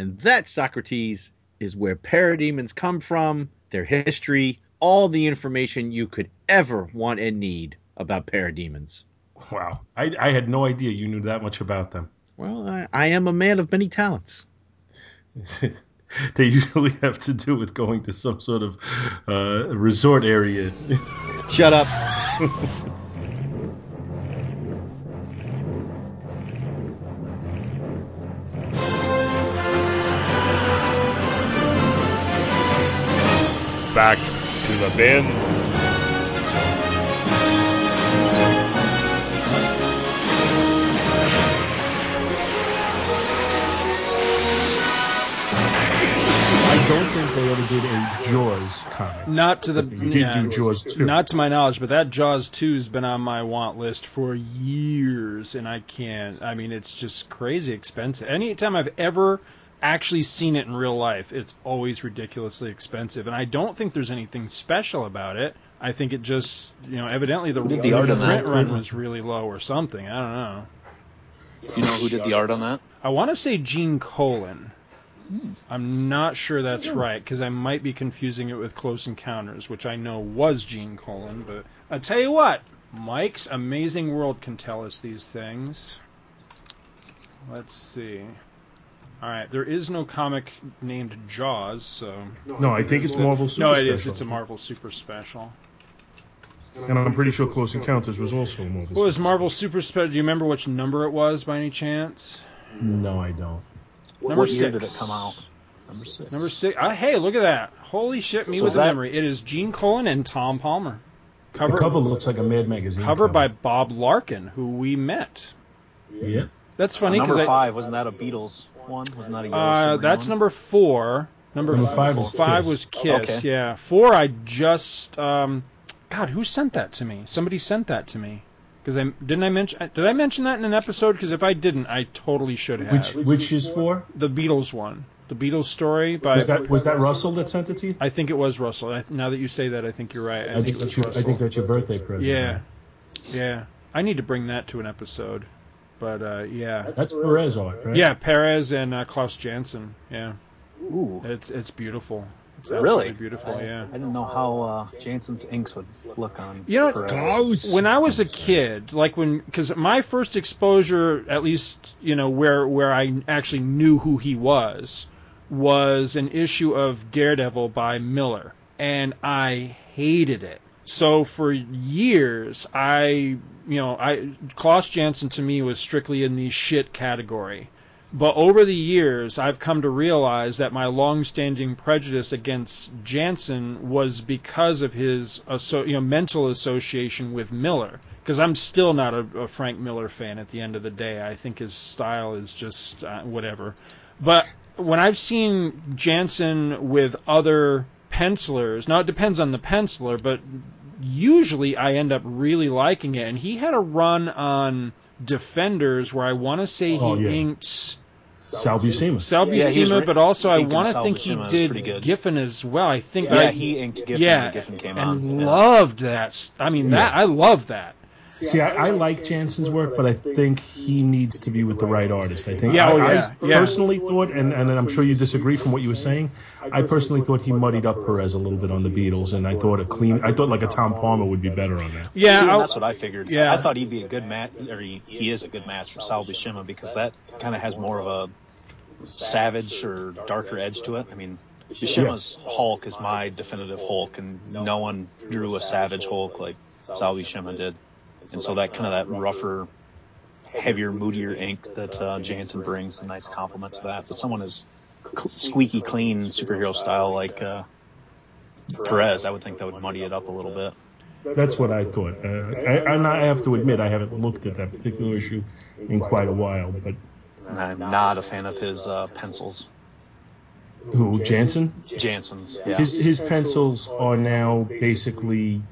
And that, Socrates, is where parademons come from, their history, all the information you could ever want and need about parademons. Wow. I, I had no idea you knew that much about them. Well, I, I am a man of many talents. they usually have to do with going to some sort of uh, resort area. Shut up. Back to the bin. I don't think they ever did a Jaws comic. Not to the But they did do Jaws 2. Not to my knowledge, but that Jaws two has been on my want list for years, and I can't. I mean, it's just crazy expensive. Anytime I've ever actually seen it in real life, it's always ridiculously expensive, and I don't think there's anything special about it. I think it just, you know, evidently the, the art on print run was really low or something. I don't know. You know who did the art on that? I want to say Gene Colan. Hmm. I'm not sure that's right because I might be confusing it with Close Encounters, which I know was Gene Colan. But I tell you what, Mike's Amazing World can tell us these things. Let's see. All right, there is no comic named Jaws, so No, I think it's Marvel Super no, it Special. is. It's It's a Marvel Super Special. And I'm pretty sure Close Encounters was also a Marvel What was Marvel Super Special? Do you remember which number it was by any chance? No, I don't. Number what year did it six. come out? Number six. Number six. Uh, hey, look at that! Holy shit, me So with is a that- memory. It is Gene Colan and Tom Palmer. Cover, the cover looks like a Mad Magazine. cover cover. by Bob Larkin, who we met. Yeah. That's funny number because five wasn't that a Beatles one? Wasn't that a Yellow uh, Submarine that's one? number four. Number, Number f- five is five Kiss. was Kiss. Okay. Yeah, four. I just um, God, who sent that to me? Somebody sent that to me. Because I didn't I mention did I mention that in an episode? Because if I didn't, I totally should have. Which which is for? the Beatles one, the Beatles story by. Was that was that Russell that sent it to you? I think it was Russell. I, now that you say that, I think you're right. I, I think, think it that's was your I think that's your birthday present. Yeah, yeah. I need to bring that to an episode. But uh, yeah, That's Perez art, right? yeah. Perez and uh, Klaus Janson. Yeah, Ooh, it's it's beautiful. It's Really? absolutely beautiful. Yeah. I didn't know how uh, Janson's inks would look on. You know, Perez. when I was a kid, like when, because my first exposure, at least you know where where I actually knew who he was, was an issue of Daredevil by Miller, and I hated it. So for years, I you know, I Klaus Janson to me was strictly in the shit category. But over the years, I've come to realize that my long-standing prejudice against Janson was because of his you know, mental association with Miller. Because I'm still not a, a Frank Miller fan at the end of the day. I think his style is just uh, whatever. But when I've seen Janson with other pencilers, now it depends on the penciler, but usually I end up really liking it. And he had a run on Defenders where I want to say oh, he Oh, yeah. inked Sal Buscema. Sal Yeah, Buscema, re- but also I want to think he did. Giffen as well. I think Yeah, I, he inked Giffen yeah, when Giffen came and on. Yeah. loved that. I mean, that I love that. See, I, I like Janson's work, but I think he needs to be with the right artist. I think. Yeah, I, oh, I yeah, yeah. personally thought, and, and I'm sure you disagree from what you were saying. I personally thought he muddied up Perez a little bit on the Beatles, and I thought a clean. I thought like a Tom Palmer would be better on that. Yeah, See, that's what I figured. yeah. I thought he'd be a good match, or he, he is a good match for Sal Buscema because that kind of has more of a savage or darker edge to it. I mean, Buscema's Hulk is my definitive Hulk, and no one drew a savage Hulk like Sal Buscema did. And so that kind of that rougher, heavier, moodier ink that uh, Janson brings a nice complement to that. But someone is squeaky clean superhero style like uh, Perez, I would think that would muddy it up a little bit. That's what I thought. Uh, I, and I have to admit, I haven't looked at that particular issue in quite a while. But I'm not a fan of his uh, pencils. who Janson? Janson's. Yeah. His his pencils are now basically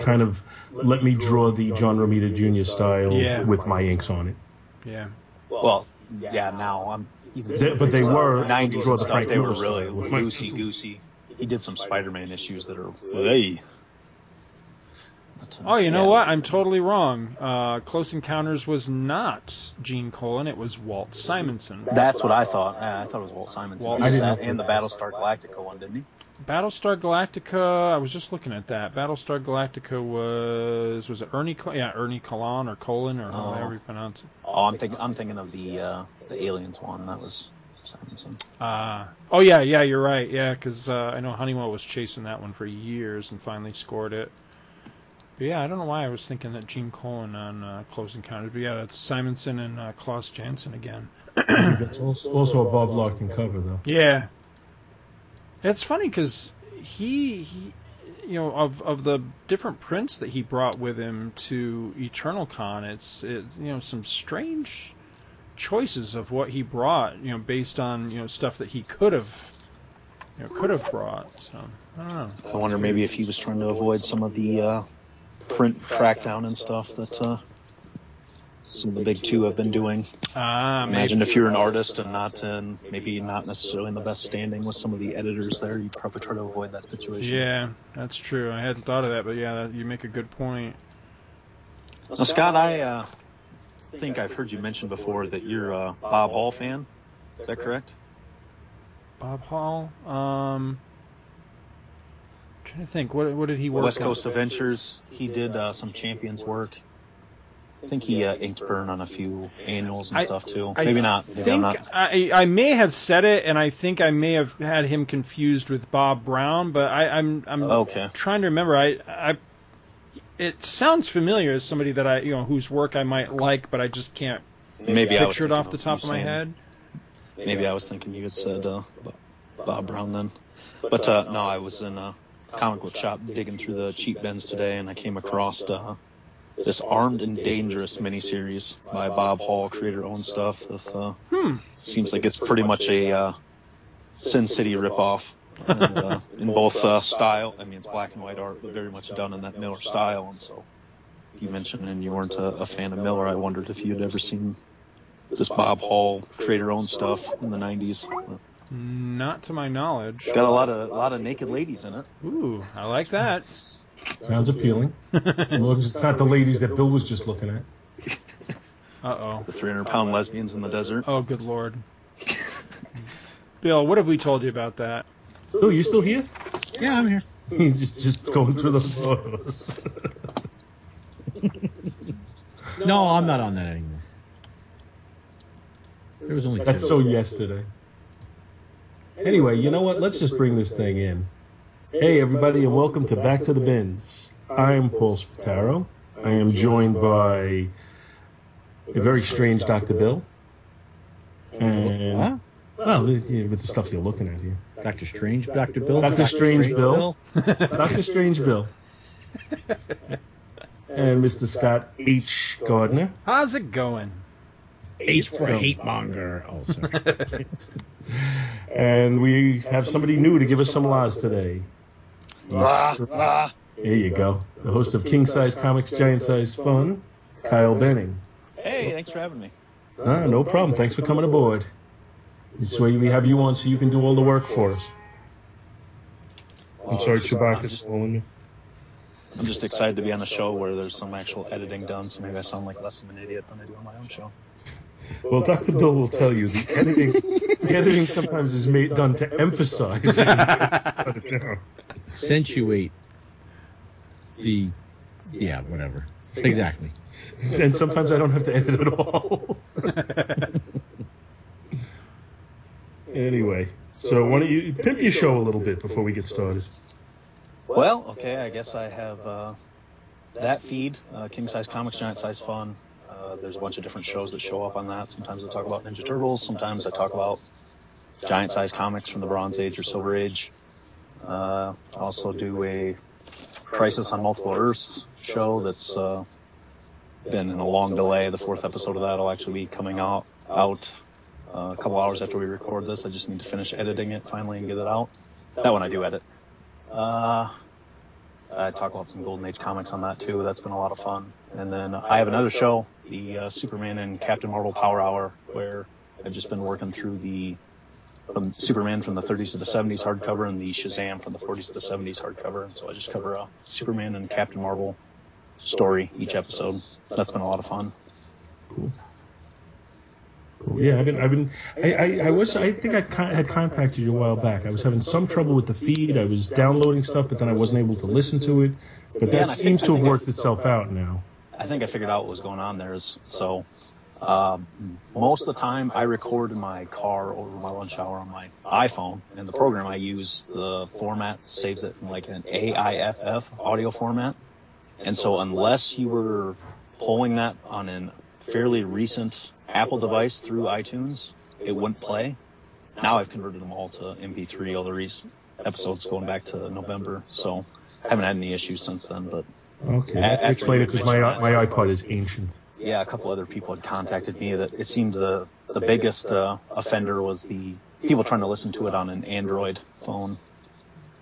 kind of let me draw the John Romita Jr. style Yeah. with my inks on it. Yeah. well, yeah. Now I'm. They- but they were 90s draw and the stuff. Frank They were really style with my loosey pencils. goosey. He did some Spider-Man issues that are way. Uh, Oh, you know yeah. what? I'm totally wrong. Uh, Close Encounters was not Gene Colan. It was Walt Simonson. That's what I thought. Uh, I thought it was Walt Simonson. Walt- He I did didn't that know and the. Battlestar Galactica one, didn't he? Battlestar Galactica. I was just looking at that. Battlestar Galactica was was it Ernie? Yeah, Ernie Colan or Colon or Oh. however you pronounce it. Oh, I'm thinking. I'm thinking of the uh, the aliens one. That was Simonson. Uh, oh yeah, yeah, you're right. Yeah, because uh, I know Honeywell was chasing that one for years and finally scored it. But yeah, I don't know why I was thinking that Gene Colan on uh, Close Encounters. But yeah, that's Simonson and uh, Klaus Janson again. That's also, also a Bob Larkin cover, though. Yeah. It's funny because he, he, you know, of of the different prints that he brought with him to Eternal Con, it's it, you know some strange choices of what he brought, you know, based on you know stuff that he could have, you know, could have brought. So I. I wonder maybe if he was trying to avoid some of the uh, print crackdown and stuff that uh, some of the big two have been doing. Ah, Imagine if you're an artist and not in, maybe not necessarily in the best standing with some of the editors there, you probably try to avoid that situation. Yeah, that's true. I hadn't thought of that, but yeah, you make a good point. Now, Scott, I uh, think I've heard you mention before that you're a Bob Hall fan. Is that correct? Bob Hall. Um, trying to think. What what did he work West on? Coast Adventures. He did uh, some Champions work. I think he uh, inked burn on a few annuals and I- stuff too. I Maybe not. Maybe think not. I, I may have said it, and I think I may have had him confused with Bob Brown, but I, I'm I'm Okay. trying to remember. I I it sounds familiar as somebody that I you know whose work I might like, but I just can't Maybe I picture it off the top of my saying- head. Maybe I was thinking you had said uh, Bob Brown then. But uh, no, I was in a comic book shop digging through the cheap bins today, and I came across uh, this Armed and Dangerous miniseries by Bob Hall, creator-owned stuff. With, uh, Hmm. Seems like it's pretty much a uh, Sin City ripoff. and, uh, in both uh, style, I mean it's black and white art, but very much done in that Miller style. And so, you mentioned and you weren't a, a fan of Miller. I wondered if you'd ever seen this Bob Hall creator-owned stuff in the '90s. Not to my knowledge. Got a lot of a lot of naked ladies in it. Ooh, I like that. Sounds appealing. As long as it's not the ladies that Bill was just looking at. Uh oh. The 300 pound lesbians in the desert. Oh, good lord. Bill, what have we told you about that? Bill, you still here? Yeah, I'm here. He's just just going through those photos. No, I'm not on that anymore. There was only That's two. so yesterday. Anyway, you know what? Let's just bring this thing in. Hey, everybody, and welcome to Back to the Bins. I'm Paul Spataro. I am joined by a very strange Dr. Bill. And, well, with the stuff you're looking at here. Doctor Strange, Doctor Bill. Dr. Strange Bill. Dr. Strange Bill. And Mr. Scott H. Gardner. How's it going? H for Bill. hate monger. Oh, sorry. And we have somebody new to give us some laws today. There you go. The host of King Size Comics Giant Size Fun, Kyle Benning. Hey, thanks for having me. Ah, no problem. Thanks for coming aboard. This way we have you on so you can do all the work for us. I'm sorry, Chewbacca's calling me. I'm just excited to be on a show where there's some actual editing done, so maybe I sound like less of an idiot than I do on my own show. Well, Dr. Bill will tell you the editing, editing sometimes is made done to emphasize it instead of cut it down. Accentuate the. Yeah, whatever. Exactly. And sometimes I don't have to edit at all. anyway, so why don't you pimp your show a little bit before we get started? Well, okay, I guess I have uh, that feed, uh, King Size Comics, Giant Size Fun. Uh, there's a bunch of different shows that show up on that. Sometimes I talk about Ninja Turtles. Sometimes I talk about giant size comics from the Bronze Age or Silver Age. Uh, also do a Crisis on Multiple Earths show that's uh, been in a long delay. The fourth episode of that will actually be coming out out uh, a couple hours after we record this. I just need to finish editing it finally and get it out. That one I do edit. Uh, I talk about some Golden Age comics on that too. That's been a lot of fun. And then I have another show, the uh, Superman and Captain Marvel Power Hour, where I've just been working through the from Superman from the 30s to the 70s hardcover and the Shazam from the 40s to the 70s hardcover. And so I just cover a Superman and Captain Marvel story each episode. That's been a lot of fun. Cool. Cool. Yeah, I've been, I've been, I, I, I was, I think I con- had contacted you a while back. I was having some trouble with the feed. I was downloading stuff, but then I wasn't able to listen to it. But that and seems to have worked itself out now. I think I figured out what was going on there. Is so um, most of the time I record in my car over my lunch hour on my iPhone, and the program I use, the format saves it in like an AIFF audio format. And so unless you were pulling that on a fairly recent Apple device through iTunes, it wouldn't play. Now I've converted them all to MP3, all the recent episodes going back to November. So haven't had any issues since then, but Okay, A- explain it because my my iPod is ancient. yeah, a couple other people had contacted me that it seemed the the biggest uh, offender was the people trying to listen to it on an Android phone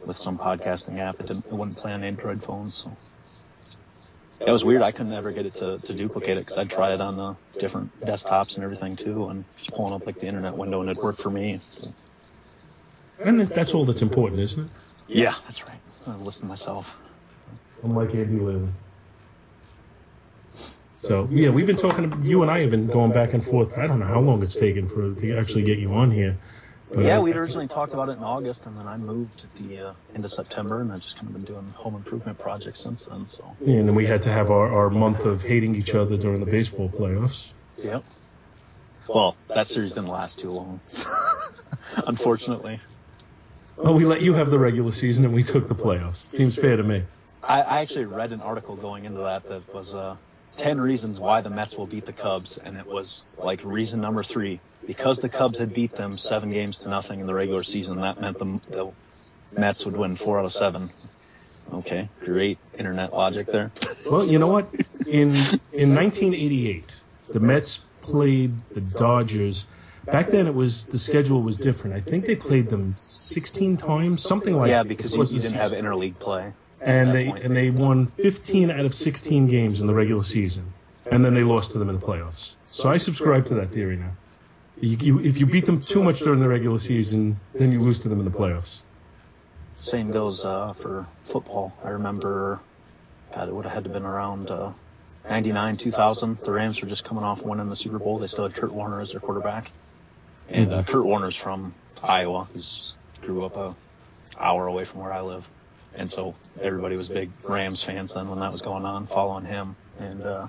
with some podcasting app. It didn't, it wouldn't play on Android phones. So it was weird. I couldn't ever get it to, to duplicate it because I'd tried it on the different desktops and everything too, and just pulling up like the internet window and it worked for me. So, And that's- all that's important, isn't it? yeah, that's right. I listen myself. Unlike Andy Lilly. So yeah, we've been talking. You and I have been going back and forth. I don't know how long it's taken for to actually get you on here. Yeah, we'd originally talked about it in August, and then I moved at the uh, end of September, and I've just kind of been doing home improvement projects since then. So. And then we had to have our, our month of hating each other during the baseball playoffs. Yep. Well, that series didn't last too long, unfortunately. Well, we let you have the regular season and we took the playoffs. It seems fair to me. I, I actually read an article going into that that was uh, 10 reasons why the Mets will beat the Cubs, and it was like reason number three because the Cubs had beat them seven games to nothing in the regular season. That meant the, the Mets would win four out of seven. Okay, great internet logic there. Well, you know what? In in 1988, the Mets played the Dodgers. Back then, it was the schedule was different. I think they played them 16 times, something like. yeah, because you, you didn't have interleague play. and they point. and they won 15 out of 16 games in the regular season, and then they lost to them in the playoffs. So I subscribe to that theory now. You, you, if you beat them too much during the regular season, then you lose to them in the playoffs. Same goes uh, for football. I remember, God, it would have had to been around uh, 99, 2000. The Rams were just coming off winning the Super Bowl. They still had Kurt Warner as their quarterback. And uh, Kurt Warner's from Iowa. Just grew up a hour away from where I live. And so everybody was big Rams fans then when that was going on, following him. And uh,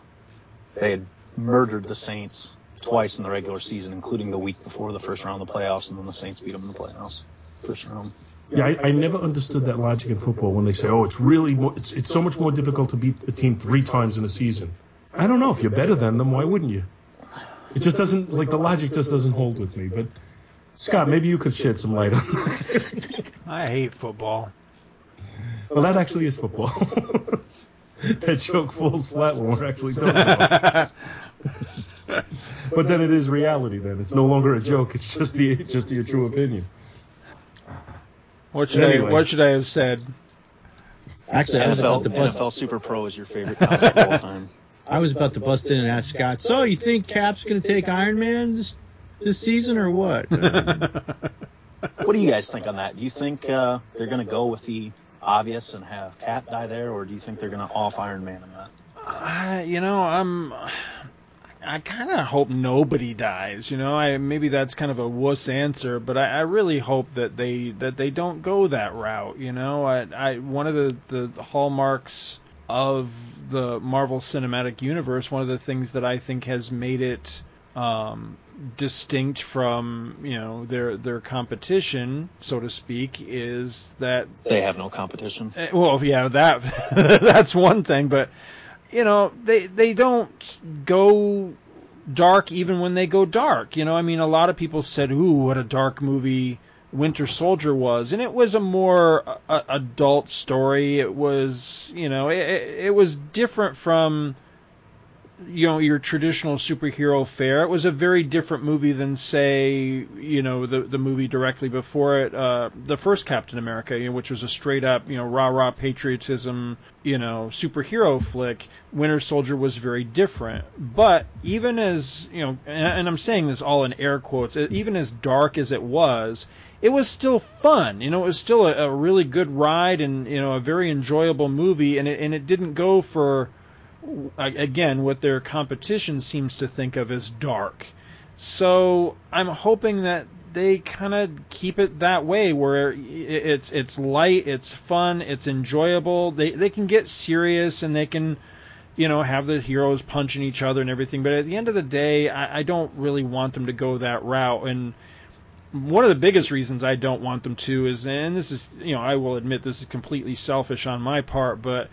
they had murdered the Saints twice in the regular season, including the week before the first round of the playoffs, and then the Saints beat them in the playoffs. First round. Yeah, I, I never understood that logic in football when they say, "Oh, it's really more, it's it's so much more difficult to beat a team three times in a season." I don't know if you're better than them. Why wouldn't you? It just doesn't like the logic just doesn't hold with me. But Scott, maybe you could shed some light on that. I hate football. well, that actually is football. that joke falls flat when we're actually talking about. it. but then it is reality. Then it's no longer a joke. It's just the just your true opinion. What should Anyway. I What should I have said? Actually, I was NFL, about to bust. NFL Super Pro is your favorite comic of all time. I was about to bust in and ask Scott. So, you think Cap's going to take Iron Man this this season or what? What do you guys think on that? Do you think uh, they're going to go with the obvious and have Cap die there, or do you think they're going to off Iron Man in that? I, you know, I'm. I kind of hope nobody dies. You know, I maybe that's kind of a wuss answer, but I, I really hope that they that they don't go that route. You know, I, I one of the the hallmarks of the Marvel Cinematic Universe, one of the things that I think has made it um, distinct from you know their their competition, so to speak, is that They have no competition. Eh, Well, yeah, that that's one thing, but you know, they they don't go dark even when they go dark. You know, I mean, a lot of people said, "Ooh, what a dark movie Winter Soldier was," and it was a more uh, adult story. It was, you know, it, it it was different from you know your traditional superhero fare. It was a very different movie than say you know the the movie directly before it, uh, the first Captain America, you know, which was a straight up you know rah rah patriotism you know superhero flick. Winter Soldier was very different. But even as you know, and, and I'm saying this all in air quotes, even as dark as it was. It was still fun, you know. It was still a, a really good ride, and you know, a very enjoyable movie. And it and it didn't go for again, what their competition seems to think of as dark. So I'm hoping that they kind of keep it that way, where it's it's light, it's fun, it's enjoyable. They they can get serious and they can, you know, have the heroes punching each other and everything. But at the end of the day, I, I don't really want them to go that route. And one of the biggest reasons I don't want them to is, and this is, you know, I will admit this is completely selfish on my part, but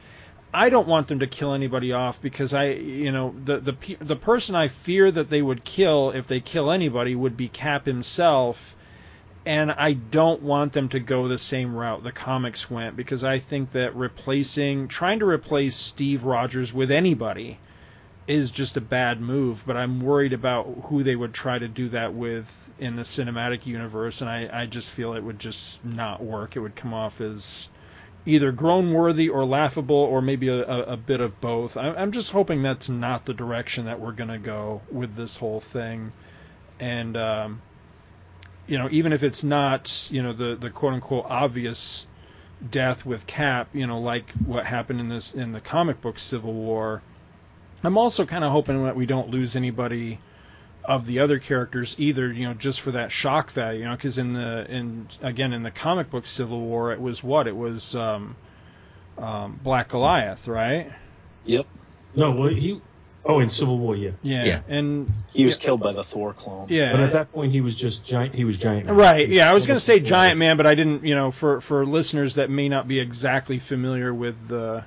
I don't want them to kill anybody off because I, you know, the the the person I fear that they would kill if they kill anybody would be Cap himself, and I don't want them to go the same route the comics went because I think that replacing, trying to replace Steve Rogers with anybody, is just a bad move. But I'm worried about who they would try to do that with in the cinematic universe, and I I just feel it would just not work. It would come off as either grown worthy or laughable or maybe a, a, bit of both. I'm just hoping that's not the direction that we're going to go with this whole thing. And, um, you know, even if it's not, you know, the, the quote unquote obvious death with Cap, you know, like what happened in this in the comic book Civil War, I'm also kind of hoping that we don't lose anybody of the other characters either you know just for that shock value you know because in the in again in the comic book civil war it was what? It was um, um, black goliath right? Yep. No well he oh in civil war yeah. Yeah, yeah. and he was yeah. killed by the thor clone. Yeah. But at that point he was just giant he was giant man. right yeah i was going to say giant man but i didn't you know for for listeners that may not be exactly familiar with the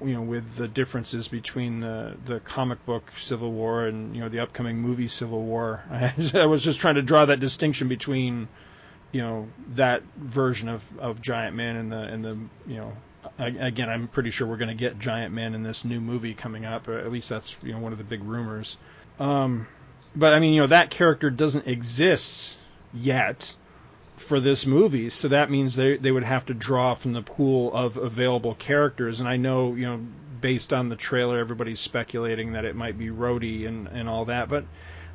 you know, with the differences between the the comic book Civil War and you know the upcoming movie Civil War. I, was just trying to draw that distinction between, you know, that version of, of Giant Man and the and the you know, I, again, I'm pretty sure we're going to get Giant Man in this new movie coming up. At least that's you know one of the big rumors. Um, but I mean, you know, that character doesn't exist yet for this movie. So that means they they would have to draw from the pool of available characters. And I know you know based on the trailer, everybody's speculating that it might be Rhodey and and all that, but.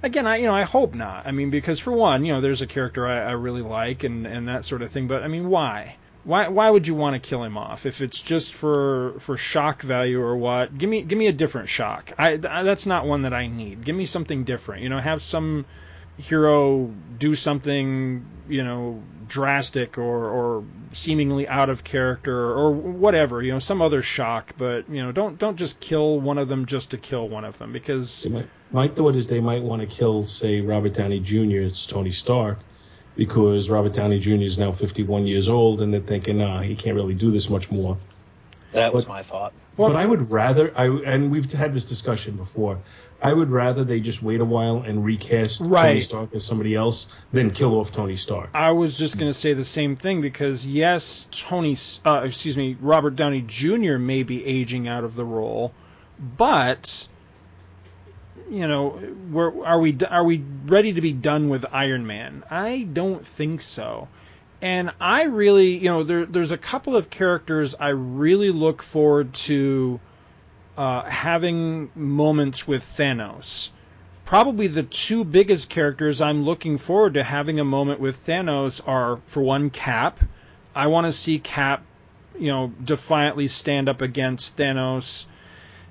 Again, I you know I hope not. I mean, because for one, you know, there's a character I, I really like and, and that sort of thing. But I mean, why? Why why would you want to kill him off if it's just for for shock value or what? Give me give me a different shock. I that's not one that I need. Give me something different. You know, have some hero do something, you know, drastic or, or seemingly out of character or whatever, you know, some other shock, but you know, don't don't just kill one of them just to kill one of them because my, thought is they might want to kill, say, Robert Downey Jr. It's Tony Stark because Robert Downey Jr. is now 51 years old and they're thinking, nah, he can't really do this much more. That was my thought. Well, but I would rather I and we've had this discussion before. I would rather they just wait a while and recast right. Tony Stark as somebody else than kill off Tony Stark. I was just going to say the same thing because yes, Tony, uh, excuse me, Robert Downey Jr. may be aging out of the role, but you know, are we are we ready to be done with Iron Man? I don't think so and I really, you know, there, there's a couple of characters I really look forward to uh, having moments with Thanos. Probably the two biggest characters I'm looking forward to having a moment with Thanos are, for one, Cap. I want to see Cap, you know, defiantly stand up against Thanos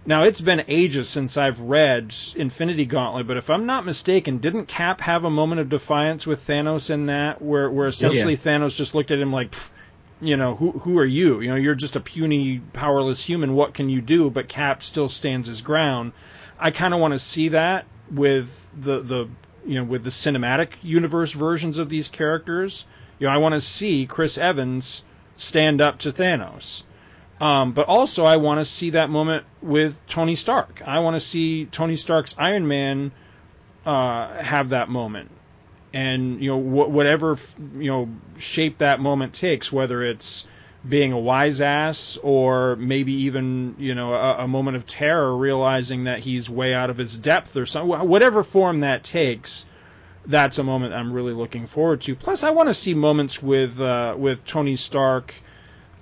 now it's been ages since I've read Infinity Gauntlet, but if I'm not mistaken, didn't Cap have a moment of defiance with Thanos in that, where where essentially yeah. Thanos just looked at him like, you know, who who are you? You know, you're just a puny, powerless human. What can you do? But Cap still stands his ground. I kind of want to see that with the the you know with the cinematic universe versions of these characters. You know, I want to see Chris Evans stand up to Thanos um, but also, I want to see that moment with Tony Stark. I want to see Tony Stark's Iron Man uh, have that moment, and you know wh- whatever you know shape that moment takes, whether it's being a wise ass or maybe even you know a, a moment of terror, realizing that he's way out of his depth or something. Whatever form that takes that's a moment I'm really looking forward to. Plus, I want to see moments with uh, with Tony Stark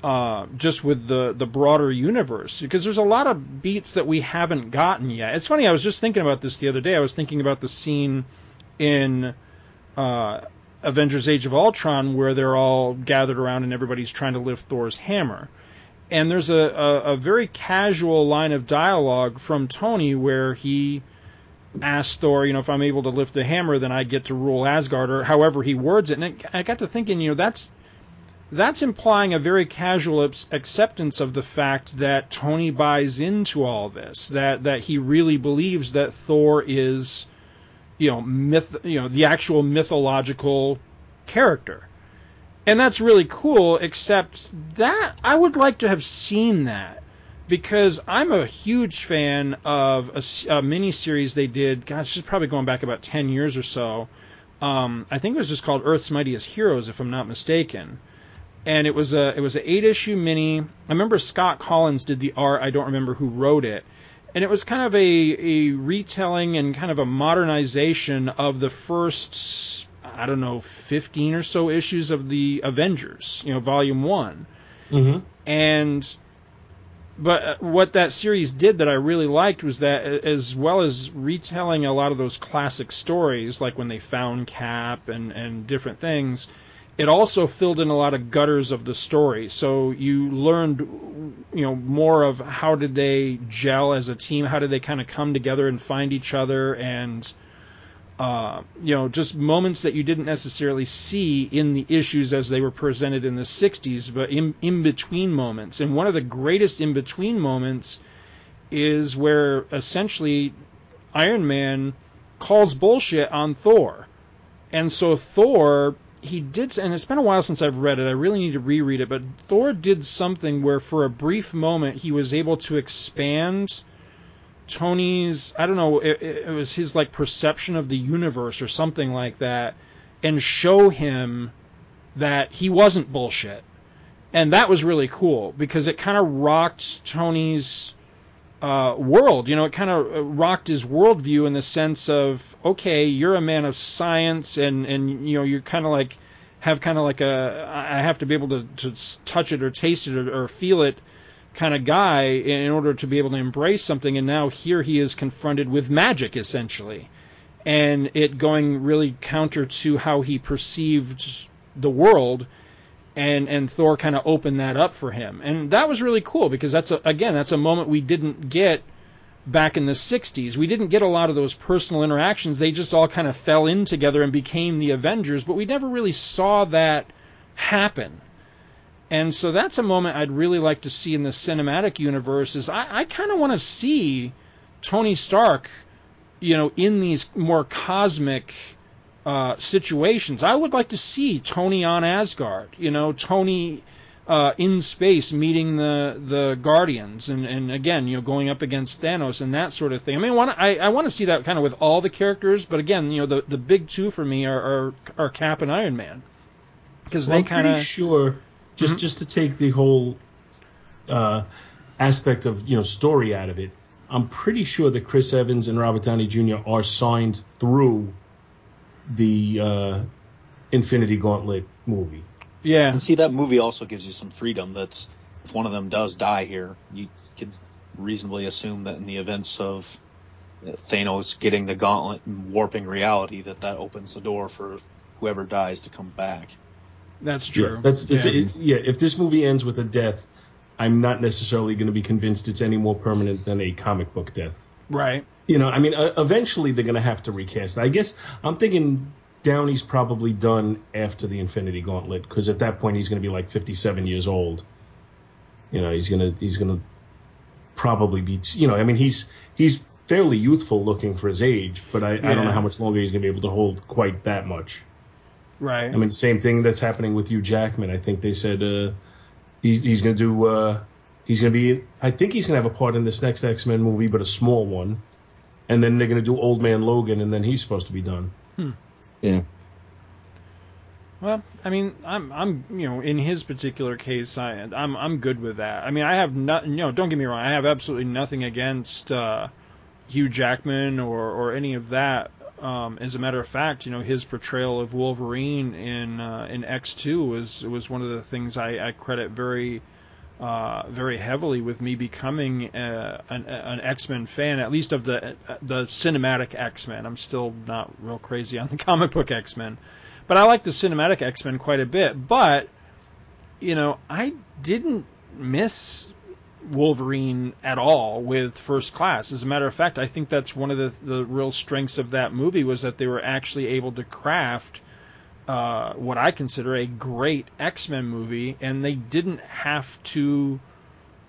uh, just with the the broader universe because there's a lot of beats that we haven't gotten yet. It's funny. I was just thinking about this the other day. I was thinking about the scene in uh, Avengers: Age of Ultron where they're all gathered around and everybody's trying to lift Thor's hammer. and there's a, a, a very casual line of dialogue from Tony where he asks Thor, you know, if I'm able to lift the hammer, then I get to rule Asgard, or however he words it. And I got to thinking, you know, that's that's implying a very casual acceptance of the fact that Tony buys into all this, that that he really believes that Thor is, you know, myth, you know, the actual mythological character. And that's really cool, except that I would like to have seen that because I'm a huge fan of a, a mini series they did. Gosh, is probably going back about 10 years or so. Um, I think it was just called Earth's Mightiest Heroes, if I'm not mistaken. And it was a it was an eight issue mini. I remember Scott Kolins did the art. I don't remember who wrote it. And it was kind of a, a retelling and kind of a modernization of the first I don't know, 15 or so issues of the Avengers, you know, volume one. Mm-hmm. And, but uh, what that series did that I really liked was that as well as retelling a lot of those classic stories, like when they found Cap and, and different things, it also filled in a lot of gutters of the story. So you learned, you know, more of how did they gel as a team? How did they kind of come together and find each other and, uh, you know, just moments that you didn't necessarily see in the issues as they were presented in the 60s, but in, in between moments. And one of the greatest in between moments is where essentially Iron Man calls bullshit on Thor. And so Thor, he did, and it's been a while since I've read it. I really need to reread it, but Thor did something where for a brief moment he was able to expand Tony's I don't know it, it, was his like perception of the universe or something like that and show him that he wasn't bullshit. And that was really cool because it kind of rocked Tony's uh, world. You know, it kind of uh, rocked his worldview in the sense of, okay, you're a man of science, and and you know, you're kind of like have kind of like a I have to be able to, to touch it or taste it or, or feel it kind of guy in order to be able to embrace something. And now here he is confronted with magic, essentially, and it going really counter to how he perceived the world. And and Thor kind of opened that up for him, and that was really cool because that's a, again that's a moment we didn't get back in the 60s. We didn't get a lot of those personal interactions. They just all kind of fell in together and became the Avengers, but we never really saw that happen. And so that's a moment I'd really like to see in the cinematic universe. Is I, I kind of want to see Tony Stark, you know, in these more cosmic uh, situations. I would like to see Tony on Asgard. You know, Tony uh, in space meeting the the Guardians, and, and again, you know, going up against Thanos and that sort of thing. I mean, I want I, I want to see that kind of with all the characters, but again, you know, the the big two for me are are, are Cap and Iron Man because well, they kind of sure just mm-hmm. just to take the whole uh, aspect of you know story out of it. I'm pretty sure that Chris Evans and Robert Downey Jr. are signed through the uh, Infinity Gauntlet movie. Yeah, and see that movie also gives you some freedom. That's if one of them does die here, you could reasonably assume that in the events of Thanos getting the gauntlet and warping reality, that that opens the door for whoever dies to come back. That's true. Yeah, that's, that's yeah. It, yeah. If this movie ends with a death, I'm not necessarily going to be convinced it's any more permanent than a comic book death. Right. You know, I mean, uh, eventually they're going to have to recast. I guess I'm thinking Downey's probably done after the Infinity Gauntlet because at that point he's going to be like 57 years old. You know, he's gonna he's gonna probably be. You know, I mean, he's he's fairly youthful looking for his age, but I, yeah. I don't know how much longer he's going to be able to hold quite that much. Right. I mean, same thing that's happening with Hugh Jackman. I think they said uh, he's, he's going to do. Uh, he's going to be. I think he's going to have a part in this next X Men movie, but a small one. And then they're going to do Old Man Logan, and then he's supposed to be done. Hmm. Yeah. Well, I mean, I'm, I'm, you know, in his particular case, I, I'm, I'm good with that. I mean, I have not, you know, don't get me wrong, I have absolutely nothing against uh, Hugh Jackman or, or any of that. Um, as a matter of fact, you know his portrayal of Wolverine in uh, in X two was was one of the things I, I credit very uh, very heavily with me becoming uh, an, an X Men fan, at least of the the cinematic X Men. I'm still not real crazy on the comic book X Men, but I like the cinematic X Men quite a bit. But you know, I didn't miss Wolverine at all with First Class. As a matter of fact, I think that's one of the the real strengths of that movie was that they were actually able to craft uh, what I consider a great X Men movie, and they didn't have to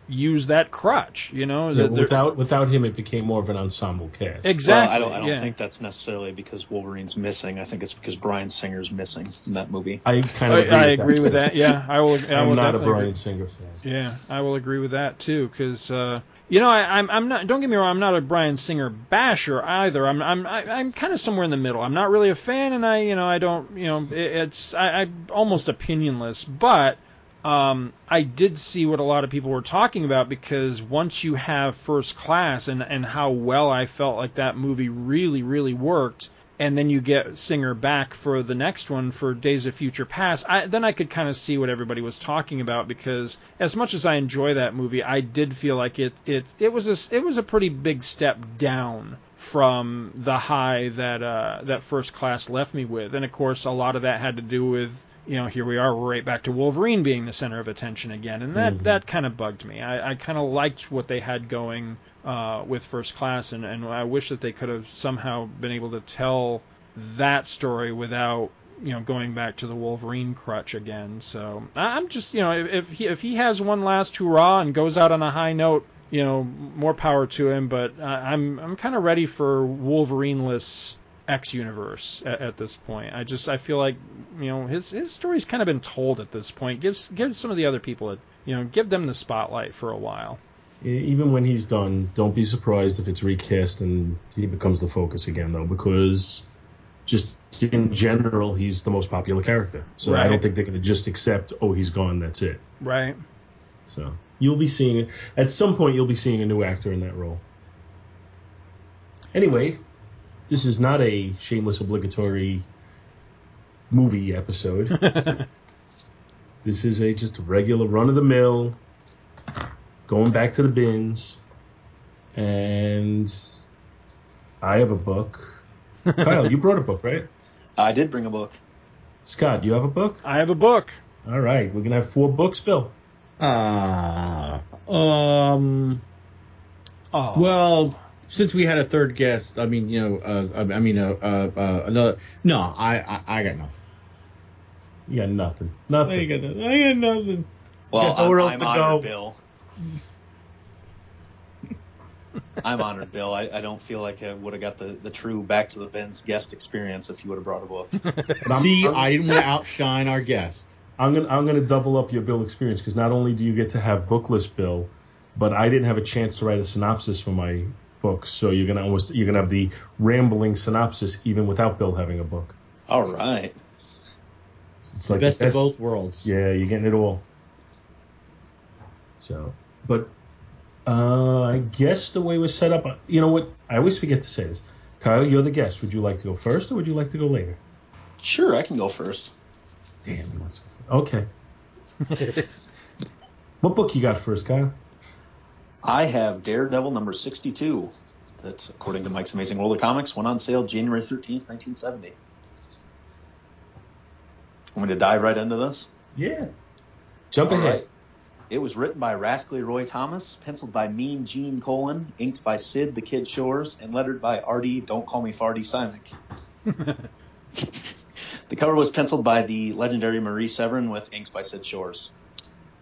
use that crutch. You know, Yeah, They're- without without him, it became more of an ensemble cast. exactly. Well, I don't. I don't yeah. think that's necessarily because Wolverine's missing. I think it's because Bryan Singer's missing in that movie. I kind I, of I agree with that. Yeah, I will. I I'm will not a definitely agree. Bryan Singer fan. Yeah, I will agree with that too, because uh, you know I, I'm I'm not. Don't get me wrong. I'm not a Bryan Singer basher either. I'm I'm I, I'm kind of somewhere in the middle. I'm not really a fan, and I you know I don't you know it, it's I, I'm almost opinionless, but. Um, I did see what a lot of people were talking about because once you have first class and, and how well I felt like that movie really, really worked, and then you get Singer back for the next one for Days of Future Past, I, then I could kind of see what everybody was talking about because as much as I enjoy that movie, I did feel like it it it was a it was a pretty big step down from the high that uh, that First Class left me with, and of course a lot of that had to do with you know here we are we're right back to Wolverine being the center of attention again, and that that kind of bugged me. I, I kind of liked what they had going uh, with First Class, and, and I wish that they could have somehow been able to tell that story without you know going back to the Wolverine crutch again. So I'm just you know if if he if he has one last hurrah and goes out on a high note, you know more power to him. But uh, I'm I'm kind of ready for Wolverine-less X universe at, at this point. I just I feel like you know his his story's kind of been told at this point. Give give some of the other people a you know give them the spotlight for a while. Even when he's done, don't be surprised if it's recast and he becomes the focus again, though, because just in general, he's the most popular character. So I don't think they're going to just accept, oh, he's gone, that's it. Right. So you'll be seeing at some point you'll be seeing a new actor in that role. Anyway, this is not a shameless obligatory movie episode. this is a just regular run of the mill going back to the bins and I have a book. Kyle, you brought a book, right? I did bring a book. Scott, you have a book? I have a book. All right, we're going to have four books, Bill. Ah, um. Oh. Well, since we had a third guest, I mean, you know, uh, I I mean, uh, uh, uh, another. No, I, I, I got nothing. You got nothing. I Nothing. got nothing. I got nothing. Well, Got nowhere I'm, else I'm to honored, go. Bill. I'm honored, Bill. I, I don't feel like I would have got the, the true Back to the Bins guest experience if you would have brought a book. See, I'm- I didn't want to outshine our guest. I'm gonna I'm gonna double up your Bill experience because not only do you get to have bookless Bill, but I didn't have a chance to write a synopsis for my book, so you're gonna almost you're gonna have the rambling synopsis even without Bill having a book. All right. It's, it's like best, the of both worlds. Yeah, you're getting it all. So, but uh, I guess the way we're set up, you know what? I always forget to say this. Kyle, you're the guest. Would you like to go first, or would you like to go later? Sure, I can go first. Damn, he wants to go first. Okay. what book you got first, Kyle? I have Daredevil number 62. That, according to Mike's Amazing World of Comics, went on sale January 13th, 1970. Want me to dive right into this? Yeah. Jump All ahead. right. It was written by Rascally Roy Thomas, penciled by Mean Gene Colan, inked by Syd the Kid Shores, and lettered by Artie Don't Call Me Farty Simek. the cover was penciled by the legendary Marie Severin with inks by Syd Shores.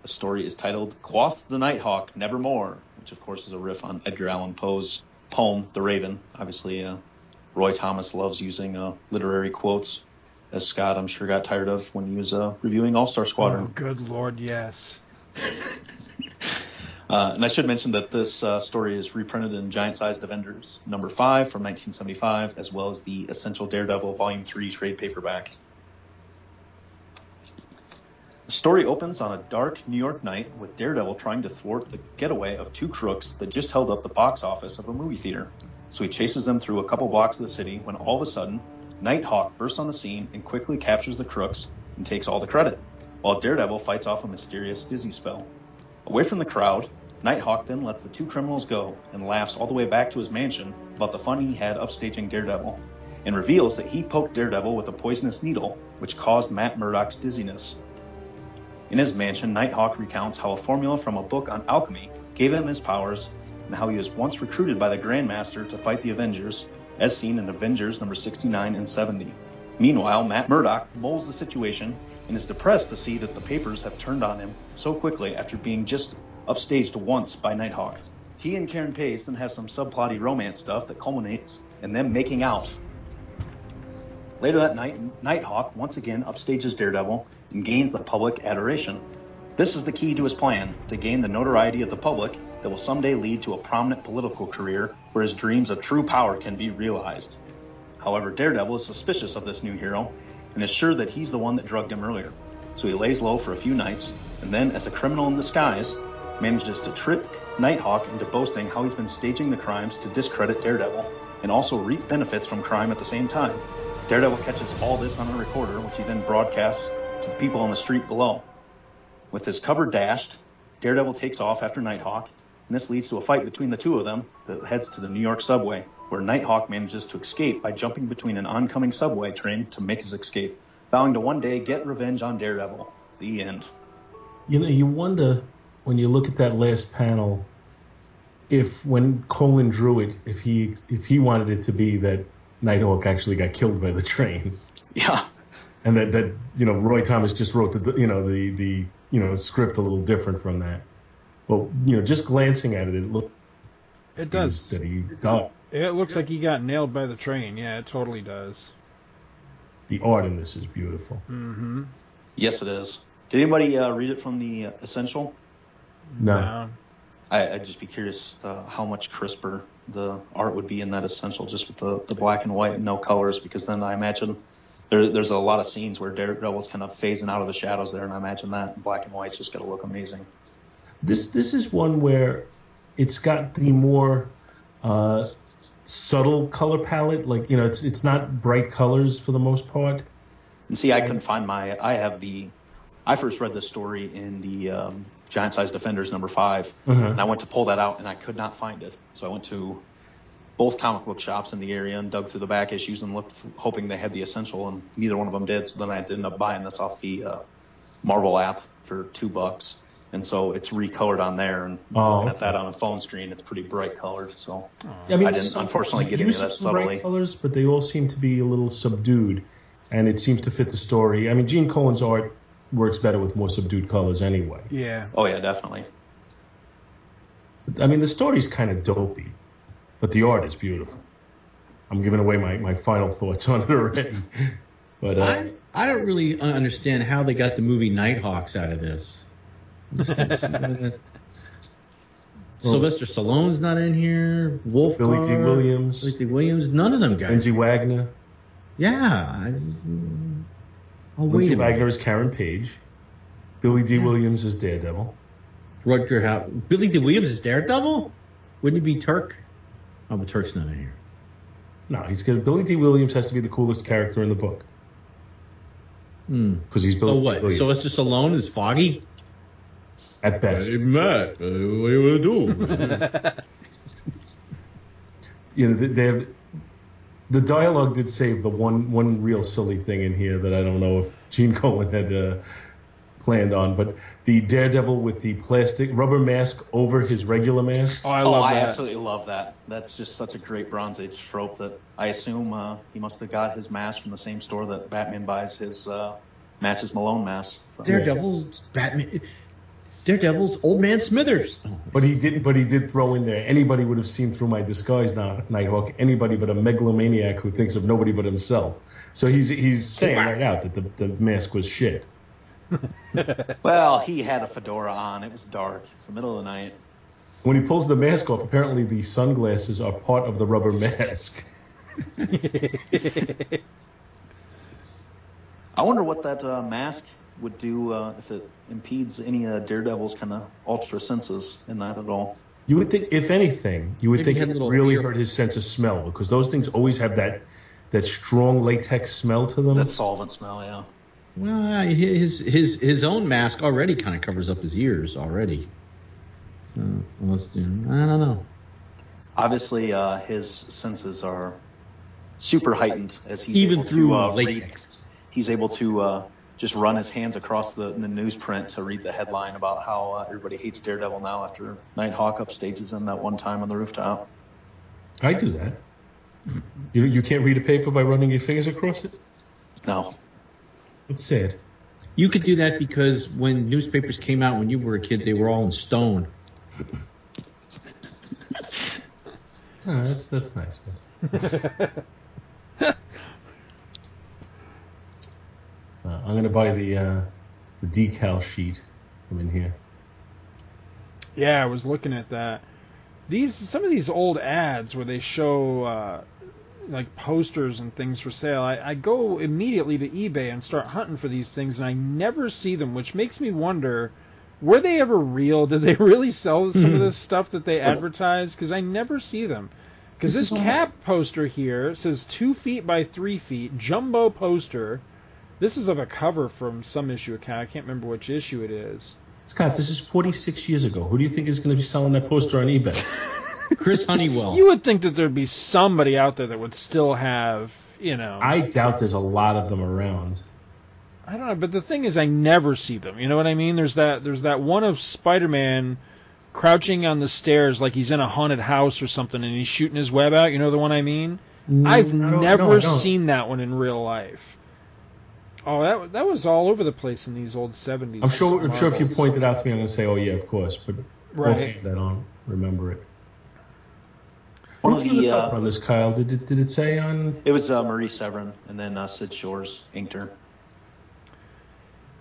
The story is titled Quoth the Nighthawk Nevermore, which of course is a riff on Edgar Allan Poe's poem The Raven. Obviously, uh, Roy Thomas loves using uh, literary quotes, as Scott I'm sure got tired of when he was uh, reviewing All Star Squadron. Oh, good lord, yes. Uh, and I should mention that this uh, story is reprinted in Giant Sized Avengers number 5 from 1975, as well as the Essential Daredevil Volume 3 trade paperback. The story opens on a dark New York night with Daredevil trying to thwart the getaway of two crooks that just held up the box office of a movie theater. So he chases them through a couple blocks of the city when all of a sudden, Nighthawk bursts on the scene and quickly captures the crooks and takes all the credit, while Daredevil fights off a mysterious dizzy spell. Away from the crowd, Nighthawk then lets the two criminals go and laughs all the way back to his mansion about the fun he had upstaging Daredevil, and reveals that he poked Daredevil with a poisonous needle, which caused Matt Murdock's dizziness. In his mansion, Nighthawk recounts how a formula from a book on alchemy gave him his powers and how he was once recruited by the Grandmaster to fight the Avengers, as seen in Avengers number 69 and 70. Meanwhile, Matt Murdock mulls the situation and is depressed to see that the papers have turned on him so quickly after being just upstaged once by Nighthawk. He and Karen Page then have some subplotty romance stuff that culminates in them making out. Later that night, Nighthawk once again upstages Daredevil and gains the public adoration. This is the key to his plan to gain the notoriety of the public that will someday lead to a prominent political career where his dreams of true power can be realized. However, Daredevil is suspicious of this new hero and is sure that he's the one that drugged him earlier. So he lays low for a few nights and then, as a criminal in disguise, manages to trick Nighthawk into boasting how he's been staging the crimes to discredit Daredevil and also reap benefits from crime at the same time. Daredevil catches all this on a recorder, which he then broadcasts to the people on the street below. With his cover dashed, Daredevil takes off after Nighthawk, and this leads to a fight between the two of them that heads to the New York subway, where Nighthawk manages to escape by jumping between an oncoming subway train to make his escape, vowing to one day get revenge on Daredevil. The end. You know, you wonder when you look at that last panel if when Colan drew it, if he if he wanted it to be that Nighthawk actually got killed by the train. Yeah. And that, that you know Roy Thomas just wrote the you know the the you know script a little different from that. But you know, just glancing at it, it looked It does. that he died. It looks like he got nailed by the train. Yeah, it totally does. The art in this is beautiful. Mm-hmm. Yes, it is. Did anybody uh, read it from the uh, Essential? No. I, I'd just be curious uh, how much crisper the art would be in that Essential, just with the, the black and white and no colors, because then I imagine there, there's a lot of scenes where Daredevil's kind of phasing out of the shadows there, and I imagine that black and white's just going to look amazing. This this is one where it's got the more uh, subtle color palette. Like you know, it's it's not bright colors for the most part. And see, I couldn't find my. I have the. I first read this story in the um, Giant Size Defenders number 5 Uh-huh. and I went to pull that out and I could not find it. So I went to both comic book shops in the area and dug through the back issues and looked, hoping they had the essential, and neither one of them did. So then I ended up buying this off the uh, Marvel app for two bucks. And so it's recolored on there, and Oh, looking at that on a phone screen, it's pretty bright colors. So Yeah, I mean, I didn't, unfortunately, get any of that some bright subtly. colors, but they all seem to be a little subdued, and it seems to fit the story. I mean, Gene Colan's art works better with more subdued colors anyway. Yeah. oh yeah, definitely. I mean, the story's kind of dopey, but the art is beautiful. I'm giving away my, my final thoughts on it already. But uh, I, I don't really understand how they got the movie Nighthawks out of this. Just don't see that. Sylvester Stallone's not in here. Wolf. Billy Dee Williams, Billy Dee Williams. None of them guys. Lindsay Wagner. Yeah. I, oh wait Lindsay Wagner is Karen Page. Billy Dee Williams is Daredevil. Rutger Hauer. Billy Dee Williams is Daredevil. Wouldn't he be Turk? Oh, but Turk's not in here. No, he's good. Billy Dee Williams has to be the coolest character in the book Hmm. because he's Billy So D. what? Williams Sylvester Stallone is Foggy. at best. Hey, Matt, uh, what do you want to do? you know, they- they have the dialogue did save the one one real silly thing in here that I don't know if Gene Colan had uh, planned on, but the Daredevil with the plastic rubber mask over his regular mask. Oh, I oh, love I that. absolutely love that. That's just such a great Bronze Age trope that I assume uh, he must have got his mask from the same store that Batman buys his uh, matches Malone mask. From. Daredevil's Batman. Daredevil's Old Man Smithers. But he didn't. But he did throw in there. Anybody would have seen through my disguise, now Nighthawk. Anybody but a megalomaniac who thinks of nobody but himself. So he's he's saying right out that the, the mask was shit. Well, he had a fedora on. It was dark. It's the middle of the night. When he pulls the mask off, apparently the sunglasses are part of the rubber mask. I wonder what that uh, mask would do uh, if it impedes any uh, Daredevil's kind of ultra senses in that at all. You would think, if anything, you would Maybe think it really ear- hurt his sense of smell because those things always have that that strong latex smell to them. That solvent smell, yeah. Well, his his his own mask already kind of covers up his ears already. So unless you know, I don't know. Obviously, uh, his senses are super heightened as he's Even able through to uh, read latex. he's able to uh, just run his hands across the, the newsprint to read the headline about how uh, everybody hates Daredevil now after Nighthawk upstages him that one time on the rooftop. I do that. You you can't read a paper by running your fingers across it. No. It's sad. You could do that because when newspapers came out when you were a kid, they were all in stone. Oh, that's that's nice. Man. Uh, I'm gonna buy the uh, the decal sheet from in here. Yeah, I was looking at that. These some of these old ads where they show uh, like posters and things for sale. I, I go immediately to eBay and start hunting for these things, and I never see them, which makes me wonder: were they ever real? Did they really sell some of this stuff that they advertise? Because I never see them. Because This this, cap poster here says two feet by three feet, jumbo poster. This is of a cover from some issue account. I can't remember which issue it is. Scott, this is 46 years ago. Who do you think is going to be selling that poster on eBay? Chris Honeywell. You would think that there'd be somebody out there that would still have, you know. I doubt there's a lot of them around. I don't know, but the thing is, I never see them. You know what I mean? There's that. There's that one of Spider-Man crouching on the stairs like he's in a haunted house or something, and he's shooting his web out. You know the one I mean? I've Mm, never no, seen that one in real life. Oh, that that was all over the place in these old '70s. I'm sure. I'm sure if you Marvels. pointed out to me, I'm going to say, "Oh yeah, of course." But Right. offhand, I don't remember it. What was of the the, cover uh, on this, Kyle? Did it, did it say on? It was uh, Marie Severin and then uh, Syd Shores inked her.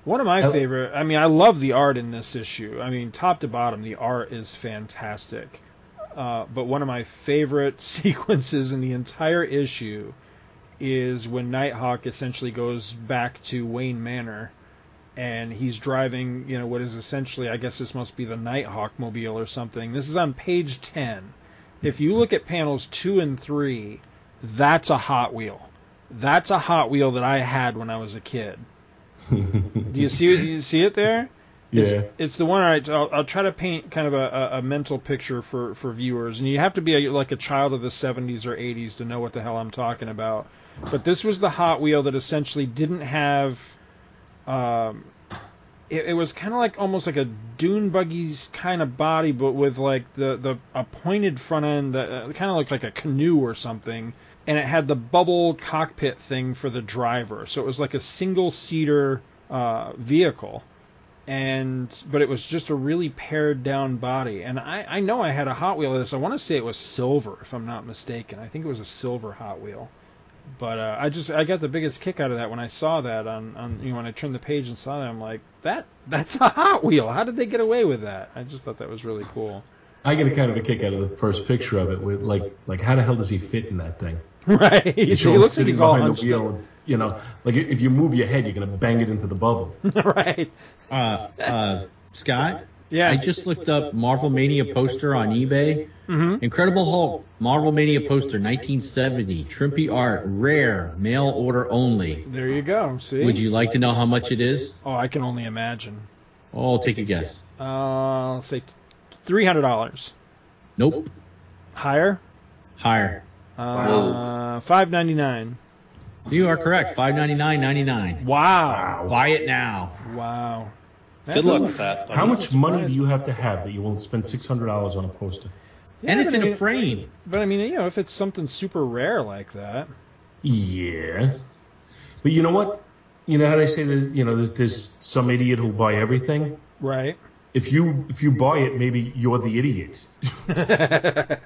One of my Oh. favorite. I mean, I love the art in this issue. I mean, top to bottom, the art is fantastic. Uh, but one of my favorite sequences in the entire issue is when Nighthawk essentially goes back to Wayne Manor, and he's driving, you know, what is essentially, I guess this must be the Nighthawk mobile or something. This is on page ten. If you look at panels two and three, that's a Hot Wheel. That's a Hot Wheel that I had when I was a kid. Do you see it? You see it there? yeah. It's, it's the one. Right, I'll, I'll try to paint kind of a, a, a mental picture for, for viewers, and you have to be a, like a child of the '70s or '80s to know what the hell I'm talking about. But this was the Hot Wheel that essentially didn't have. Um, it, it was kind of like almost like a dune buggy's kind of body, but with like the the a pointed front end that uh, kind of looked like a canoe or something, and it had the bubble cockpit thing for the driver. So it was like a single seater uh, vehicle and but it was just a really pared down body. And I, I know I had a Hot Wheel of this. I want to say it was silver, if I'm not mistaken. I think it was a silver Hot Wheel. But uh, I just I got the biggest kick out of that when I saw that on, on you know when I turned the page and saw that I'm like that that's a Hot Wheel. How did they get away with that? I just thought that was really cool. I get a kind of a kick out of the first picture of it. With like, like how the hell does he fit in that thing? right? He he shows like sitting he's all behind the wheel. And, you know, like if you move your head, you're going to bang it into the bubble. right? Uh, uh, Scott, Yeah. I just looked up Marvel Mania poster on eBay. hmm Incredible Hulk, Marvel Mania poster, 1970, Trimpe art, rare, mail order only. There you go. See? Would you like to know how much it is? Oh, I can only imagine. Oh, take a guess. Uh, let's say three hundred dollars. Nope. Higher. Higher. Uh, five ninety nine. You are correct. Five ninety nine ninety nine. Wow. Buy it now. Wow. That Good luck with that. How much money do you have to have that you won't spend six hundred dollars on a poster? Yeah, and it's in I a mean- frame. But I mean, you know, if it's something super rare like that, Yeah, but you know what? You know how they say there's you know there's there's some idiot who'll buy everything. right? If you if you buy it, maybe you're the idiot.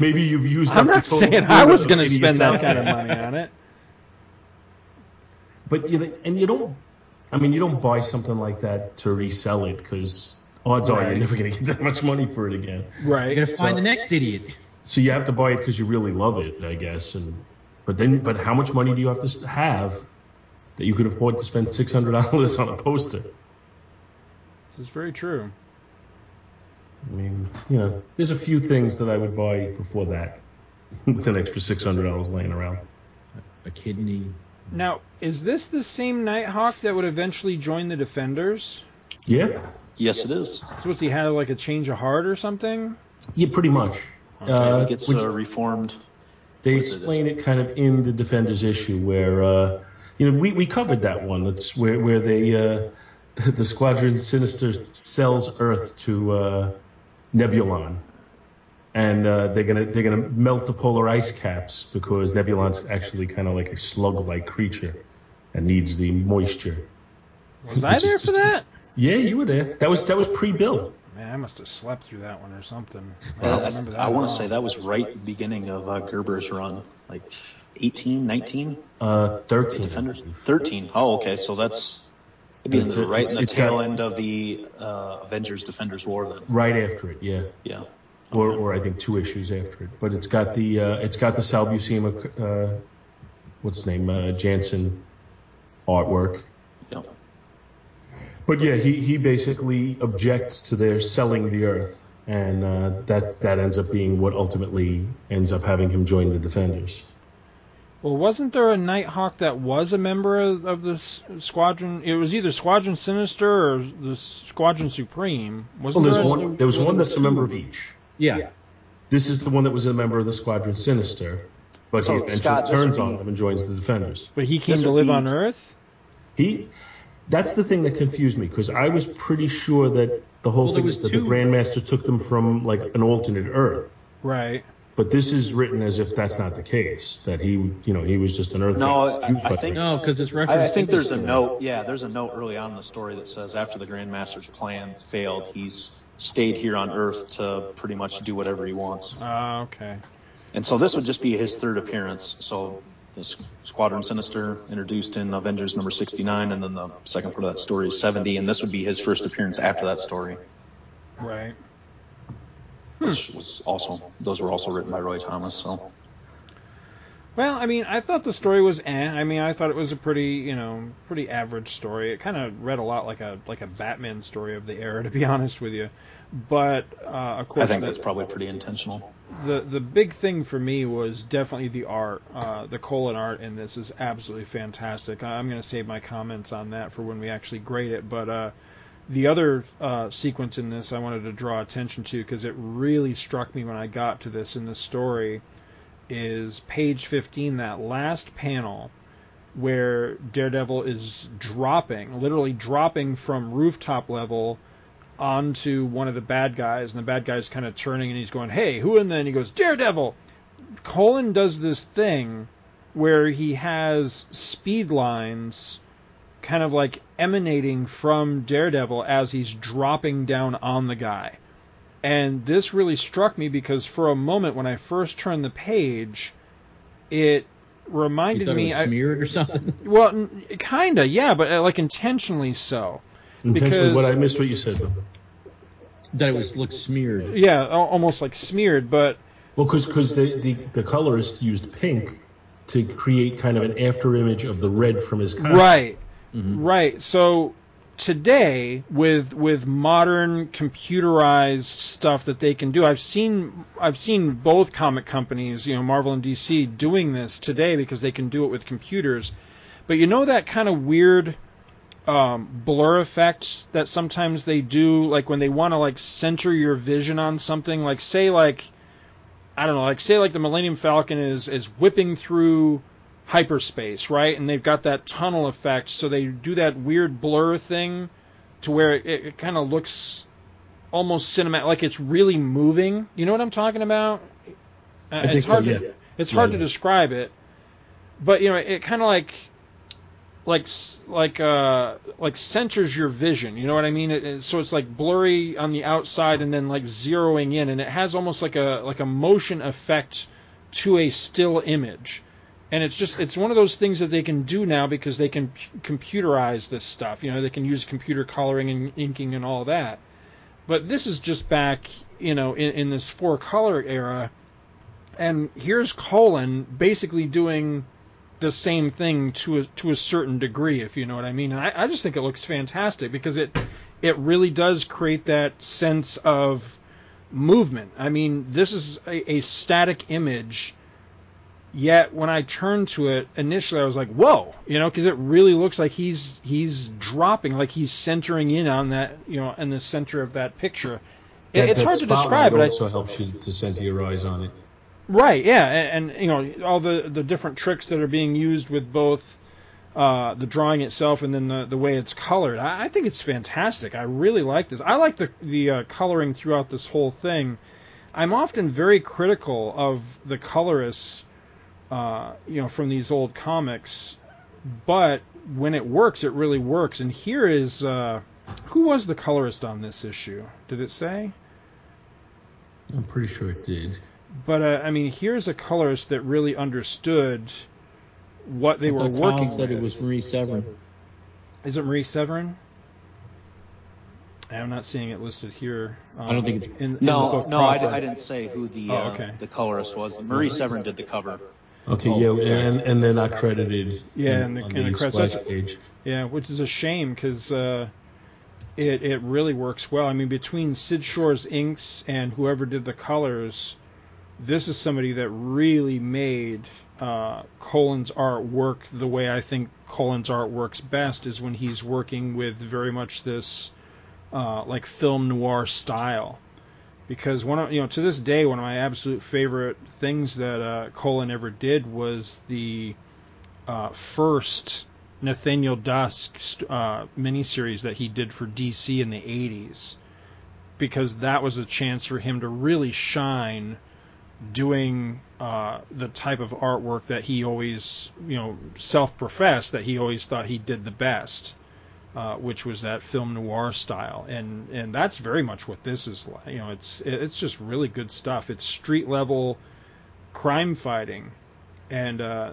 maybe you've used. I'm up not the total saying I was going to spend that kind of money on it. But you know, and you don't. I mean, you don't buy something like that to resell it because odds are you're never going to get that much money for it again. Right. You're gonna find So- the next idiot. So you have to buy it because you really love it, I guess. And but then, but how much money do you have to have that you could afford to spend six hundred dollars on a poster? This is very true. I mean, you know, there's a few things that I would buy before that with an extra six hundred dollars laying around. A kidney. Now, is this the same Nighthawk that would eventually join the Defenders? Yeah, Yes, it is. So what's he had like a change of heart or something? yeah, pretty much. Uh, he gets which- uh, reformed. They What's it? explain it kind of in the Defenders issue where uh, you know, we, we covered that one. That's where where they uh, the Squadron Sinister sells Earth to uh, Nebulon, and uh, they're gonna they're gonna melt the polar ice caps because Nebulon's actually kind of like a slug-like creature and needs the moisture. Was I there for just- that? Yeah, you were there. That was that was pre-Bill. Man, I must have slept through that one or something. I Uh, don't remember that. I want to say that was right at the beginning of uh, Gerber's run, like 18, 19 Uh, thirteen. Defenders. 13. Oh, okay. So that's it'd be in the, a- right it's- in the tail got- end of the uh, Avengers Defenders War. Then, Right after it, yeah. yeah. Or, or I think two issues after it. But it's got the uh, it's got the Sal Buscema, uh, what's his name, uh, Janson artwork. yeah. But yeah, he, he basically objects to their selling the Earth, and uh, that that ends up being what ultimately ends up having him join the Defenders. Well, wasn't there a Nighthawk that was a member of, of the Squadron? It was either Squadron Sinister or the Squadron Supreme. Wasn't there's there? a- one there was one that's a member of each. Yeah. This is the one that was a member of the Squadron Sinister, but So, he oh, eventually Scott, turns on them and joins the Defenders. But he came This to live be- on Earth. He, that's the thing that confused me because I was pretty sure that the whole Well, thing was is that the Grandmaster took them from like an alternate Earth. Right. But this is written as if that's not the case. That he, you know, he was just an Earth. No, I- I think- No, because it's referenced. I, I think there's a note. Yeah, there's a note early on in the story that says after the Grandmaster's plans failed, he's stayed here on Earth to pretty much do whatever he wants. Ah, okay. And so this would just be his third appearance. So this Squadron Sinister introduced in Avengers number 69, and then the second part of that story is 70, and this would be his first appearance after that story, Right. which was also those were also written by Roy Thomas. So Well, I mean, I thought the story was eh. I mean, I thought it was a pretty, you know, pretty average story. It kind of read a lot like a like a Batman story of the era, to be honest with you. But uh, of course, I think the- that's probably pretty intentional. the the big thing for me was definitely the art. Uh, the Colan art in this is absolutely fantastic. I'm going to save my comments on that for when we actually grade it. But uh, the other uh, sequence in this I wanted to draw attention to because it really struck me when I got to this in the story is page 15, that last panel where Daredevil is dropping, literally dropping from rooftop level onto one of the bad guys, and the bad guy's kind of turning and he's going, Hey, who? And then he goes, Daredevil! Colan does this thing where he has speed lines kind of like emanating from Daredevil as he's dropping down on the guy. And this really struck me because for a moment when I first turned the page, it You reminded thought it me. was I- smeared or something? well, kinda, yeah, but uh, like intentionally so. Intentionally, what I missed what you said. Though. that it was looked smeared. Yeah, almost like smeared, but Well, because the, the the colorist used pink to create kind of an after image of the red from his costume. right, right. So today, with with modern computerized stuff that they can do, I've seen I've seen both comic companies, you know, Marvel and DC, doing this today because they can do it with computers. But you know that kind of weird um, blur effects that sometimes they do, like when they want to like center your vision on something, like say like I don't know, like say like the Millennium Falcon is is whipping through hyperspace, right? And they've got that tunnel effect, so they do that weird blur thing to where it, it kind of looks almost cinematic, like it's really moving. You know what I'm talking about? Uh, I think it's so, hard yeah. to it's Yeah, hard yeah. to describe it, but you know, it kind of like like like uh like centers your vision you know what i mean it, it- so it's like blurry on the outside and then like zeroing in and it has almost like a like a motion effect to a still image and it's just it's one of those things that they can do now because they can computerize this stuff you know they can use computer coloring and inking and all that but this is just back you know in, in this four color era and here's Colan basically doing the same thing to a, to a certain degree, if you know what I mean. And I, I just think it looks fantastic because it it really does create that sense of movement. I mean, this is a, a static image. Yet when I turned to it initially, I was like, "Whoa!" You know, because it really looks like he's he's dropping, like he's centering in on that, you know, in the center of that picture. It, That- it's that hard to describe, but I, also helps you to center your eyes on it. Right, yeah, and, and you know all the the different tricks that are being used with both uh, the drawing itself and then the, the way it's colored. I, I think it's fantastic. I really like this. I like the the uh, coloring throughout this whole thing. I'm often very critical of the colorists, uh, you know, from these old comics, but when it works, it really works. And here is uh, who was the colorist on this issue? Did it say? I'm pretty sure it did. But uh, I mean, here's a colorist that really understood what they were thought Kyle working said with. it was Marie Severin. Is it Marie Severin? I'm not seeing it listed here. Um, I don't think it's- in, in the No, book no, I, I didn't say who the Oh, uh, the colorist was. Marie Severin did the cover. Okay, Oh, yeah, yeah. and and they're not credited. Yeah, in- and the- on and the credits- splash page. Yeah, which is a shame because uh, it it really works well. I mean, between Syd Shore's inks and whoever did the colors, this is somebody that really made uh, Colan's art work the way I think Colan's art works best is when he's working with very much this uh, like film noir style. Because one of you know to this day one of my absolute favorite things that uh, Colan ever did was the uh, first Nathaniel Dusk uh, miniseries that he did for DC in the 80s because that was a chance for him to really shine doing uh, the type of artwork that he always, you know, self-professed that he always thought he did the best, uh, which was that film noir style, and and that's very much what this is like. You know, it's it's just really good stuff. It's street level crime fighting, and uh,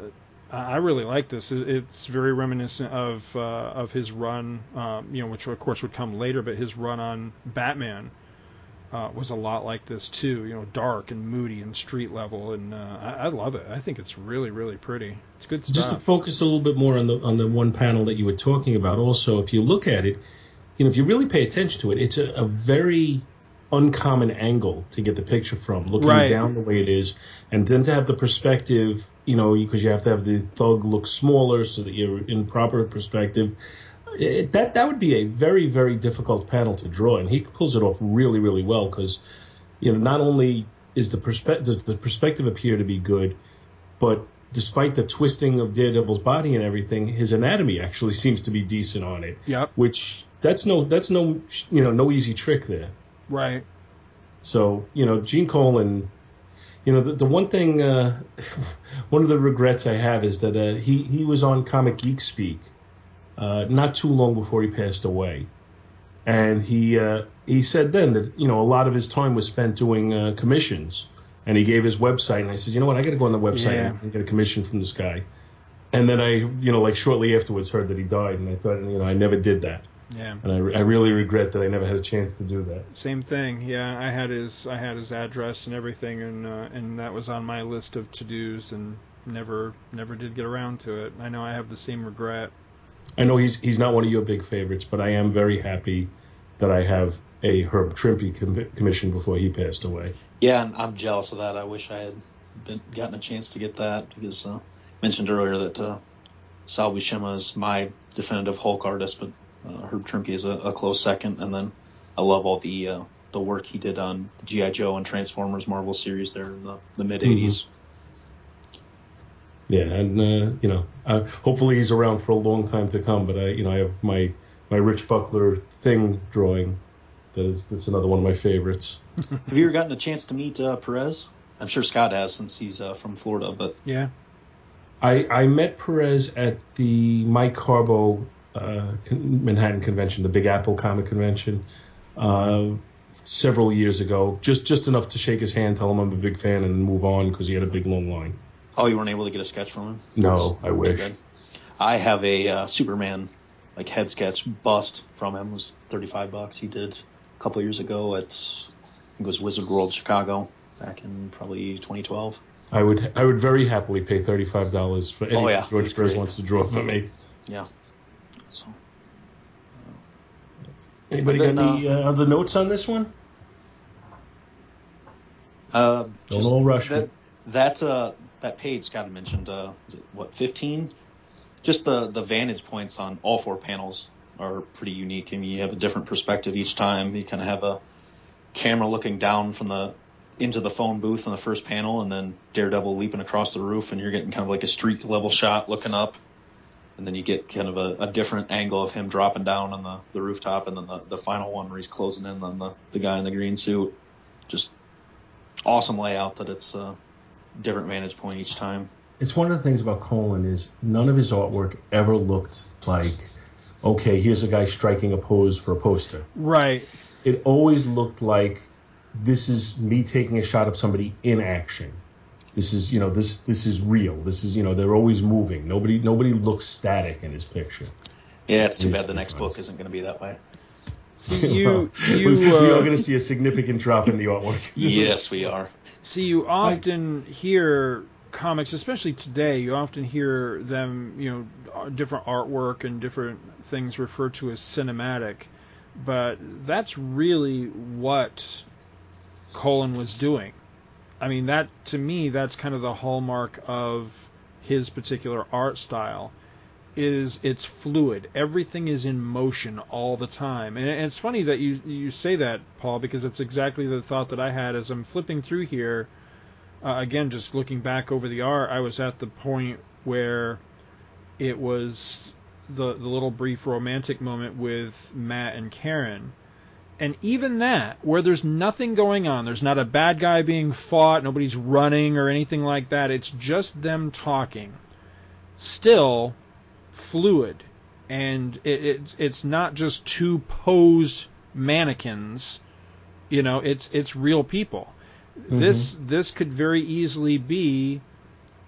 I really like this. It's very reminiscent of uh, of his run, um, you know, which of course would come later, but his run on Batman uh, was a lot like this too. You know, dark and moody and street level, and uh, I, I love it. I think it's really really pretty. It's good stuff. Just to focus a little bit more on the on the one panel that you were talking about. Also, if you look at it, you know, if you really pay attention to it, it's a, a very uncommon angle to get the picture from, looking Right. down the way it is, and then to have the perspective, you know, because you have to have the thug look smaller so that you're in proper perspective. It, that that would be a very very difficult panel to draw, and he pulls it off really really well because, you know, not only is the perspective does the perspective appear to be good, but despite the twisting of Daredevil's body and everything, his anatomy actually seems to be decent on it. Yep. Which that's no that's no you know no easy trick there. Right. So you know Gene Colan, you know the, the one thing, uh, one of the regrets I have is that uh, he he was on Comic Geek Speak, uh, not too long before he passed away, and he uh, he said then that you know a lot of his time was spent doing uh, commissions, and he gave his website, and I said you know what I got to go on the website Yeah. and get a commission from this guy, and then I you know like shortly afterwards heard that he died, and I thought you know I never did that, Yeah. and I, I really regret that I never had a chance to do that. Same thing. Yeah, I had his I had his address and everything, and uh, and that was on my list of to dos, and never never did get around to it. I know I have the same regret. I know he's he's not one of your big favorites, but I am very happy that I have a Herb Trimpe com- commission before he passed away. Yeah, and I'm jealous of that. I wish I had been, gotten a chance to get that because uh, mentioned earlier that uh, Sal Buscema is my definitive Hulk artist, but uh, Herb Trimpe is a, a close second. And then I love all the uh, the work he did on the GI Joe and Transformers Marvel series there in the, the mid '80s. Yeah, and uh, you know, uh, hopefully he's around for a long time to come. But I, you know, I have my my Rich Buckler thing drawing. That is that's another one of my favorites. Have you ever gotten a chance to meet uh, Perez? I'm sure Scott has since he's uh, from Florida, but Yeah. I I met Perez at the Mike Carbo uh, con- Manhattan convention, the Big Apple Comic Convention, uh, several years ago. Just just enough to shake his hand, tell him I'm a big fan, and move on because he had a big long line. Oh, you weren't able to get a sketch from him. No, I Too wish. bad. I have a uh, Superman like head sketch bust from him. It was 35 bucks. He did a couple years ago at I think it was Wizard World Chicago back in probably 2012. I would I would very happily pay thirty five dollars for anything Oh, yeah. George He's Perez wants to draw for me. Yeah. So Anybody Then, got any uh, other notes on this one? uh, Don't just all rush that me. that uh, that page Scott mentioned. Uh, what 15? Just the the vantage points on all four panels are pretty unique. I mean, you have a different perspective each time. You kind of have a camera looking down from the into the phone booth on the first panel, and then Daredevil leaping across the roof, and you're getting kind of like a street level shot looking up. and then you get kind of a, a different angle of him dropping down on the, the rooftop, and then the, the final one where he's closing in on the, the guy in the green suit. Just awesome layout that it's a different vantage point each time. It's one of the things about Colan is none of his artwork ever looked like, okay, here's a guy striking a pose for a poster. Right. It always looked like this is me taking a shot of somebody in action. This is you know this this is real. This is you know they're always moving. Nobody nobody looks static in his picture. Yeah, it's too bad the next book isn't going to be that way. You, Well, you, we, we uh, are going to see a significant drop in the artwork. yes, we are. See, you often hear comics, especially today, you often hear them, you know, different artwork and different things referred to as cinematic, but that's really what Colan was doing. I mean, that to me, that's kind of the hallmark of his particular art style. Is it's fluid. Everything is in motion all the time, and it's funny that you you say that, Paul, because it's exactly the thought that I had as I'm flipping through here. Uh, again, just looking back over the art, I was at the point where it was the the little brief romantic moment with Matt and Karen. And even that, where there's nothing going on, there's not a bad guy being fought, nobody's running or anything like that, it's just them talking. Still fluid. And it, it, it's not just two posed mannequins. You know, it's it's real people. This this could very easily be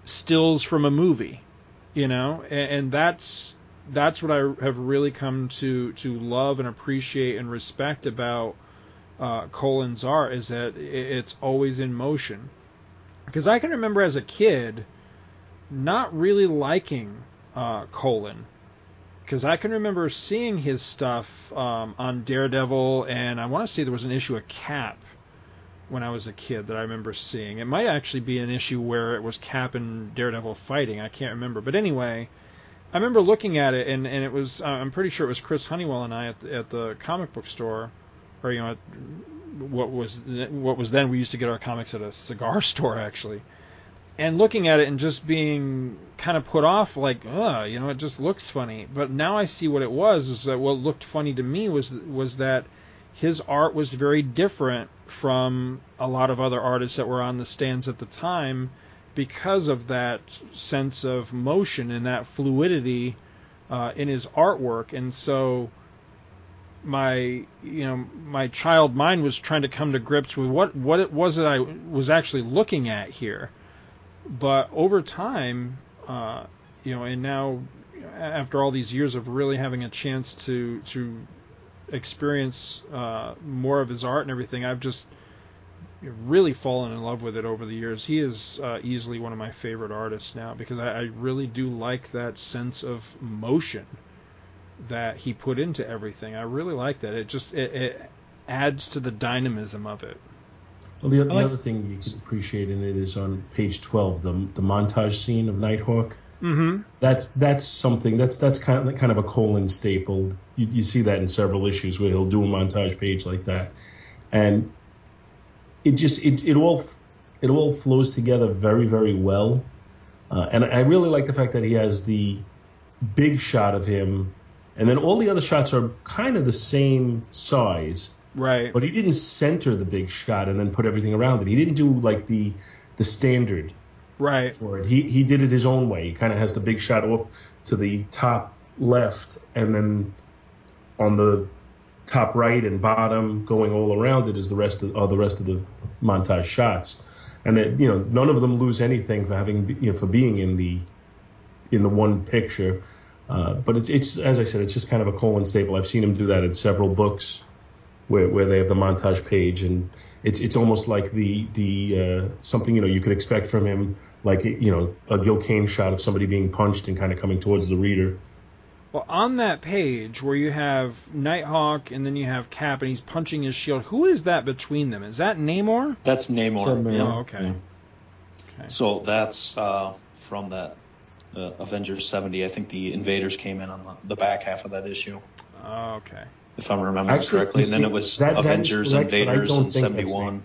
stills from a movie, you know, and, and that's that's what I have really come to to love and appreciate and respect about uh, Colan's art is that it's always in motion. Because I can remember as a kid not really liking uh, Colan. Because I can remember seeing his stuff um, on Daredevil, and I want to say there was an issue of Cap when I was a kid that I remember seeing. It might actually be an issue where it was Cap and Daredevil fighting. I can't remember. But anyway, I remember looking at it, and, and it was uh, I'm pretty sure it was Chris Honeywell and I at the, at the comic book store, or you know, at what was what was then we used to get our comics at a cigar store actually, and looking at it and just being kind of put off, like, uh, you know, it just looks funny. But now I see what it was. Is that what looked funny to me was was that his art was very different from a lot of other artists that were on the stands at the time because of that sense of motion and that fluidity uh, in his artwork. And so my you know my child mind was trying to come to grips with what what it was that I was actually looking at here. But over time, uh, you know, and now after all these years of really having a chance to to experience uh, more of his art and everything, I've just really fallen in love with it over the years. He is uh, easily one of my favorite artists now because I, I really do like that sense of motion that he put into everything. I really like that. It just it, it adds to the dynamism of it. Well, the, the like- other thing you could appreciate in it is on page twelve, the the montage scene of Nighthawk. Mm-hmm. That's that's something that's that's kind of kind of a Colan staple. You, you see that in several issues where he'll do a montage page like that, and it just it, it all it all flows together very very well. Uh, and I really like the fact that he has the big shot of him, and then all the other shots are kind of the same size. Right. But he didn't center the big shot and then put everything around it. He didn't do like the the standard right. for it. He he did it his own way. He kind of has the big shot off to the top left, and then on the top right and bottom, going all around it, is the rest of are the rest of the montage shots. And it, you know, none of them lose anything for having you know for being in the in the one picture. Uh, but it's it's as I said, it's just kind of a Colan staple. I've seen him do that in several books where, where they have the montage page, and it's it's almost like the the uh, something you know you could expect from him, like you know a Gil Kane shot of somebody being punched and kind of coming towards the reader. Well, on that page where you have Nighthawk and then you have Cap and he's punching his shield, who is that between them? Is that Namor? That's Namor. Namor. yeah. Oh, okay. Yeah. So that's uh, from that uh, Avengers 70. I think the Invaders came in on the, the back half of that issue, Oh, okay. If I'm remembering Actually, correctly. you And then it was that- that is Avengers correct, but Invaders don't in 71.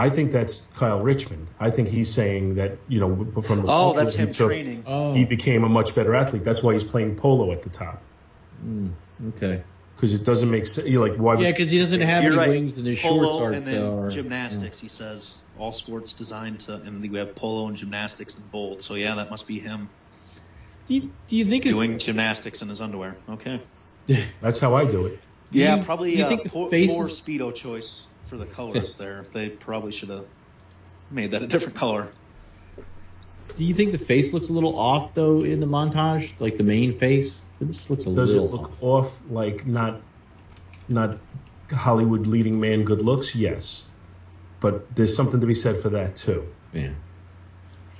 I think that's Kyle Richmond. I think he's saying that you know from the Oh, photos that's he him took, training. Oh, He became a much better athlete. That's why he's playing polo at the top mm, okay. because it doesn't make sense. You're like, why? Yeah, because he doesn't have any right. wings and his Polo shorts aren't. and then uh, gymnastics. He says all sports designed to, and we have polo and gymnastics in bold. So yeah, that must be him Do you, do you think it's doing gymnastics in his underwear. Okay. That's how I do it. Do Yeah, you- probably do you uh, think the poor, face poor speedo choice for the colors there. They probably should have made that a different color. Do you think the face looks a little off though in the montage, like the main face? This looks a Does it look off. off like not not Hollywood leading man good looks? Yes, but there's something to be said for that too. Yeah.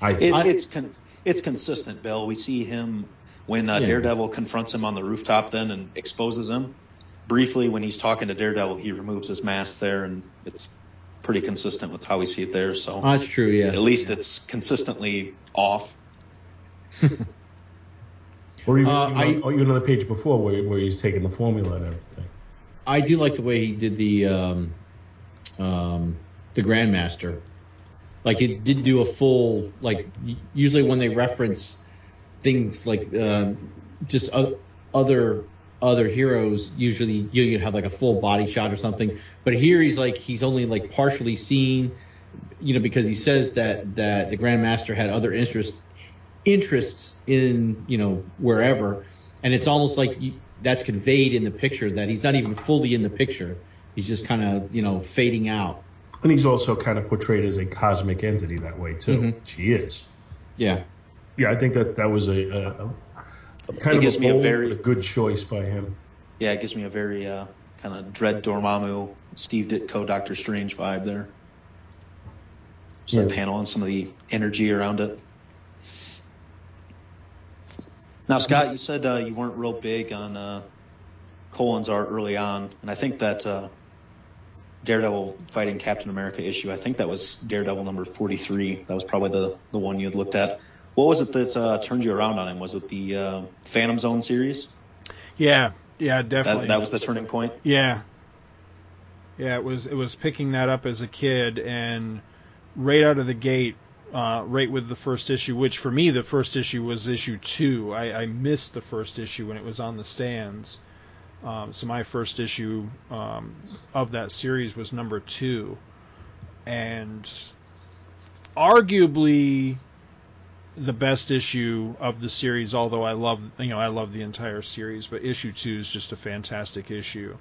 I It, I- it's con- it's consistent, Bill. We see him when uh, Yeah. Daredevil confronts him on the rooftop, then and exposes him. Briefly, when he's talking to Daredevil, he removes his mask there, and it's pretty consistent with how we see it there. So Oh, that's true. Yeah. at least it's consistently off. or even, Uh, even, I- on, or even on the page before where, where he's taking the formula and everything. I do like the way he did the um, um, the Grandmaster. Like he did do a full like usually when they reference things like uh, just other other heroes usually you you have like a full body shot or something but here he's like he's only like partially seen you know because he says that that the grandmaster had other interest interests in you know wherever and it's almost like you, that's conveyed in the picture that he's not even fully in the picture he's just kind of you know fading out And he's also kind of portrayed as a cosmic entity that way too. Mhm. She is. yeah Yeah, I think that that was a, a, a kind It of gives a, me a very- a good choice by him. Yeah, it gives me a very uh, kind of Dread Dormammu, Steve Ditko, Doctor Strange vibe there. Just that Yeah. panel and some of the energy around it. Now, Scott, you said uh, you weren't real big on uh, Colan's art early on, and I think that uh, Daredevil fighting Captain America issue, I think that was Daredevil number 43. That was probably the, the one you had looked at. What was it that uh, turned you around on him? Was it the uh, Phantom Zone series? Yeah, yeah, definitely. That, that was the turning point? Yeah. Yeah, it was it was picking that up as a kid and right out of the gate, uh, right with the first issue, which for me the first issue was issue two. I, I missed the first issue when it was on the stands. Um, so my first issue um, of that series was number two, and arguably the best issue of the series. Although I love you know I love the entire series, but issue two is just a fantastic issue,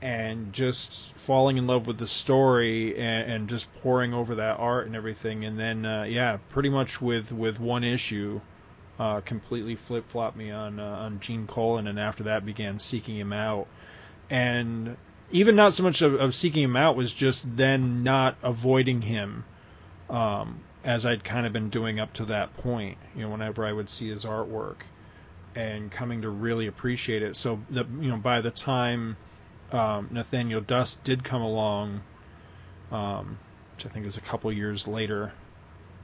and just falling in love with the story and, and just pouring over that art and everything, and then uh, yeah, pretty much with with one issue. Uh, completely flip flopped me on uh, on Gene Colan, and after that began seeking him out, and even not so much of, of seeking him out was just then not avoiding him, um, as I'd kind of been doing up to that point. You know, whenever I would see his artwork, and coming to really appreciate it. So that you know, by the time um, Nathaniel Dusk did come along, um, which I think was a couple years later,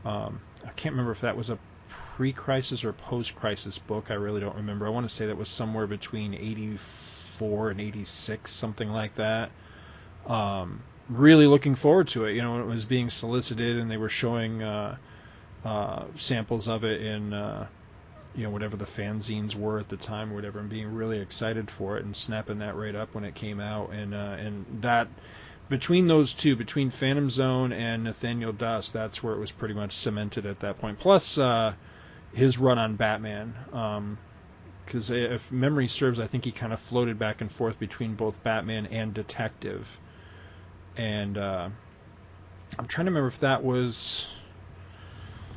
um, I can't remember if that was a pre-crisis or post-crisis book. I really don't remember. I want to say that was somewhere between 84 and 86, something like that. Um, really looking forward to it. You know, when it was being solicited and they were showing uh, uh, samples of it in, uh, you know, whatever the fanzines were at the time or whatever, and being really excited for it and snapping that right up when it came out. And uh, and that between those two, between Phantom Zone and Nathaniel Dusk, that's where it was pretty much cemented at that point. Plus, uh, his run on Batman. Um, Because if memory serves, I think he kind of floated back and forth between both Batman and Detective. And uh, I'm trying to remember if that was.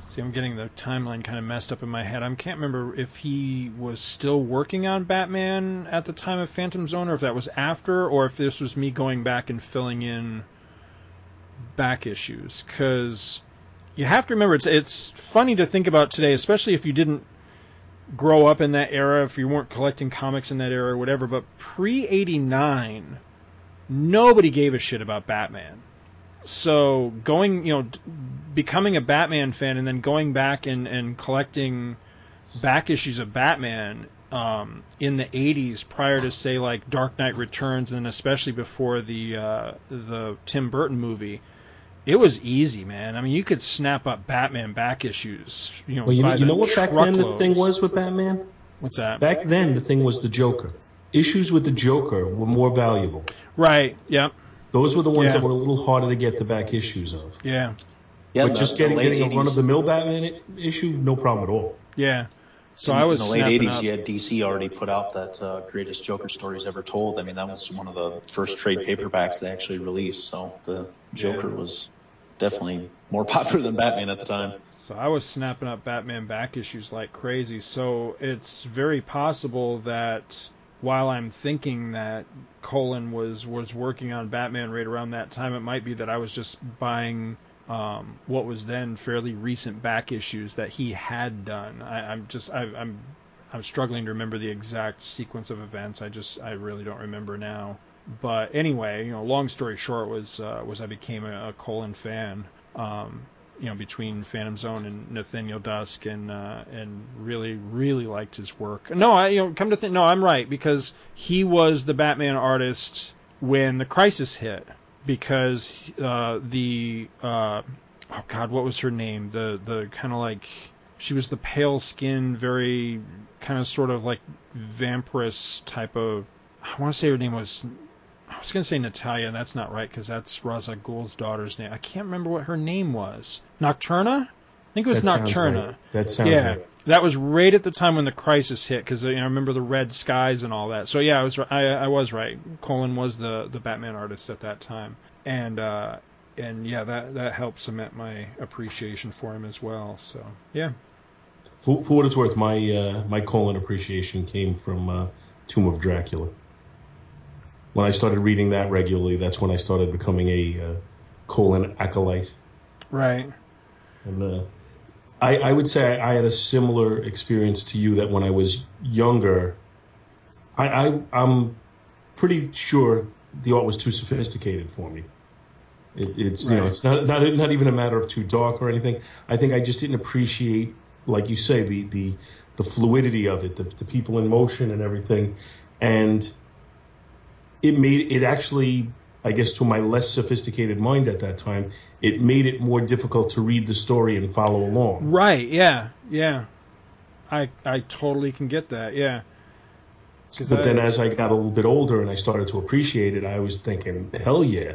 See, I'm getting the timeline kind of messed up in my head. I can't remember if he was still working on Batman at the time of Phantom Zone, or if that was after, or if this was me going back and filling in back issues. Because you have to remember, it's it's funny to think about today, especially if you didn't grow up in that era, if you weren't collecting comics in that era or whatever. But pre '89, nobody gave a shit about Batman so going you know becoming a batman fan and then going back and, and collecting back issues of batman um, in the 80s prior to say like dark knight returns and especially before the uh, the tim burton movie it was easy, man. I mean, you could snap up Batman back issues. You know, Well, you, you know what back then the thing was with Batman? What's that? Back then the thing was the Joker. Issues with the Joker were more valuable. Right. Yep. Those were the ones Yeah. that were a little harder to get the back issues of. Yeah. Yeah, but the- just the getting, late getting a 80s run of the mill Batman issue, no problem at all. Yeah. So in, I was in the late '80s. up. You had DC already put out that uh, greatest Joker stories ever told. I mean, that was one of the first trade paperbacks they actually released. So the Joker was definitely more popular than Batman at the time. So I was snapping up Batman back issues like crazy. So it's very possible that while I'm thinking that Colan was was working on Batman right around that time, it might be that I was just buying um, what was then fairly recent back issues that he had done. I, I'm just I, I'm I'm struggling to remember the exact sequence of events. I just I really don't remember now. But anyway, you know, long story short was uh, was I became a, a Colan fan. Um, you know, between Phantom Zone and Nathaniel Dusk, and uh, and really, really liked his work. No, I you know, come to think, no, I'm right because he was the Batman artist when the crisis hit, because uh, the uh, oh God, what was her name? The the kind of like she was the pale skinned, very kind of sort of like vampirous type of. I want to say her name was I was gonna say Natalia, and that's not right because that's Ra's al Ghul's daughter's name. I can't remember what her name was. Nocturna? I think it was That sounds Nocturna. right. That sounds Yeah, right. that was right at the time when the crisis hit because you know, I remember the red skies and all that. So yeah, I was I, I was right. Colan was the the Batman artist at that time, and uh, and yeah, that that helped cement my appreciation for him as well. So yeah, For, for what it's worth, my uh, my Colan appreciation came from uh, Tomb of Dracula. When I started reading that regularly, that's when I started becoming a uh, Colan acolyte. right. And uh, I, I would say I had a similar experience to you that when I was younger, I, I I'm pretty sure the art was too sophisticated for me. It, it's you know it's not, not not even a matter of too dark or anything. I think I just didn't appreciate, like you say, the the the fluidity of it, the, the people in motion and everything, and it made it actually I guess to my less sophisticated mind at that time, it made it more difficult to read the story and follow along. Right. Yeah. Yeah. I I totally can get that. Yeah. But I- then as I got a little bit older and I started to appreciate it, I was thinking, hell yeah.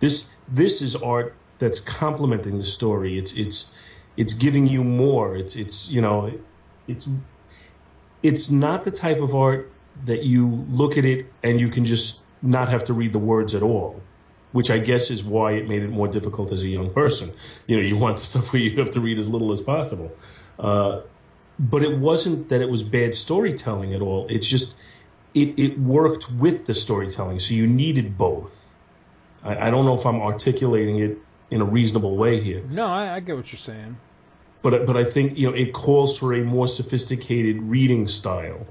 This this is art that's complementing the story. It's it's it's giving you more. It's it's you know, it's it's not the type of art that you look at it and you can just not have to read the words at all. Which I guess is why it made it more difficult as a young person. You know, you want the stuff where you have to read as little as possible. Uh, but it wasn't that it was bad storytelling at all. It's just it, it worked with the storytelling, so you needed both. I, I don't know if I'm articulating it in a reasonable way here, no, I, I get what you're saying. but but I think you know it calls for a more sophisticated reading style.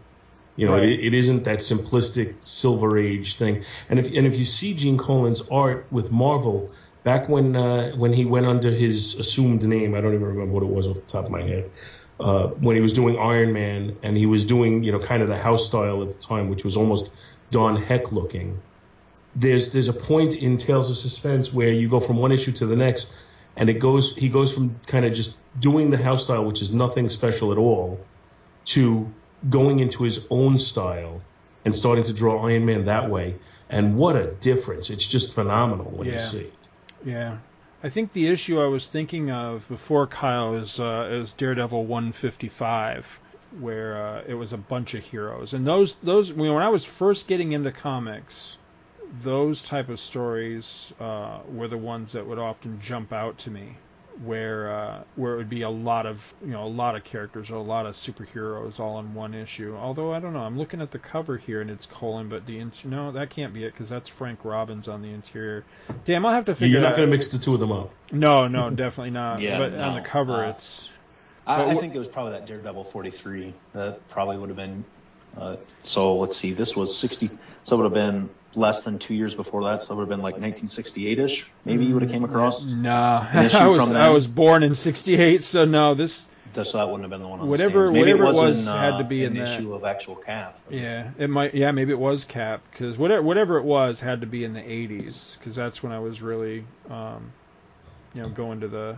You know, Right. it, it isn't that simplistic Silver Age thing. And if and if you see Gene Colan's art with Marvel back when uh, when he went under his assumed name, I don't even remember what it was off the top of my head. Uh, when he was doing Iron Man and he was doing you know kind of the house style at the time, which was almost Don Heck looking. There's there's a point in Tales of Suspense where you go from one issue to the next, and it goes he goes from kind of just doing the house style, which is nothing special at all, to going into his own style and starting to draw Iron Man that way. And what a difference! It's just phenomenal when Yeah. you see it. Yeah. I think the issue I was thinking of before Kyle is uh, is Daredevil 155, where uh, it was a bunch of heroes, and those those when I was first getting into comics, those type of stories uh, were the ones that would often jump out to me, where uh, where it would be a lot of you know a lot of characters or a lot of superheroes all in one issue. Although I don't know, I'm looking at the cover here and it's Colan, but the int- no that can't be it because that's Frank Robbins on the interior. Damn, I'll have to figure. You're not going to mix the two of them up. no, no, definitely not. Yeah, but on the cover, Uh, it's I, I think it was probably that Daredevil 43. That probably would have been. Uh, so let's see. This was 60. So it would have been less than two years before that. So it would have been like 1968ish. Maybe you would have came across. nah. I was I was born in '68, so no. This This that wouldn't have been the one. On Whatever- the. Whatever it it was, in, uh, had to be in an that. issue of actual Cap. yeah, it might yeah maybe it was Cap because whatever whatever it was had to be in the '80s because that's when I was really um, you know go into the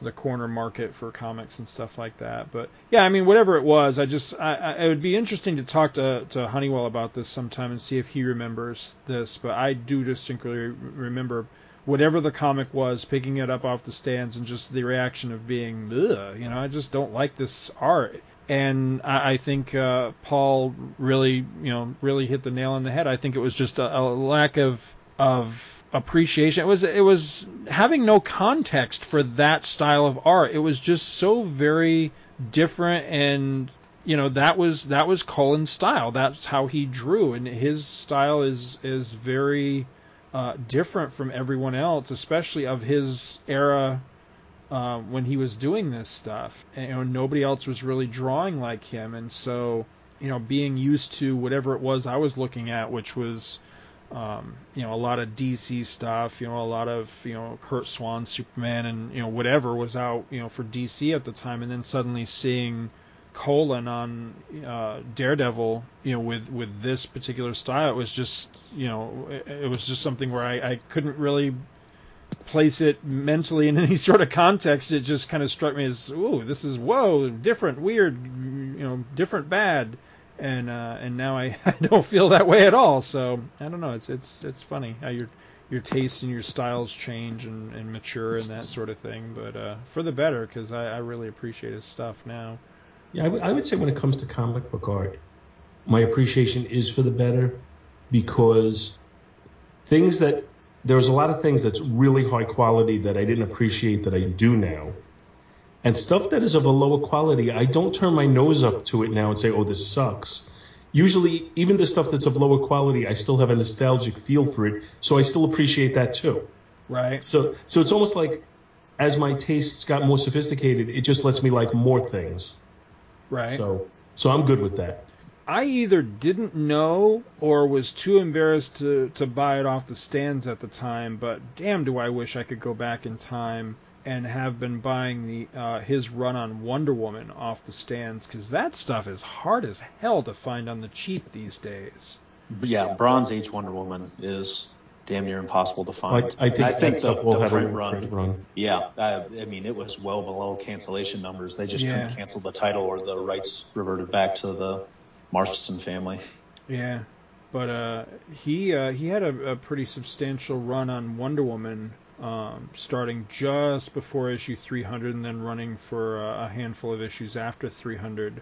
the corner market for comics and stuff like that. But yeah, I mean, whatever it was, I just I, I, it would be interesting to talk to to Honeywell about this sometime and see if he remembers this. But I do distinctly remember whatever the comic was, picking it up off the stands and just the reaction of being, you know, I just don't like this art. And I, I think uh, Paul really, you know, really hit the nail on the head. I think it was just a, a lack of of appreciation. It was it was having no context for that style of art. It was just so very different and you know that was that was Colan's style. That's how he drew, and his style is is very uh, different from everyone else, especially of his era uh, when he was doing this stuff. And, you know, nobody else was really drawing like him, and so you know, being used to whatever it was I was looking at, which was um, you know, a lot of DC stuff, you know, a lot of, you know, Curt Swan, Superman, and, you know, whatever was out, you know, for DC at the time. And then suddenly seeing Colan on uh, Daredevil, you know, with, with this particular style, it was just, you know, it, it was just something where I, I couldn't really place it mentally in any sort of context. It just kind of struck me as, ooh, this is, whoa, different, weird, you know, different, bad and uh, and now I, I don't feel that way at all. So I don't know. It's it's it's funny how your your tastes and your styles change and, and mature and that sort of thing. But uh, for the better, because I, I really appreciate his stuff now. Yeah, I, w- I would say when it comes to comic book art, my appreciation is for the better because things that there's a lot of things that's really high quality that I didn't appreciate that I do now and stuff that is of a lower quality, I don't turn my nose up to it now and say, oh, this sucks. Usually, even the stuff that's of lower quality, I still have a nostalgic feel for it, so I still appreciate that too. Right. So, so it's almost like as my tastes got more sophisticated, it just lets me like more things. Right. So, so I'm good with that. I either didn't know or was too embarrassed to, to buy it off the stands at the time, but damn do I wish I could go back in time and have been buying the uh, his run on Wonder Woman off the stands because that stuff is hard as hell to find on the cheap these days. Yeah, Bronze Age Wonder Woman is damn near impossible to find. I, I think, I think stuff the, will have print a run, print run. Yeah, I, I mean it was well below cancellation numbers. They just Yeah. couldn't cancel the title, or the rights reverted back to the Marston family. Yeah, but uh, he uh, he had a, a pretty substantial run on Wonder Woman, um, starting just before issue 300, and then running for uh, a handful of issues after 300.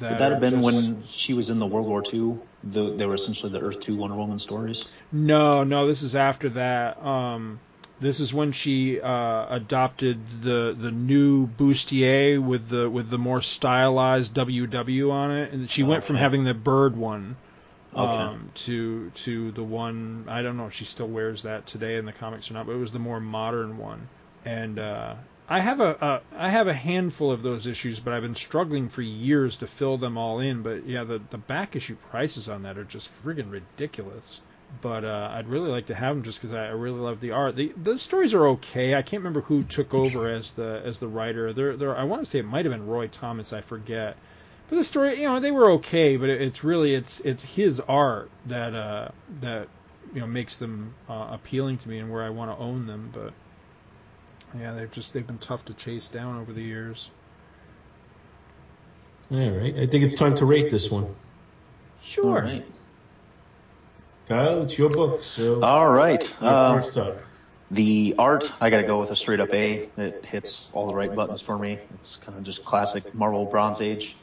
That Would that have been just- when she was in the World War II? The, they were essentially the Earth Two Wonder Woman stories. No, no, this is after that. Um, this is when she uh, adopted the the new bustier with the with the more stylized WW on it, and she went from having the bird one Okay. um, to to the one I don't know if she still wears that today in the comics or not, but it was the more modern one. And uh, I have a, a I have a handful of those issues, but I've been struggling for years to fill them all in. But yeah, the the back issue prices on that are just friggin' ridiculous. But uh, I'd really like to have them just because I, I really love the art. The the stories are okay. I can't remember who took over as the as the writer. They're, they're, I want to say it might have been Roy Thomas. I forget. But the story, you know, they were okay. But it, it's really it's it's his art that uh, that you know makes them uh, appealing to me and where I want to own them. But yeah, they've just they've been tough to chase down over the years. All right, I think it's time to rate this one. Sure. All right. Kyle, it's your book, so All right. Uh, first up. The art, I got to go with a straight up A. It hits all the right buttons for me. It's kind of just classic Marvel Bronze Age,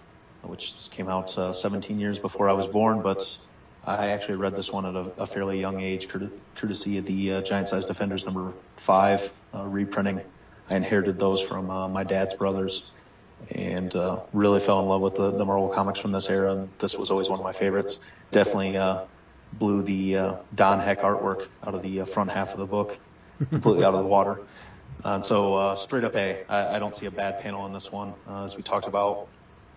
which just came out uh, 17 years before I was born, but I actually read this one at a, a fairly young age, courtesy of the uh, Giant Size Defenders number five uh, reprinting. I inherited those from uh, my dad's brothers and uh, really fell in love with the, the Marvel comics from this era. And this was always one of my favorites. Definitely uh, blew the uh, Don Heck artwork out of the uh, front half of the book, completely out of the water. And so, uh, straight up A. I, I don't see a bad panel on this one. Uh, as we talked about,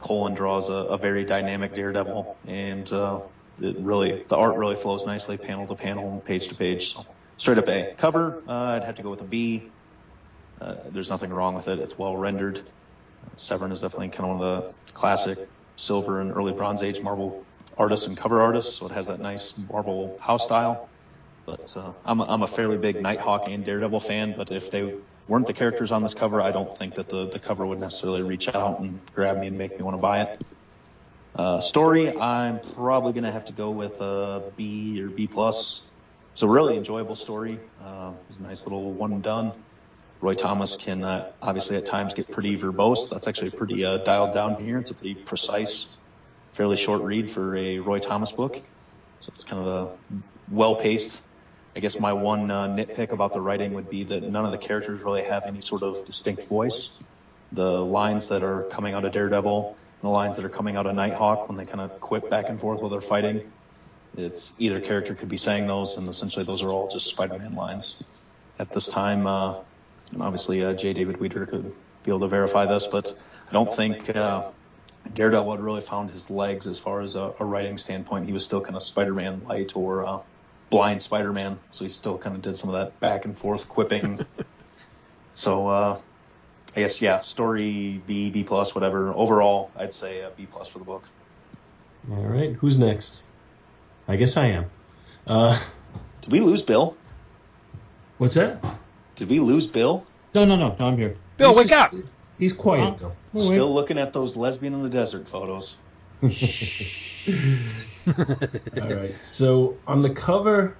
Colan draws a, a very dynamic Daredevil, and uh, it really the art really flows nicely, panel to panel and page to page. So, straight up A. Cover, uh, I'd have to go with a B. Uh, there's nothing wrong with it. It's well rendered. Severin is definitely kind of one of the classic silver and early Bronze Age Marvel artists and cover artists, so it has that nice Marvel house style. But uh, I'm, a, I'm a fairly big Nighthawk and Daredevil fan, but if they weren't the characters on this cover, I don't think that the, the cover would necessarily reach out and grab me and make me want to buy it. Uh, story, I'm probably going to have to go with a B or B plus. It's a really enjoyable story. Uh, it's a nice little one done. Roy Thomas can uh, obviously at times get pretty verbose. That's actually pretty uh, dialed down here. It's a pretty precise, fairly short read for a Roy Thomas book. So it's kind of a well paced. I guess my one uh, nitpick about the writing would be that none of the characters really have any sort of distinct voice. The lines that are coming out of Daredevil and the lines that are coming out of Nighthawk when they kind of quip back and forth while they're fighting, it's either character could be saying those, and essentially those are all just Spider-Man lines. At this time, uh, and obviously uh, J. David Weeder could be able to verify this, but I don't think uh, Daredevil had really found his legs as far as a, a writing standpoint. He was still kind of Spider-Man light or uh, blind Spider-Man, so he still kind of did some of that back and forth quipping. so uh, I guess yeah, story B, B plus, whatever. Overall, I'd say a B plus for the book. All right, who's next? I guess I am. Uh, Did we lose Bill? what's that? Did we lose Bill? No, no, no, no. I'm here. Bill, He's wake just- up! He's quiet though. Still looking at those lesbian in the desert photos. All right. So on the cover,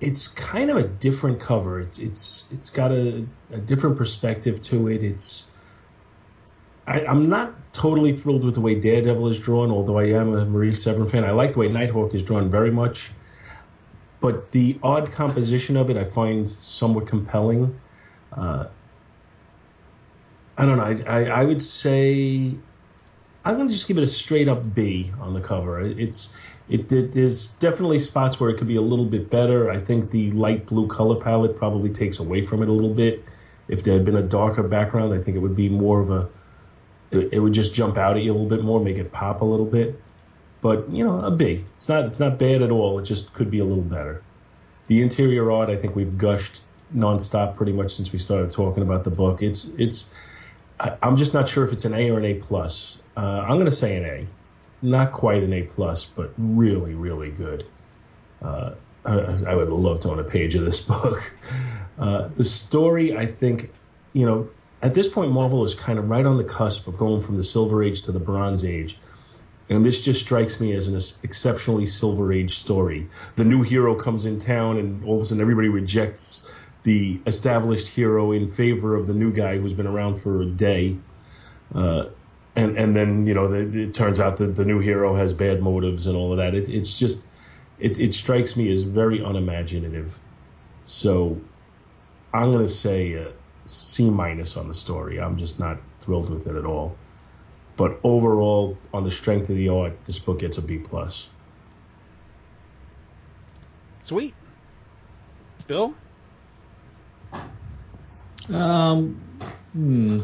it's kind of a different cover. It's it's it's got a, a different perspective to it. It's I, I'm not totally thrilled with the way Daredevil is drawn, although I am a Marie Severin fan. I like the way Nighthawk is drawn very much. But the odd composition of it I find somewhat compelling. Uh, I don't know. I, I, I would say I'm going to just give it a straight up B on the cover. It's it, it there's definitely spots where it could be a little bit better. I think the light blue color palette probably takes away from it a little bit. If there had been a darker background, I think it would be more of a it, it would just jump out at you a little bit more, make it pop a little bit. But you know, a B. It's not it's not bad at all. It just could be a little better. The interior art, I think we've gushed nonstop pretty much since we started talking about the book. It's it's I, I'm just not sure if it's an A or an A plus. Uh, I'm going to say an A, not quite an A plus, but really, really good. Uh, I, I would love to own a page of this book. Uh, the story, I think, you know, at this point, Marvel is kind of right on the cusp of going from the Silver Age to the Bronze Age. And this just strikes me as an exceptionally Silver Age story. The new hero comes in town, and all of a sudden, everybody rejects the established hero in favor of the new guy who's been around for a day. Uh, and and then you know the, it turns out that the new hero has bad motives and all of that. It, it's just it, it strikes me as very unimaginative. So I'm going to say a C minus on the story. I'm just not thrilled with it at all. But overall, on the strength of the art, this book gets a B plus. Sweet. Bill? Um, hmm.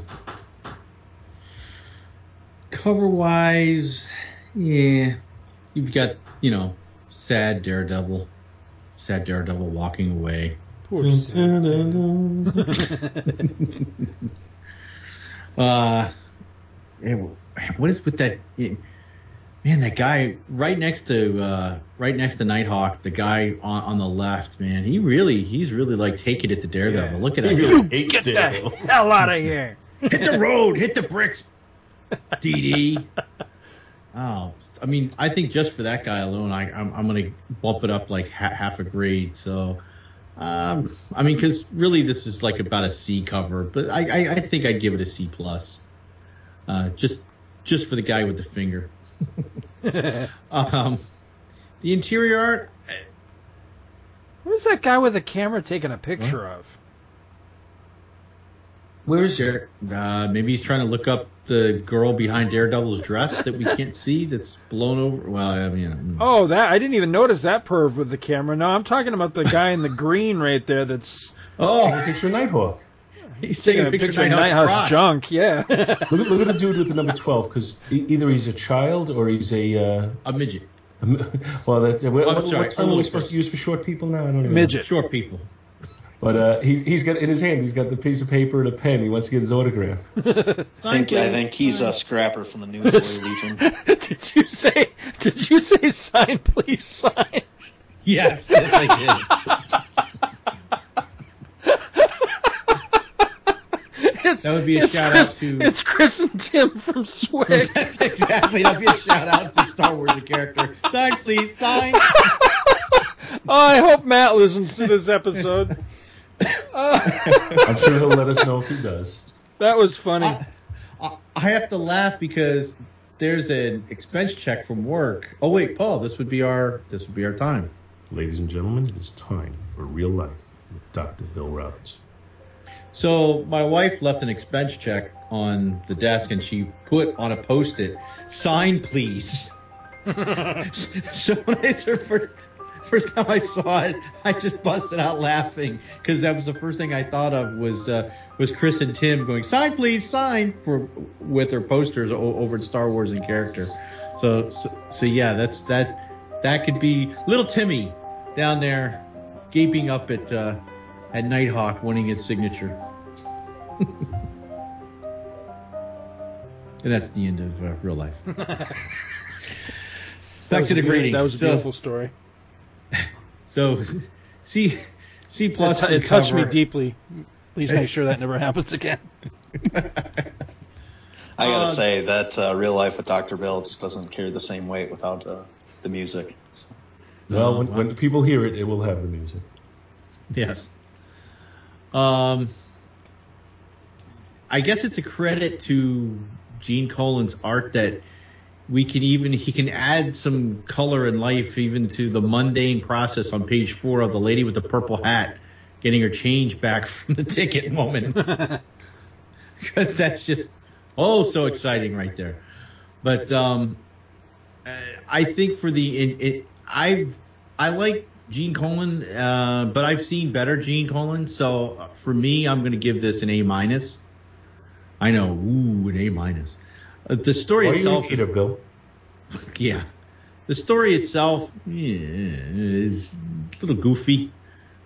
Cover wise, yeah, you've got you know, sad Daredevil, sad Daredevil walking away. Poor. Uh, yeah, what is with that? yeah, Man, that guy right next to uh, right next to Nighthawk, the guy on, on the left, man, he really he's really like taking it to Daredevil. Look at He that. really hates Get the hell out of here! hit the road, hit the bricks, DD. Oh, I mean, I think just for that guy alone, I, I'm, I'm going to bump it up like ha- half a grade. So, um, I mean, because really this is like about a C cover, but I, I, I think I'd give it a C plus, uh, just just for the guy with the finger. um, the interior art, Who's that guy with the camera taking a picture of? Where is Dare- uh, maybe he's trying to look up the girl behind Daredevil's dress that we can't see that's blown over. Well, I mean, mm. Oh, that I didn't even notice that perv with the camera. No, I'm talking about the guy in the green right there. That's oh, a picture of Nighthawk? he's taking a picture, of of Nighthouse Nighthouse crotch. junk. Yeah. Look at, look at the dude with the number 12, because either he's a child or he's a. Uh, A midget, well, that's, what, what, sorry, what term are we supposed to use for short people now? I don't even know. Midget. short people. But uh, he, he's got in his hand, he's got the piece of paper and a pen. He wants to get his autograph. I think, I think he's a scrapper from the Newsboy Legion. did you say? Did you say sign, please sign? Yes, yes, I did. It's, That would be a shout Chris, out to. It's Chris and Tim from Swig. That's exactly. That'd be a shout out to Star Wars the character. Sign, please. Sign. oh, I hope Matt listens to this episode. Uh, I'm sure he'll let us know if he does. that was funny. I, I, I have to laugh because there's an expense check from work. Oh wait, Paul, this would be our this would be our time. Ladies and gentlemen, it is time for real life with Dr. Bill Roberts. So my wife left an expense check on the desk, and she put on a post-it, "Sign, please." so when I first, first time I saw it, I just busted out laughing because that was the first thing I thought of was uh, was Chris and Tim going, "Sign, please, sign" for with their posters o- over at Star Wars in character. So, so so yeah, that's that that could be little Timmy down there gaping up at uh, at Nighthawk winning his signature. and that's the end of uh, real life. Back to the good- grading. That was a So- beautiful story. So, C C It, plus. t- it touched me deeply. Please make sure that never happens again. I gotta Uh, say that uh, real life with Dr. Bill just doesn't carry the same weight without uh, the music. So, Well, when, when people hear it, it will have the music. Yes. Um, I guess it's a credit to Gene Colan's art that we can even he can add some color and life even to the mundane process on page four of the lady with the purple hat getting her change back from the ticket moment because that's just oh so exciting right there. But um, I think for the it, it, I've I like Gene Colan, uh, but I've seen better Gene Colan. So uh, for me, I'm going to give this an A minus. I know, ooh, an A minus. Uh, the story Why are you itself, a Bill? yeah, the story itself yeah, is a little goofy.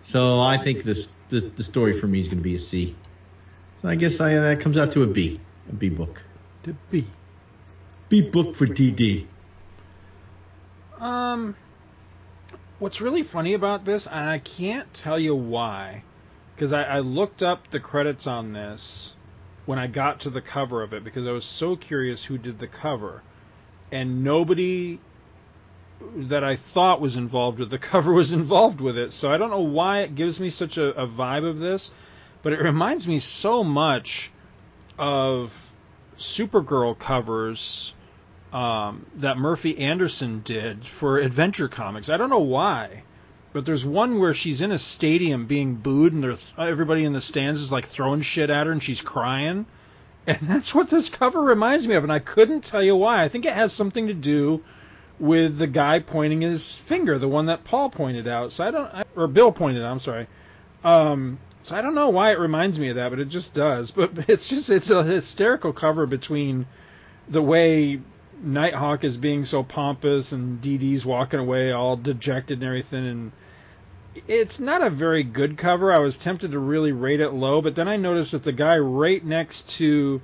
So I think this the, the story for me is going to be a C. So I guess I, that comes out to a B, a B book. To be. B book for DD. Um, what's really funny about this, and I can't tell you why, because I, I looked up the credits on this when I got to the cover of it because I was so curious who did the cover, and nobody that I thought was involved with the cover was involved with it. So I don't know why it gives me such a, a vibe of this, but it reminds me so much of Supergirl covers um, that Murphy Anderson did for Adventure Comics. I don't know why, but there's one where she's in a stadium being booed, and there's everybody in the stands is like throwing shit at her, and she's crying. And that's what this cover reminds me of, and I couldn't tell you why. I think it has something to do with the guy pointing his finger, the one that Paul pointed out. So I don't, I, or Bill pointed out. I'm sorry. Um, so I don't know why it reminds me of that, but it just does. But it's just it's a hysterical cover between the way Nighthawk is being so pompous and DD's walking away all dejected and everything and it's not a very good cover. I was tempted to really rate it low, but then I noticed that the guy right next to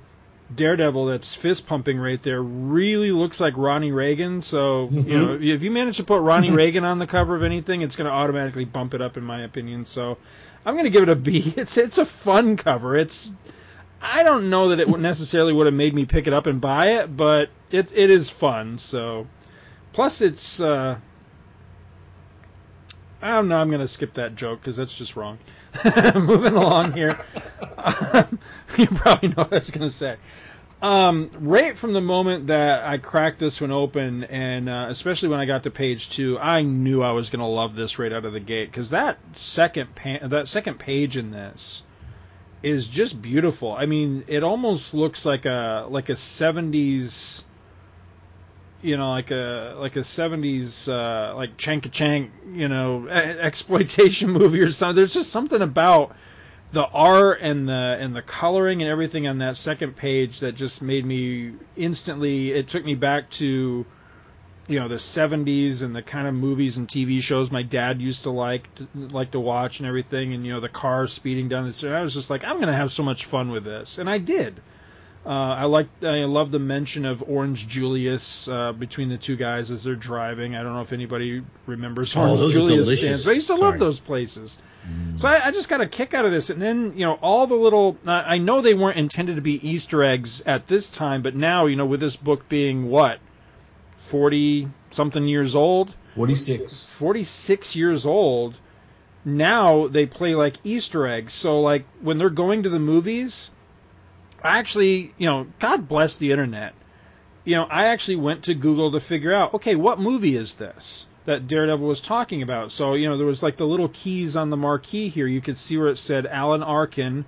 Daredevil that's fist pumping right there really looks like Ronnie Reagan. So, you mm-hmm. know, if you manage to put Ronnie Reagan on the cover of anything, it's going to automatically bump it up in my opinion. So, I'm going to give it a B. It's it's a fun cover. It's I don't know that it necessarily would have made me pick it up and buy it, but it it is fun. So, plus it's uh, I don't know. I'm going to skip that joke because that's just wrong. Moving along here, um, you probably know what I was going to say. Um, right from the moment that I cracked this one open, and uh, especially when I got to page two, I knew I was going to love this right out of the gate because that second pa- that second page in this is just beautiful. I mean, it almost looks like a like a '70s, you know, like a like a '70s uh, like Chanka Chank, you know, exploitation movie or something. There's just something about the art and the and the coloring and everything on that second page that just made me instantly. It took me back to you know the 70s and the kind of movies and TV shows my dad used to like to, like to watch and everything and you know the cars speeding down the street I was just like I'm going to have so much fun with this and I did Uh, I like I love the mention of Orange Julius uh, between the two guys as they're driving. I don't know if anybody remembers Oh, Orange Julius stands, but I used to love those places. So I, I just got a kick out of this, and then you know all the little. I know they weren't intended to be Easter eggs at this time, but now you know with this book being what forty something years old, 46. 46 years old. Now they play like easter eggs. So like when they're going to the movies i actually you know god bless the internet. You know i actually went to google to figure out okay what movie is this that daredevil was talking about? So you know there was like the little keys on the marquee here. You could see where it said alan arkin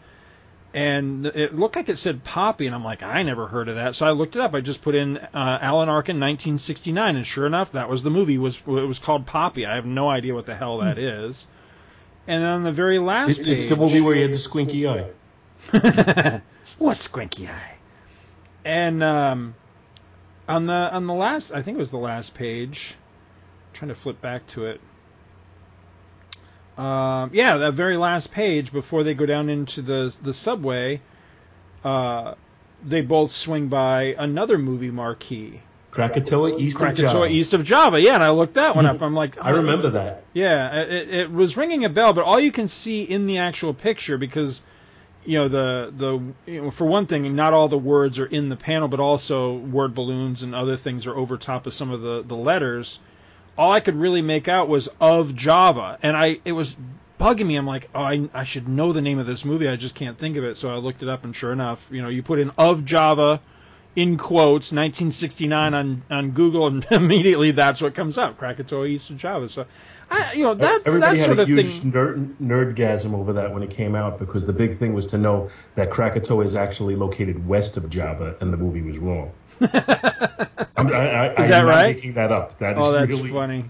and it looked like it said Popi, and I'm like, I never heard of that. So I looked it up. I just put in uh, Alan Arkin 1969, and sure enough, that was the movie. It was it was called Popi? I have no idea what the hell that is. And on the very last It's, it's the movie where he had the squinky eye. what squinky eye? And um, on the on the last, I think it was the last page. trying to flip back to it. Um, yeah, that very last page before they go down into the the subway, uh, they both swing by another movie marquee, Krakatoa East of Krakatoa Java. East of Java. Yeah, and I looked that one up. I'm like, I remember that. yeah, it, it was ringing a bell, but all you can see in the actual picture because you know the the you know, for one thing, not all the words are in the panel, but also word balloons and other things are over top of some of the the letters. All I could really make out was of Java, and I it was bugging me. I'm like, oh, I, I should know the name of this movie. I just can't think of it. So I looked it up, and sure enough, you know, you put in of Java in quotes 1969 on on Google, and immediately that's what comes up. Krakatoa East of Java. So, I you know that Everybody that had a huge thing. nerd, nerdgasm over that when it came out because the big thing was to know that Krakatoa is actually located west of Java, and the movie was wrong. I'm, I, I, Is that I'm right? Not making that up. That is Oh, that's really funny.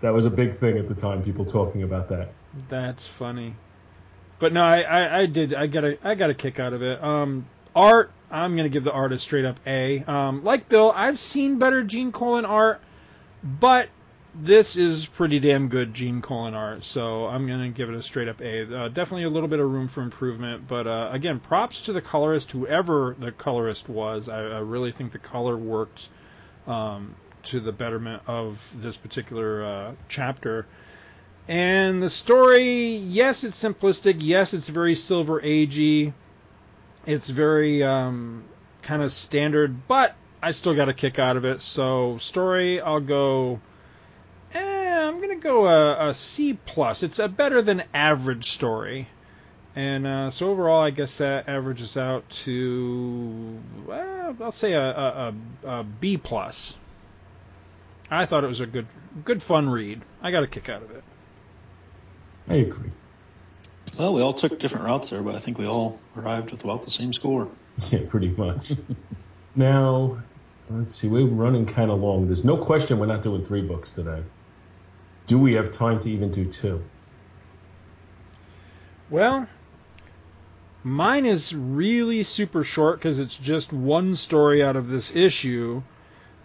that was a big thing at the time. People talking about that. That's funny. But no, I, I, I did I got a I got a kick out of it. Um, art, I'm gonna give the artist straight up A. Um, like Bill, I've seen better Gene Colan art, but this is pretty damn good Gene Colan art, so I'm gonna give it a straight up A. Uh, definitely a little bit of room for improvement, but uh, again, props to the colorist, whoever the colorist was. I, I really think the color worked um, to the betterment of this particular uh, chapter. And the story, yes, it's simplistic. Yes, it's very Silver Agey. It's very um, kind of standard, but I still got a kick out of it. So story, I'll go. I'm gonna go a, a C plus. It's a better than average story. And uh, so overall, I guess that averages out to well, I'll say a, a, a, a B plus. I thought it was a good, good fun read. I got a kick out of it. I agree. Well, we all took different routes there, but I think we all arrived with about the same score. Yeah, pretty much. now, let's see. We're running kind of long. There's no question we're not doing three books today. Do we have time to even do two? Well, mine is really super short because it's just one story out of this issue.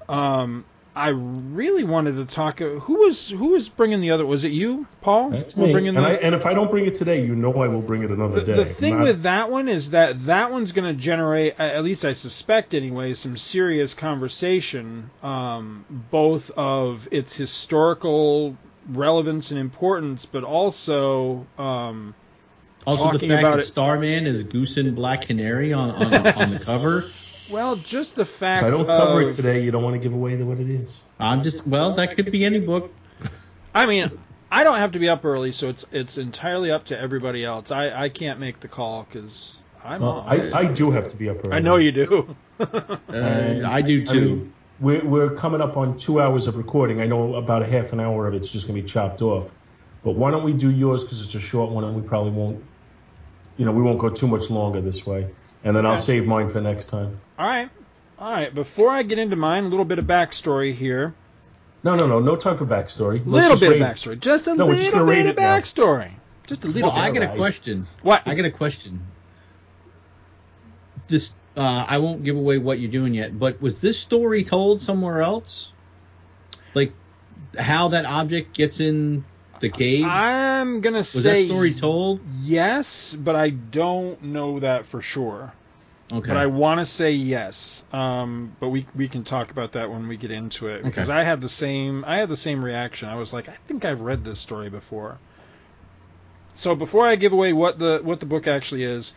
Um, I really wanted to talk. uh, Who was who was bringing the other? Was it you, Paul? That's me. And, the- I, and if I don't bring it today, you know I will bring it another the, day. the thing Not- with that one is that that one's going to generate, at least I suspect anyway, some serious conversation, um, both of its historical relevance and importance, but also um, Also, the Talking fact about that it- Starman is Goose and Black Canary on, on, on the cover. well, just the fact. if I don't cover of, it today, you don't want to give away what it is. I'm just well, that could be any book. I mean, I don't have to be up early, so it's it's entirely up to everybody else. I, I can't make the call because I'm. Well, on. I, I do have to be up early. I know you do. Uh, I do I too. mean, we're, we're coming up on two hours of recording. I know about a half an hour of it's just going to be chopped off. But why don't we do yours because it's a short one and we probably won't, you know, we won't go too much longer this way. And then I'll save mine for next time. All right, all right. Before I get into mine, a little bit of backstory here. No, no, no, no time for backstory. Let's little bit rate- of backstory. Just a No, we're just little bit of it now. backstory. Just a little Well, I bit. got a question. What? I got a question. This uh, I won't give away what you're doing yet, but was this story told somewhere else? Like how that object gets in the cave? I'm gonna was say that story told? yes, but I don't know that for sure. Okay. But I want to say yes. Um, but we we can talk about that when we get into it because I had the same I had the same reaction. I was like, I think I've read this story before. So before I give away what the what the book actually is,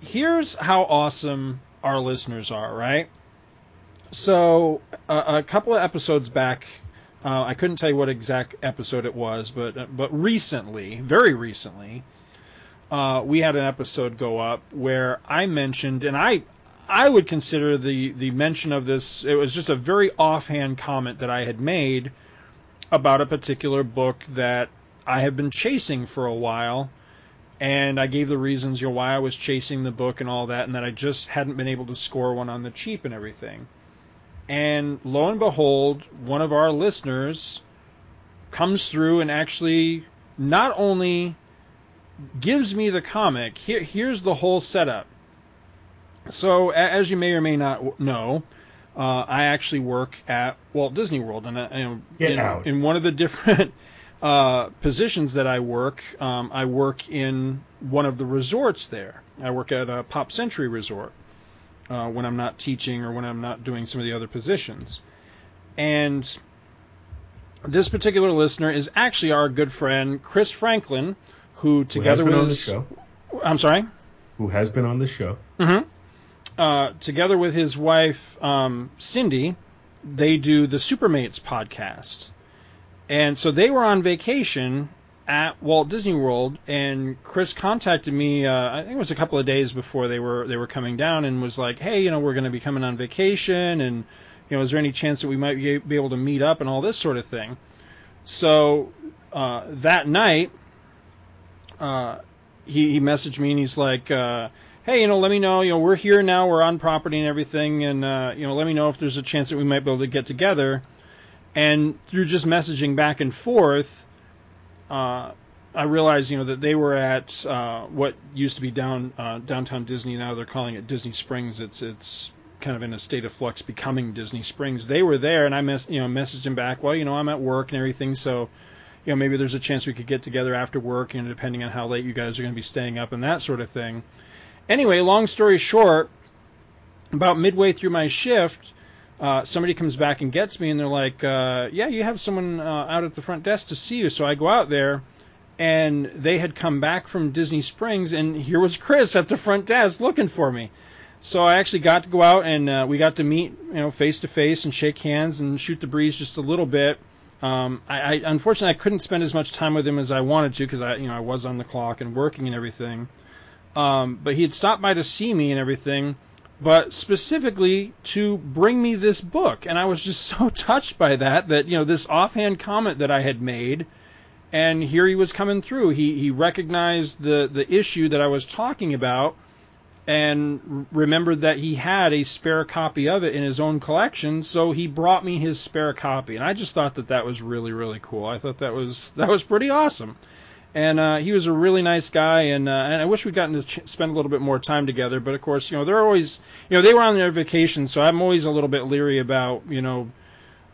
here's how awesome our listeners are, right? So uh, a couple of episodes back, uh, I couldn't tell you what exact episode it was, but but recently, very recently, uh, we had an episode go up where I mentioned, and I I would consider the the mention of this. It was just a very offhand comment that I had made about a particular book that I have been chasing for a while. And I gave the reasons, you know, why I was chasing the book and all that, and that I just hadn't been able to score one on the cheap and everything. And lo and behold, one of our listeners comes through and actually not only gives me the comic, here, here's the whole setup. So, as you may or may not know, uh, I actually work at Walt Disney World, and, uh, and in, out. in one of the different uh, positions that I work, um, I work in one of the resorts there. I work at a Pop Century Resort uh, when I'm not teaching or when I'm not doing some of the other positions. And this particular listener is actually our good friend Chris Franklin, who Who together been with his? I'm sorry. Who has been on the show? uh, together with his wife um, Cindy, they do the Supermates podcast, and so they were on vacation at Walt Disney World, and Chris contacted me. Uh, I think it was a couple of days before they were they were coming down, and was like, "Hey, you know, we're going to be coming on vacation, and you know, is there any chance that we might be able to meet up and all this sort of thing?" So uh, that night, uh, he he messaged me and he's like. Uh, hey, you know, let me know. You know, we're here now. We're on property and everything, and uh, you know, let me know if there's a chance that we might be able to get together. And through just messaging back and forth, uh, I realized, you know, that they were at uh, what used to be down uh, downtown Disney. Now they're calling it Disney Springs. It's it's kind of in a state of flux, becoming Disney Springs. They were there, and I mess, you know, messaged him back. Well, you know, I'm at work and everything, so you know, maybe there's a chance we could get together after work, and depending on how late you guys are going to be staying up and that sort of thing. Anyway, long story short, about midway through my shift, uh, somebody comes back and gets me, and they're like, uh, "Yeah, you have someone uh, out at the front desk to see you." So I go out there, and they had come back from Disney Springs, and here was Chris at the front desk looking for me. So I actually got to go out, and uh, we got to meet, you know, face to face and shake hands and shoot the breeze just a little bit. Um, I, I unfortunately I couldn't spend as much time with him as I wanted to because I, you know, I was on the clock and working and everything. Um, but he had stopped by to see me and everything, but specifically to bring me this book. And I was just so touched by that, that, you know, this offhand comment that I had made, and here he was coming through. He, he recognized the, the issue that I was talking about and remembered that he had a spare copy of it in his own collection, so he brought me his spare copy. And I just thought that that was really, really cool. I thought that was, that was pretty awesome and uh, he was a really nice guy, and uh, and I wish we'd gotten to ch- spend a little bit more time together. But of course, you know, they're always, you know, they were on their vacation, so I'm always a little bit leery about, you know,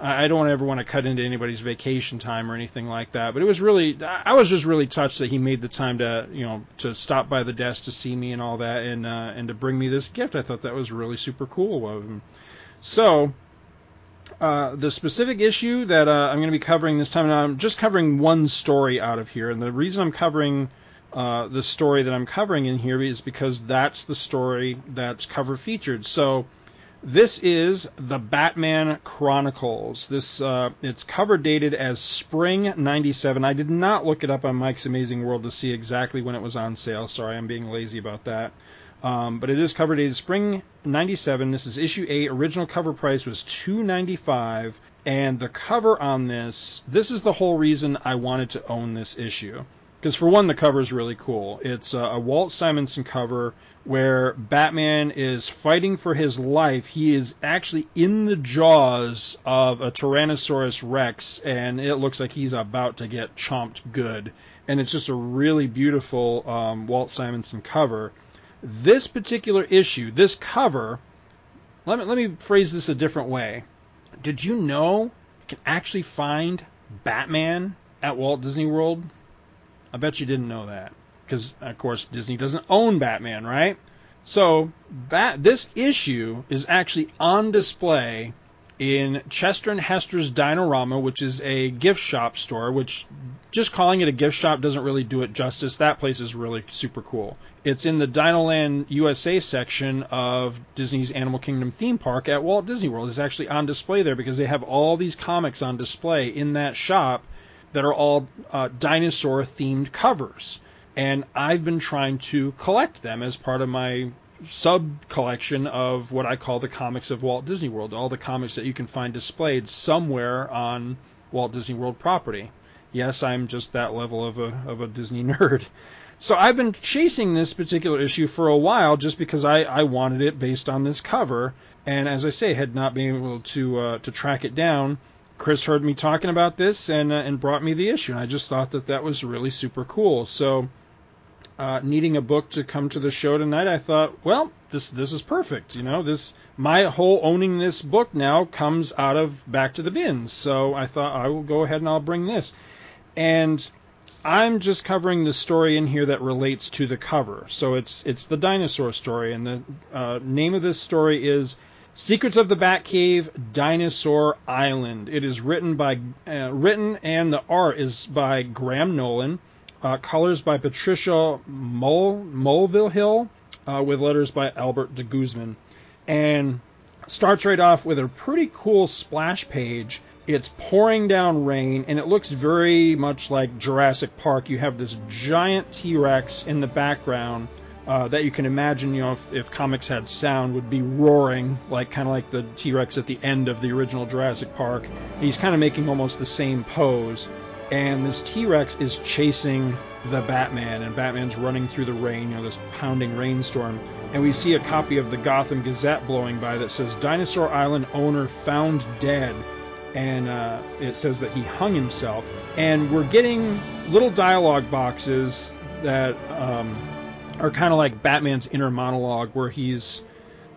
I don't ever want to cut into anybody's vacation time or anything like that. But it was really, I I was just really touched that he made the time to, you know, to stop by the desk to see me and all that, and uh, and to bring me this gift. I thought that was really super cool of him. So. Uh, the specific issue that uh, I'm going to be covering this time, and I'm just covering one story out of here, and the reason I'm covering uh, the story that I'm covering in here is because that's the story that's cover featured. So this is the Batman Chronicles. This uh, it's cover dated as spring '97. I did not look it up on Mike's Amazing World to see exactly when it was on sale. Sorry, I'm being lazy about that. Um, but it is cover dated spring '97. This is issue eight. Original cover price was $2.95, and the cover on this. This is the whole reason I wanted to own this issue. Because for one, the cover is really cool. It's a, a Walt Simonson cover where Batman is fighting for his life. He is actually in the jaws of a Tyrannosaurus Rex, and it looks like he's about to get chomped good. And it's just a really beautiful um, Walt Simonson cover. This particular issue, this cover, let me let me phrase this a different way. Did you know you can actually find Batman at Walt Disney World? I bet you didn't know that. Because, of course, Disney doesn't own Batman, right? So that this issue is actually on display in Chester and Hester's Dinorama, which is a gift shop store, which just calling it a gift shop doesn't really do it justice. That place is really super cool. It's in the Dinoland USA section of Disney's Animal Kingdom theme park at Walt Disney World. It's actually on display there because they have all these comics on display in that shop that are all uh, dinosaur themed covers. And I've been trying to collect them as part of my sub collection of what I call the comics of Walt Disney World, all the comics that you can find displayed somewhere on Walt Disney World property. Yes, I'm just that level of a of a Disney nerd. So I've been chasing this particular issue for a while just because I, I wanted it based on this cover, and as I say, had not been able to uh, to track it down. Chris heard me talking about this and uh, and brought me the issue, and I just thought that that was really super cool. So uh, needing a book to come to the show tonight, I thought, well, this this is perfect. You know, this my whole owning this book now comes out of Back to the Bins. So I thought I will go ahead and I'll bring this. And I'm just covering the story in here that relates to the cover. So it's it's the dinosaur story, and the uh, name of this story is Secrets of the Batcave Dinosaur Island. It is written by uh, written and the art is by Graham Nolan. Uh, colors by Patricia Mul- Mulvihill, uh, with letters by Albert de Guzman. And starts right off with a pretty cool splash page. It's pouring down rain, and it looks very much like Jurassic Park. You have this giant T Rex in the background. Uh, that you can imagine, you know, if, if comics had sound, would be roaring, like kind of like the T Rex at the end of the original Jurassic Park. He's kind of making almost the same pose and this T-Rex is chasing the Batman, and Batman's running through the rain, you know, this pounding rainstorm. And we see a copy of the Gotham Gazette blowing by that says Dinosaur Island owner found dead. And uh, it says that he hung himself. And we're getting little dialogue boxes that um, are kind of like Batman's inner monologue, where he's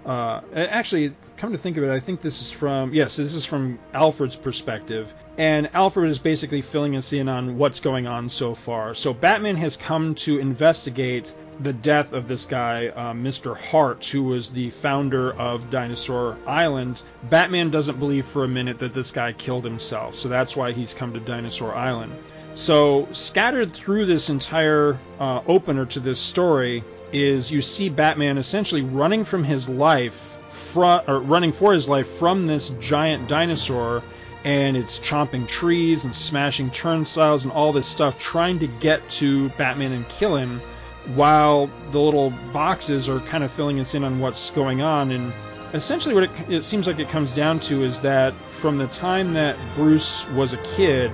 uh, actually, come to think of it, I think this is from yes, this is from Alfred's perspective, and Alfred is basically filling us in on what's going on so far. So Batman has come to investigate the death of this guy, uh, Mr. Hart, who was the founder of Dinosaur Island. Batman doesn't believe for a minute that this guy killed himself, so that's why he's come to Dinosaur Island. So, scattered through this entire uh, opener to this story is you see Batman essentially running from his life, fr- or running for his life from this giant dinosaur, and it's chomping trees and smashing turnstiles and all this stuff, trying to get to Batman and kill him, while the little boxes are kind of filling us in on what's going on. And essentially, what it, it seems like it comes down to is that from the time that Bruce was a kid,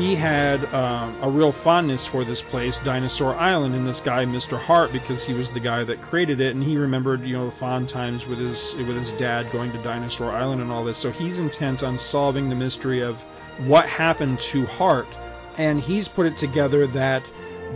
he had um, a real fondness for this place, Dinosaur Island, and this guy, Mr. Hart, because he was the guy that created it, and he remembered, you know, fond times with his with his dad going to Dinosaur Island and all this. So he's intent on solving the mystery of what happened to Hart, and he's put it together that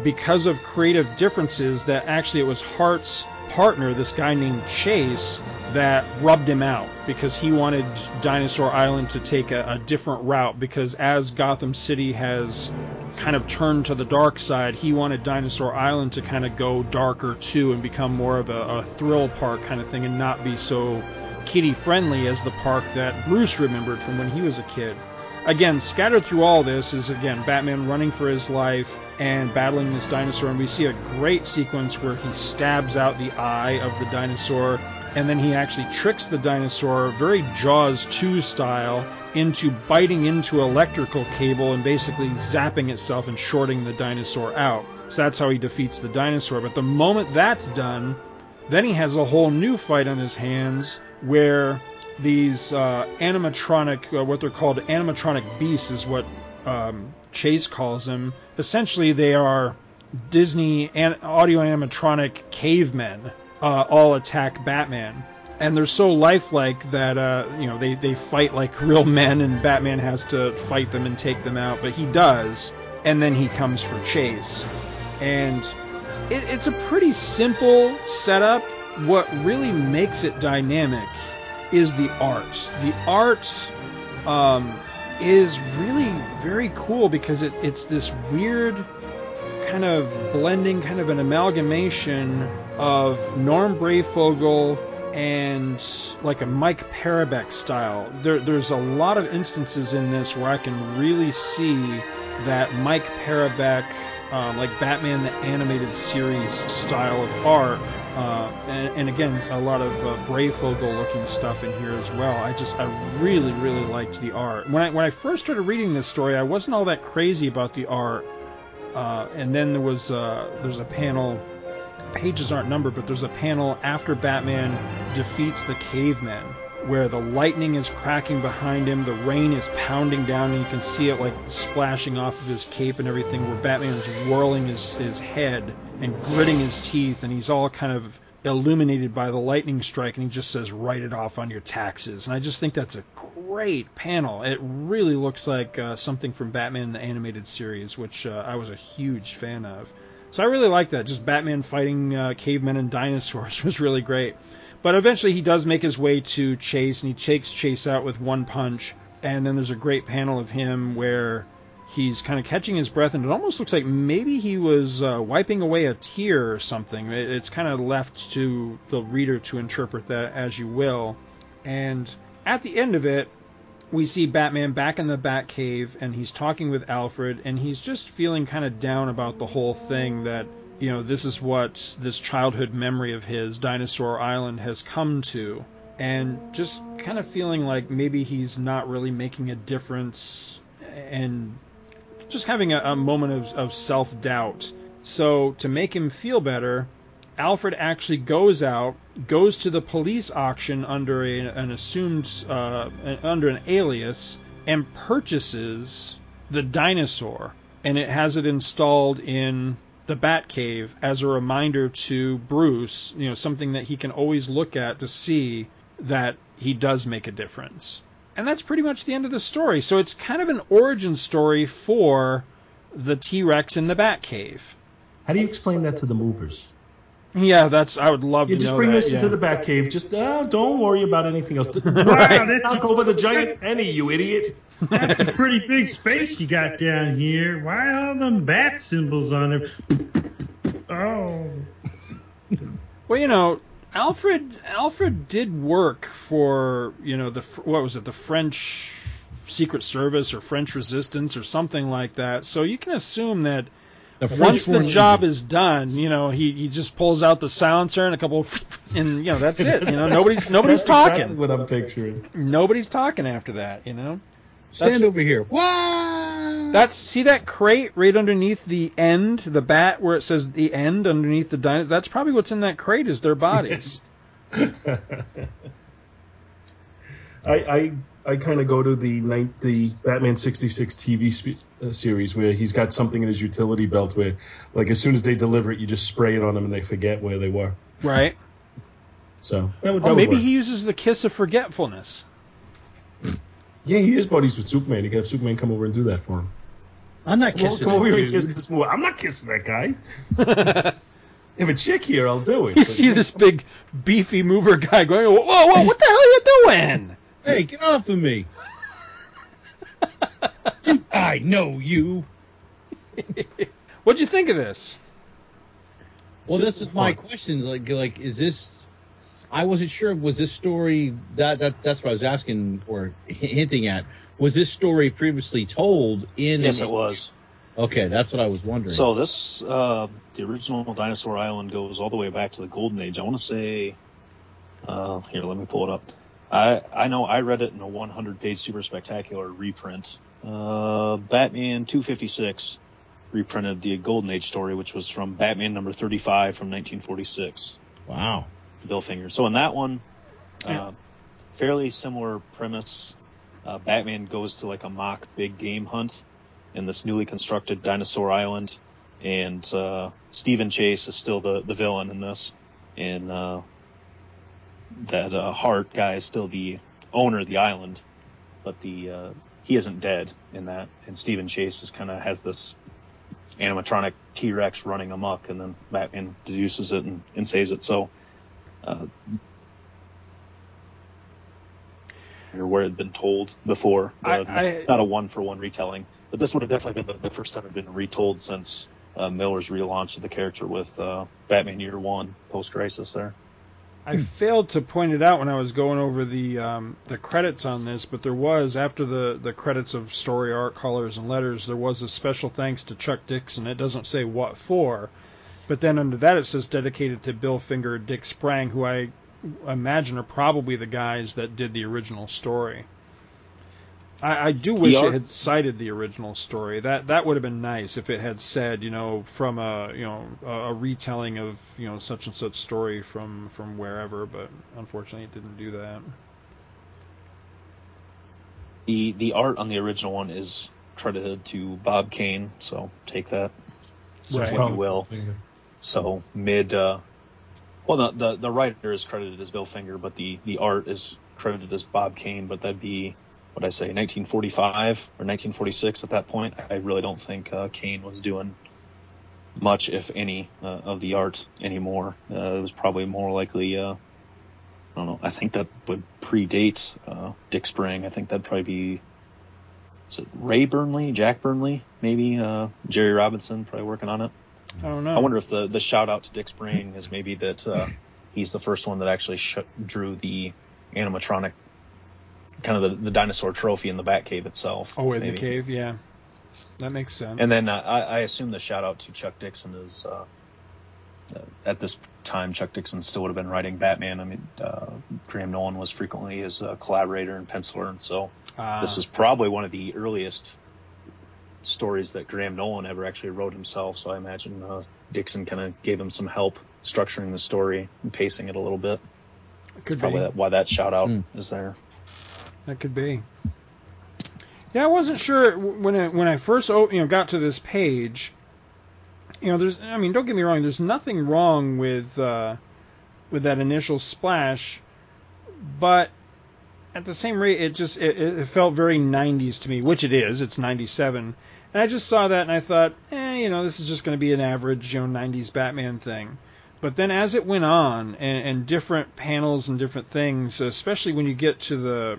because of creative differences, that actually it was Hart's partner, this guy named Chase, that rubbed him out because he wanted Dinosaur Island to take a, a, different route. Because as Gotham City has kind of turned to the dark side, he wanted Dinosaur Island to kind of go darker too and become more of a, a thrill park kind of thing and not be so kiddie friendly as the park that Bruce remembered from when he was a kid. Again, scattered through all this is again Batman running for his life and battling this dinosaur, and we see a great sequence where he stabs out the eye of the dinosaur, and then he actually tricks the dinosaur, very Jaws 2 style, into biting into electrical cable and basically zapping itself and shorting the dinosaur out. So that's how he defeats the dinosaur. But the moment that's done, then he has a whole new fight on his hands where these uh, animatronic, uh, what they're called animatronic beasts, is what um, Chase calls them. Essentially, they are Disney an- audio animatronic cavemen. Uh, all attack Batman, and they're so lifelike that uh, you know they they fight like real men, and Batman has to fight them and take them out. But he does, and then he comes for Chase, and it, it's a pretty simple setup. What really makes it dynamic is the art. The art um, is really very cool because it, it's this weird kind of blending, kind of an amalgamation of Norm Breyfogle and like a Mike Parobeck style. There, there's a lot of instances in this where I can really see that Mike Parobeck, um, like Batman the Animated Series style of art. Uh, and, and, again, a lot of uh, Breyfogle looking stuff in here as well. I just, I really, really liked the art. When I when I first started reading this story, I wasn't all that crazy about the art. Uh, and then there was uh, there's a panel pages aren't numbered, but there's a panel after Batman defeats the cavemen where the lightning is cracking behind him, the rain is pounding down, and you can see it like splashing off of his cape and everything, where Batman's whirling his, his head and gritting his teeth, and he's all kind of illuminated by the lightning strike, and he just says, Write it off on your taxes. And I just think that's a great panel. It really looks like uh, something from Batman the Animated Series, which uh, I was a huge fan of. So I really like that. Just Batman fighting uh, cavemen and dinosaurs was really great. But eventually he does make his way to Chase, and he takes Chase out with one punch. And then there's a great panel of him where he's kind of catching his breath, and it almost looks like maybe he was uh, wiping away a tear or something. It's kind of left to the reader to interpret that as you will. And at the end of it, we see Batman back in the Batcave, and he's talking with Alfred, and he's just feeling kind of down about the whole thing that, you know, this is what this childhood memory of his, Dinosaur Island, has come to. And just kind of feeling like maybe he's not really making a difference and just having a, a moment of, of self doubt. So, to make him feel better, Alfred actually goes out, goes to the police auction under a, an assumed uh, under an alias, and purchases the dinosaur, and it has it installed in the Batcave as a reminder to Bruce, you know, something that he can always look at to see that he does make a difference. And that's pretty much the end of the story. So it's kind of an origin story for the T Rex in the Batcave. How do you explain that to the movers? Yeah, that's. I would love you to just know bring that, this yeah. into the Batcave. Just uh, don't worry about anything else. Wow, that's Knock over the giant penny, you idiot! That's a pretty big space you got down here. Why all them bat symbols on it? Oh. Well, you know, Alfred Alfred did work for you know the what was it the French Secret Service or French Resistance or something like that. So you can assume that The once the job is done, you know, he, he just pulls out the silencer and a couple, and you know that's it. You know, nobody's nobody's That's talking. Exactly what I'm picturing. Nobody's talking after that. You know. Stand over here. What? That's see that crate right underneath the end, the bat where it says the end underneath the dinosaur. That's probably what's in that crate is their bodies. I I, I kind of go to the night the Batman sixty six TV spe- uh, series where he's got something in his utility belt where, like, as soon as they deliver it, you just spray it on them and they forget where they were. right. So that would, that Oh, maybe work. he uses the kiss of forgetfulness. Yeah, he is buddies with Superman. He can have Superman come over and do that for him. I'm not Come, kissing come over that here and kiss this movie. I'm not kissing that guy. if a chick here, I'll do it. You but- see this big beefy mover guy going, whoa, whoa, what the hell are you doing? Hey, get off of me. I know you? What'd you think of this? Well, this is my question. Like, like, is this? I wasn't sure. Was this story that that that's what I was asking or hinting at? Was this story previously told in? Yes, it was. Okay, that's what I was wondering. So this, uh, the original Dinosaur Island goes all the way back to the Golden Age. I want to say, uh, here, let me pull it up. I I know I read it in a 100-page super spectacular reprint. Uh, Batman 256 reprinted the Golden Age story, which was from Batman number 35 from 1946. wow. Bill Finger. So in that one, Yeah. uh, fairly similar premise. Uh, Batman goes to like a mock big game hunt in this newly constructed dinosaur island, and uh, Stephen Chase is still the, the villain in this, and uh, that uh, Hart guy is still the owner of the island, but the uh, he isn't dead in that, and Stephen Chase is kind of has this animatronic T Rex running amok, and then Batman deduces it and, and saves it. So uh, or where it had been told before. I- I- not a one for one retelling, but this would have definitely been the, the first time it had been retold since uh, Miller's relaunch of the character with uh, Batman Year One post crisis there. I failed to point it out when I was going over the um, the credits on this, but there was after the the credits of story art, colors, and letters, there was a special thanks to Chuck Dixon. It doesn't say what for, but then under that it says dedicated to Bill Finger, Dick Sprang, who I imagine are probably the guys that did the original story. I, I do wish art- it had cited the original story. That that would have been nice if it had said, you know, from a you know a, a retelling of you know such and such story from from wherever. But unfortunately, it didn't do that. The the art on the original one is credited to Bob Kane, so take that Right. what you will. Finger. So mid, uh, well, the, the the writer is credited as Bill Finger, but the the art is credited as Bob Kane. But that'd be what I say, 1945 or 1946 at that point. I really don't think uh, Kane was doing much, if any, uh, of the art anymore. Uh, it was probably more likely. Uh, I don't know. I think that would predate uh, Dick Sprang. I think that'd probably be. Is it Ray Burnley, Jack Burnley, maybe uh, Jerry Robinson, probably working on it. I don't know. I wonder if the the shout out to Dick Sprang is maybe that uh, he's the first one that actually sh- drew the animatronic, kind of the, the dinosaur trophy in the Batcave itself. Oh, in the cave, yeah, that makes sense. And then uh, I, I assume the shout out to Chuck Dixon is uh, uh, at this time Chuck Dixon still would have been writing Batman. I mean, uh, Graham Nolan was frequently his uh, collaborator and penciler, and so Ah, this is probably one of the earliest stories that Graham Nolan ever actually wrote himself. So I imagine uh, Dixon kind of gave him some help structuring the story and pacing it a little bit. could Probably be. that, why that shout out Hmm. is there. That could be. Yeah, I wasn't sure when I, when I first you know got to this page. You know, there's I mean, don't get me wrong. There's nothing wrong with uh, with that initial splash, but at the same rate, it just it, it felt very 90s to me, which it is. It's 97, and I just saw that and I thought, eh, you know, this is just going to be an average you know 90s Batman thing. But then as it went on, and, and different panels and different things, especially when you get to the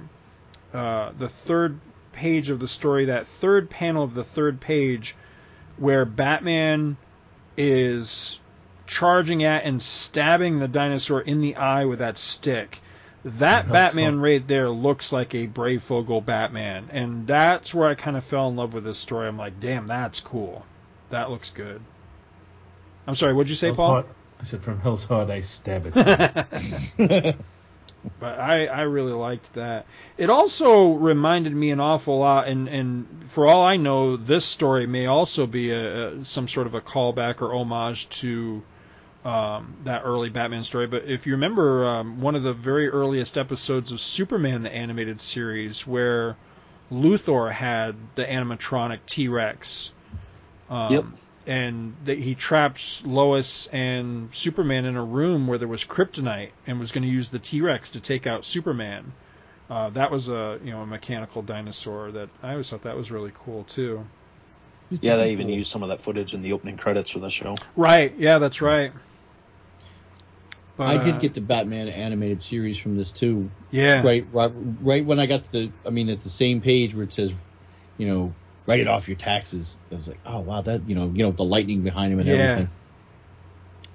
uh, the third page of the story, that third panel of the third page, where Batman is charging at and stabbing the dinosaur in the eye with that stick. That Batman right there looks like a Breyfogle Batman, and that's where I kind of fell in love with this story. I'm like, damn, that's cool. That looks good. I'm sorry, what'd you say, Hell's Paul? I said from Hell's Heart, I stab it. but I, I really liked that. It also reminded me an awful lot, and, and for all I know, this story may also be a, a some sort of a callback or homage to um, that early Batman story. But if you remember, um, one of the very earliest episodes of Superman, the animated series, where Luthor had the animatronic T Rex. Um, Yep. And that he trapped Lois and Superman in a room where there was kryptonite, and was going to use the T Rex to take out Superman. Uh, that was a you know a mechanical dinosaur that I always thought that was really cool too. Yeah, they even used some of that footage in the opening credits for the show. Right? Yeah, that's right. But, I uh, did get the Batman animated series from this too. yeah Right, right, right when I got to the, I mean, it's the same page where it says, you know, write it off your taxes. I was like, oh wow, that you know, you know, the lightning behind him and Yeah. everything.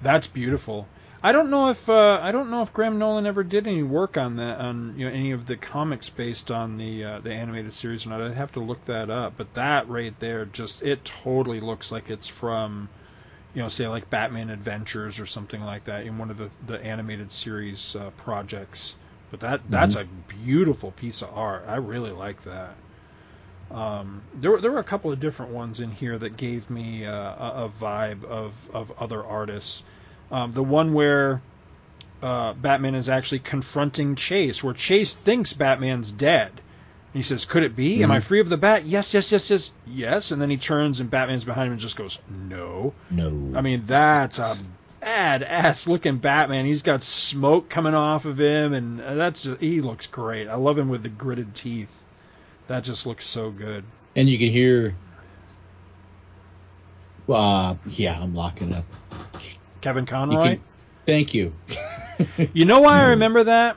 That's beautiful. I don't know if uh, I don't know if Graham Nolan ever did any work on that on you know any of the comics based on the uh, the animated series or not. I'd have to look that up. But that right there, just it totally looks like it's from you know say like Batman Adventures or something like that in one of the the animated series uh, projects. But that that's a beautiful piece of art. I really like that. Um, there, were, there were a couple of different ones in here that gave me uh, a, a vibe of, of other artists. Um, the one where uh, Batman is actually confronting Chase, where Chase thinks Batman's dead. He says, "Could it be? Am I free of the bat? Yes, yes, yes, yes, yes." And then he turns and Batman's behind him and just goes, "No." No, I mean, that's a badass looking Batman. He's got smoke coming off of him, and that's just, he looks great. I love him with the gritted teeth. That just looks so good. and you can hear. Uh, yeah, I'm locking up. Kevin You Conroy. can- thank you. You know why I remember that?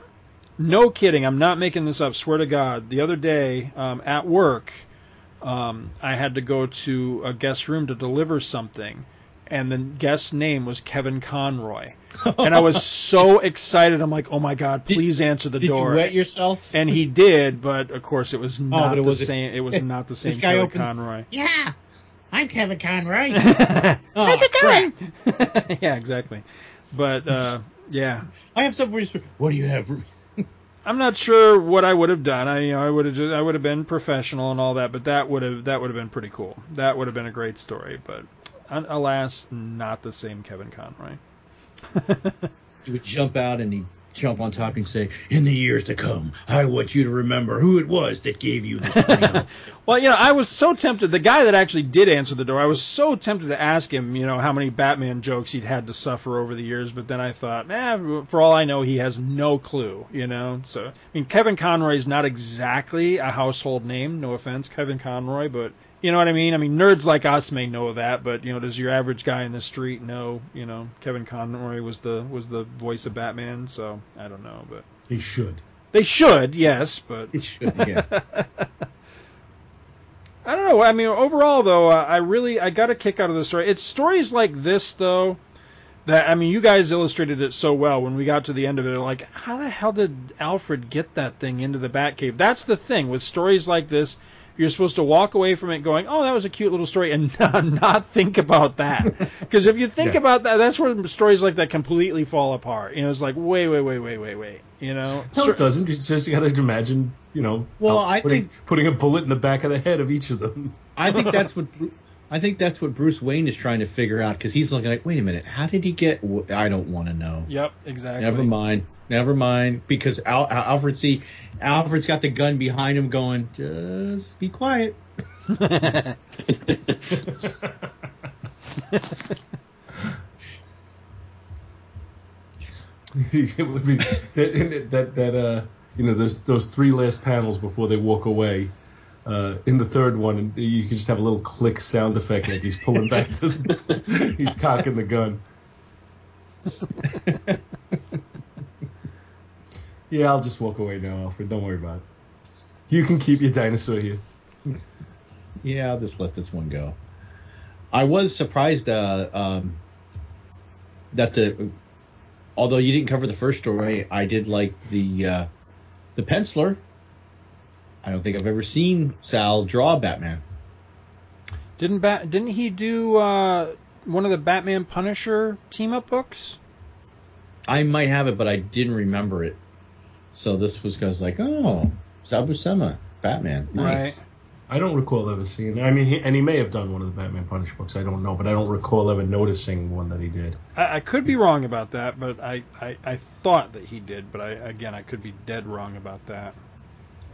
No kidding. I'm not making this up. Swear to God. The other day um, at work, um, I had to go to a guest room to deliver something, and the guest's name was Kevin Conroy. and I was so excited. I'm like, "Oh my god, please answer the Did door." you wet yourself? and he did, but of course it was not but it the was- same. It was not the same This guy Kevin opens- Conroy. yeah, I'm Kevin Conroy. How's oh, crap. yeah, exactly. But uh, yeah, I have some for you. What do you have? I'm not sure what I would have done. I you know I would have just, I would have been professional and all that, but that would have that would have been pretty cool. That would have been a great story, but uh, alas, not the same Kevin Conroy. He would jump out and he'd jump on top and say, "In the years to come, I want you to remember who it was that gave you this." Well, you know, I was so tempted. The guy that actually did answer the door, I was so tempted to ask him, you know, how many Batman jokes he'd had to suffer over the years. But then I thought, eh, for all I know, he has no clue, you know. So, I mean, Kevin Conroy is not exactly a household name. No offense, Kevin Conroy, but you know what I mean. I mean, nerds like us may know that, but you know, does your average guy in the street know? You know, Kevin Conroy was the was the voice of Batman. So I don't know, but He should. they should, yes, but It should, yeah. I don't know. I mean, overall, though, uh, I really I got a kick out of the story. It's stories like this, though, that I mean, you guys illustrated it so well when we got to the end of it. Like, how the hell did Alfred get that thing into the Batcave? That's the thing with stories like this. You're supposed to walk away from it going, "Oh, that was a cute little story," and not, not think about that. Because if you think Yeah. about that, that's where stories like that completely fall apart. You know, it's like, wait, wait, wait, wait, wait, wait. You know, No, Cer- it doesn't. It's just you got to imagine, you know, Well, I putting, think- putting a bullet in the back of the head of each of them. I think that's what I think that's what Bruce Wayne is trying to figure out because he's looking like, wait a minute, how did he get? wh- I don't want to know. Yep, exactly. Never mind. Never mind. Because Al- Al- Alfred, see, Alfred's got the gun behind him, going, just be quiet. it would be that that, that uh, you know those those three last panels before they walk away. Uh, in the third one, and you can just have a little click sound effect like he's pulling back to the, he's cocking the gun. yeah, I'll just walk away now, Alfred. Don't worry about it. You can keep your dinosaur here. Yeah, I'll just let this one go. I was surprised uh, um, that the, although you didn't cover the first story, I did like the uh, the penciler. I don't think I've ever seen Sal draw Batman. Didn't Bat? Didn't he do uh, one of the Batman Punisher team up books? I might have it, but I didn't remember it. So this was because like, oh, Sal Buscema, Batman, nice. Right. I don't recall ever seeing. I mean, he, and he may have done one of the Batman Punisher books. I don't know, but I don't recall ever noticing one that he did. I, I could be wrong about that, but I, I, I thought that he did. But I again, I could be dead wrong about that.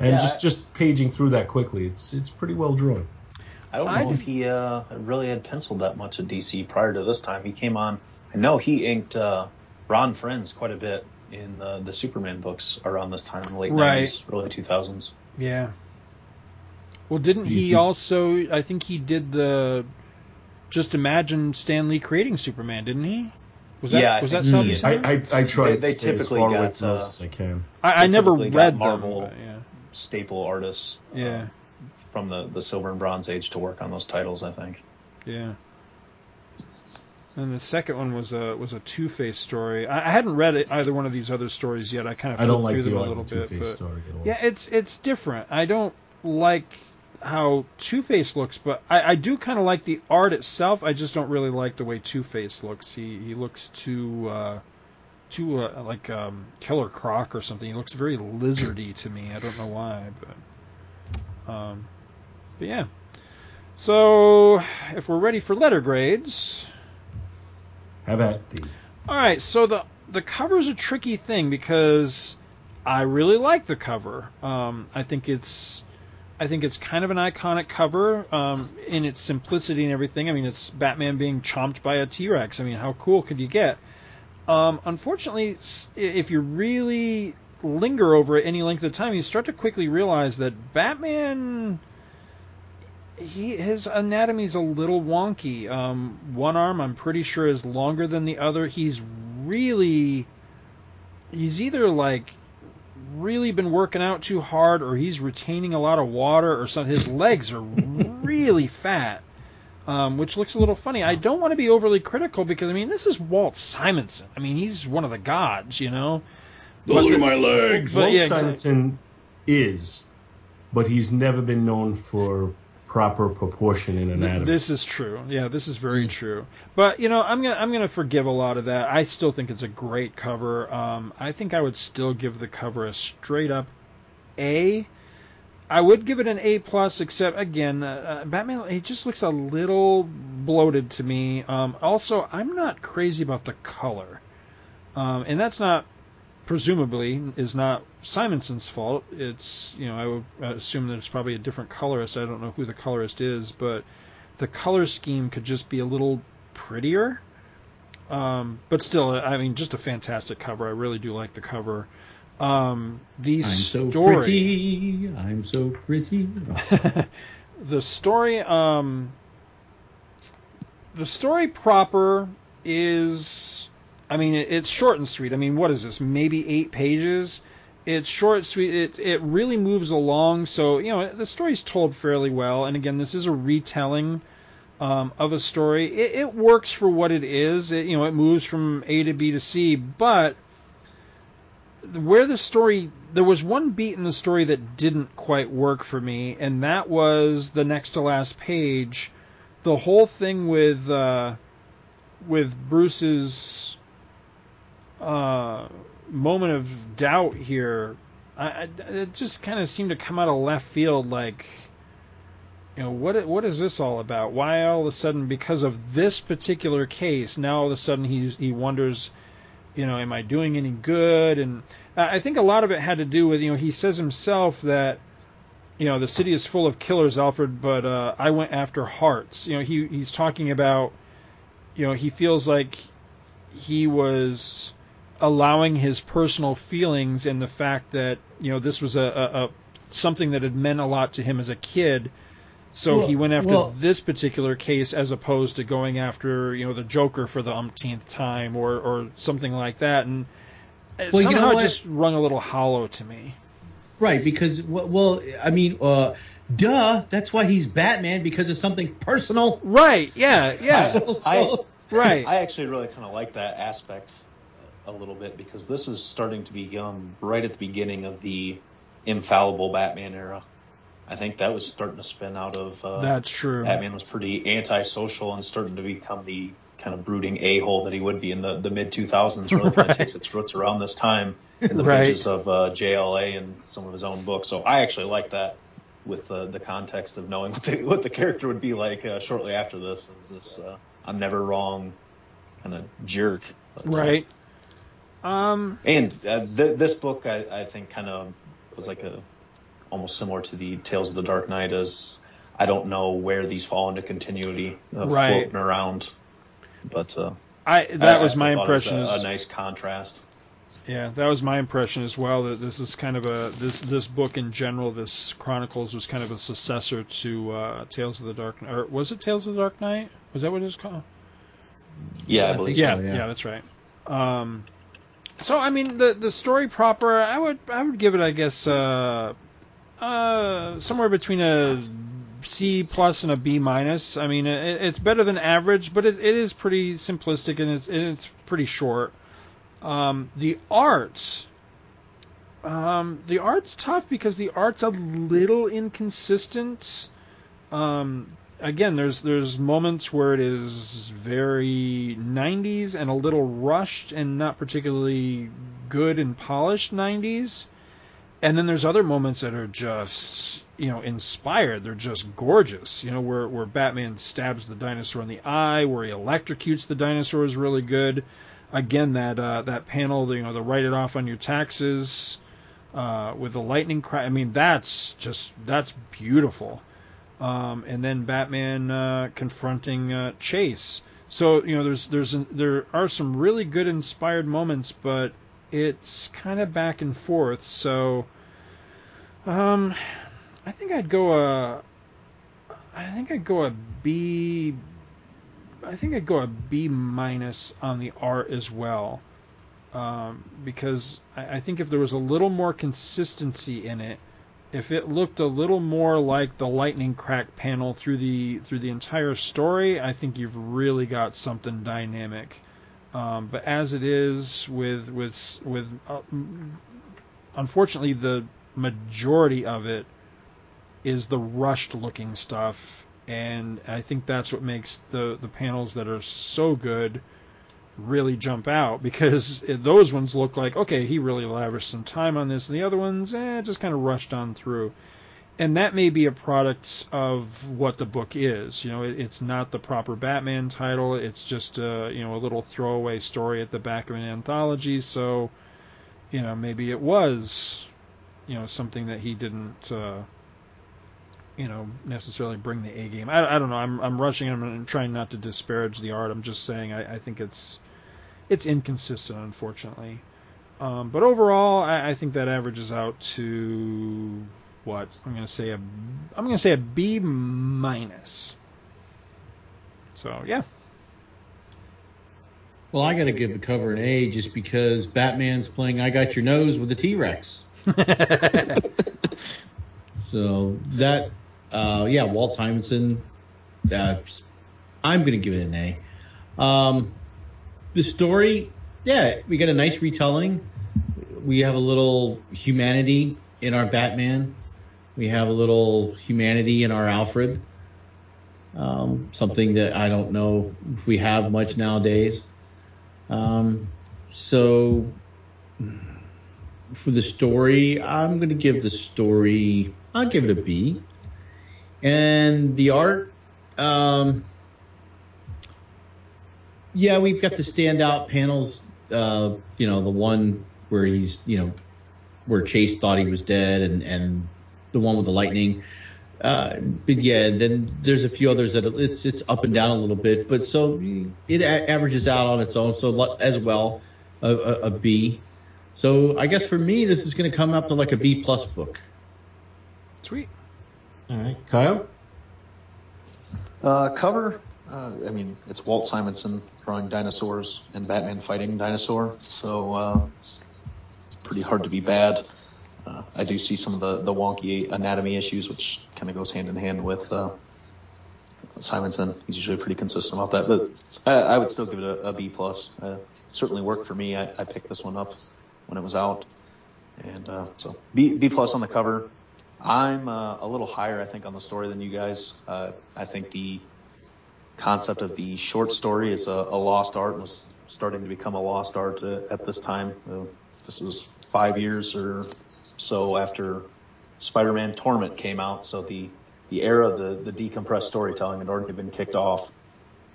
And Yeah, just I- just paging through that quickly, it's it's pretty well drawn. I don't I know if he uh, really had penciled that much at DC prior to this time. He came on. I know he inked uh, Ron Frenz quite a bit in the, the Superman books around this time in the late Right. 90s, early 2000s. Yeah. Well, didn't he also? I think he did the. Just imagine Stan Lee creating Superman, didn't he? Was that Yeah, I was that think Sal he- Buscema? I, I, I try They- to they stay as typically far away got, from uh, as I can. I, I never read Marvel- them. but yeah. Staple artists uh, Yeah. from the, the Silver and Bronze Age to work on those titles, I think. Yeah. And the second one was a was a Two Face story. I, I hadn't read it, either one of these other stories yet. I kind of I don't like through the them a little Two bit, Face but story at all. yeah, it's it's different. I don't like how Two Face looks, but I, I do kind of like the art itself. I just don't really like the way Two Face looks. He he looks too uh, too uh, like um, Killer Croc or something. He looks very lizardy to me. I don't know why, but um, but yeah. So if we're ready for letter grades. Have at thee. All right, so the the cover is a tricky thing because I really like the cover. Um, I think it's I think it's kind of an iconic cover um, in its simplicity and everything. I mean, it's Batman being chomped by a T Rex. I mean, how cool could you get? Um, unfortunately, if you really linger over it any length of time, you start to quickly realize that Batman he his anatomy's a little wonky. Um, one arm, I'm pretty sure, is longer than the other. He's really, he's either like really been working out too hard, or he's retaining a lot of water, or something. His legs are really fat. Um, which looks a little funny. I don't want to be overly critical because I mean this is Walt Simonson. I mean he's one of the gods, you know. Look But- at my legs. but Walt yeah, exactly. Simonson is, but he's never been known for proper proportion in anatomy. This is true. Yeah, this is very true. But you know, I'm gonna I'm gonna forgive a lot of that. I still think it's a great cover. Um, I think I would still give the cover a straight up A. I would give it an A plus, except again, uh, uh, Batman. It just looks a little bloated to me. Um, also, I'm not crazy about the color, um, and that's not presumably is not Simonson's fault. It's you know I would assume that it's probably a different colorist. I don't know who the colorist is, but the color scheme could just be a little prettier. Um, but still, I mean, just a fantastic cover. I really do like the cover. Um, the I'm so story, pretty. I'm so pretty. the story, um, the story proper is, I mean, it, it's short and sweet. I mean, what is this? Maybe eight pages. It's short, sweet. It it really moves along. So you know, the story's told fairly well. And again, this is a retelling um, of a story. It, it works for what it is. It, you know, it moves from A to B to C, but where the story there was one beat in the story that didn't quite work for me, and that was the next to last page. The whole thing with uh, with Bruce's uh, moment of doubt here, I, I, it just kind of seemed to come out of left field. Like, you know, what what is this all about? Why all of a sudden, because of this particular case, now all of a sudden he he wonders you know, am I doing any good? And I think a lot of it had to do with, you know, he says himself that, you know, the city is full of killers, Alfred, but uh, I went after Hart's. You know, he he's talking about, you know, he feels like he was allowing his personal feelings and the fact that, you know, this was a, a, a something that had meant a lot to him as a kid. So Well- he went after well- this particular case as opposed to going after you know the Joker for the umpteenth time or or something like that, and it Well, you know somehow it just rung a little hollow to me. Right, because well, well, I mean, uh, duh. That's why he's Batman because of something personal. Right? Yeah. Yeah. So- I- right. I actually really kind of like that aspect a little bit because this is starting to become right at the beginning of the infallible Batman era. I think that was starting to spin out of uh, That's true. Batman was pretty antisocial and starting to become the kind of brooding a hole that he would be in the, the mid 2000s. Really kind of takes its roots around this time in the Right. pages of uh, JLA and some of his own books. So I actually like that with uh, the context of knowing what the, what the character would be like uh, shortly after this. Is this uh, I'm never wrong kind of jerk. But, uh, Right. Um. and uh, th- this book, I, I think, kind of was like a almost similar to the Tales of the Dark Knight. As I don't know where these fall into continuity, uh, Right. floating around. But uh, I that I- was I my still thought it was impression. A, is, a nice contrast. Yeah, that was my impression as well. That this is kind of a this this book in general, this Chronicles was kind of a successor to uh, Tales of the Dark Knight. Or was it Tales of the Dark Knight? Was that what it was called? Yeah, I I believe yeah, so, yeah, yeah. that's right. Um, so I mean, the the story proper, I would I would give it, I guess, uh, uh, somewhere between a C plus and a B minus. I mean, it, it's better than average, but it, it is pretty simplistic and it's and it's pretty short. Um, the arts, Um, the art's tough because the art's a little inconsistent. Um, again, there's there's moments where it is very 90s and a little rushed and not particularly good and polished 90s. And then there's other moments that are just, you know, inspired. They're just gorgeous. You know, where where Batman stabs the dinosaur in the eye, where he electrocutes the dinosaur is really good. Again, that uh, that panel, you know, the write it off on your taxes uh, with the lightning crack. I mean, that's just that's beautiful um, and then Batman uh, confronting uh, Chase. So you know, there's there's there are some really good inspired moments, but it's kind of back and forth. So, um, I think I'd go a, I think I'd go a B. I think I'd go a B minus on the art as well, um, because I, I think if there was a little more consistency in it, if it looked a little more like the lightning crack panel through the through the entire story, I think you've really got something dynamic. Um, but as it is with with with uh, unfortunately the majority of it is the rushed looking stuff. And I think that's what makes the the panels that are so good really jump out because those ones look like okay he really lavished some time on this and the other ones eh, just kind of rushed on through and that may be a product of what the book is you know it, it's not the proper batman title it's just a, you know a little throwaway story at the back of an anthology so you know maybe it was you know something that he didn't uh, you know necessarily bring the A game. I, I don't know. I'm I'm rushing. I'm trying not to disparage the art. I'm just saying I, I think it's it's inconsistent, unfortunately. Um, but overall, I, I think that averages out to what I'm going to say a I'm going to say a B minus. So yeah. Well, I got to give the cover an A just because Batman's playing "I Got Your Nose" with a T Rex. so that, uh, yeah, Walt Simonson. That's I'm going to give it an A. Um, the story, yeah, we get a nice retelling. We have a little humanity in our Batman. We have a little humanity in our Alfred. Um, something that I don't know if we have much nowadays. Um, so for the story, I'm going to give the story, I'll give it a B. And the art, um, yeah, we've got the standout panels. Uh, you know, the one where he's, you know, where Chase thought he was dead, and and the one with the lightning. Uh, but yeah, then there's a few others that it's it's up and down a little bit, but so it a- averages out on its own. So as well, a, a, a B. So I guess for me, this is going to come up to like a B plus book. Sweet. All right, Kyle. Uh, cover. Uh, I mean, it's Walt Simonson drawing dinosaurs and Batman fighting dinosaur, so uh, it's pretty hard to be bad. Uh, I do see some of the, the wonky anatomy issues, which kind of goes hand in hand with uh, Simonson. He's usually pretty consistent about that, but I, I would still give it a, a B plus. Uh, certainly worked for me. I, I picked this one up when it was out, and uh, so B B plus on the cover. I'm uh, a little higher, I think, on the story than you guys. Uh, I think the concept of the short story is a, a lost art and was starting to become a lost art at this time. This was five years or so after Spider-Man Torment came out, so the the era of the, the decompressed storytelling had already been kicked off,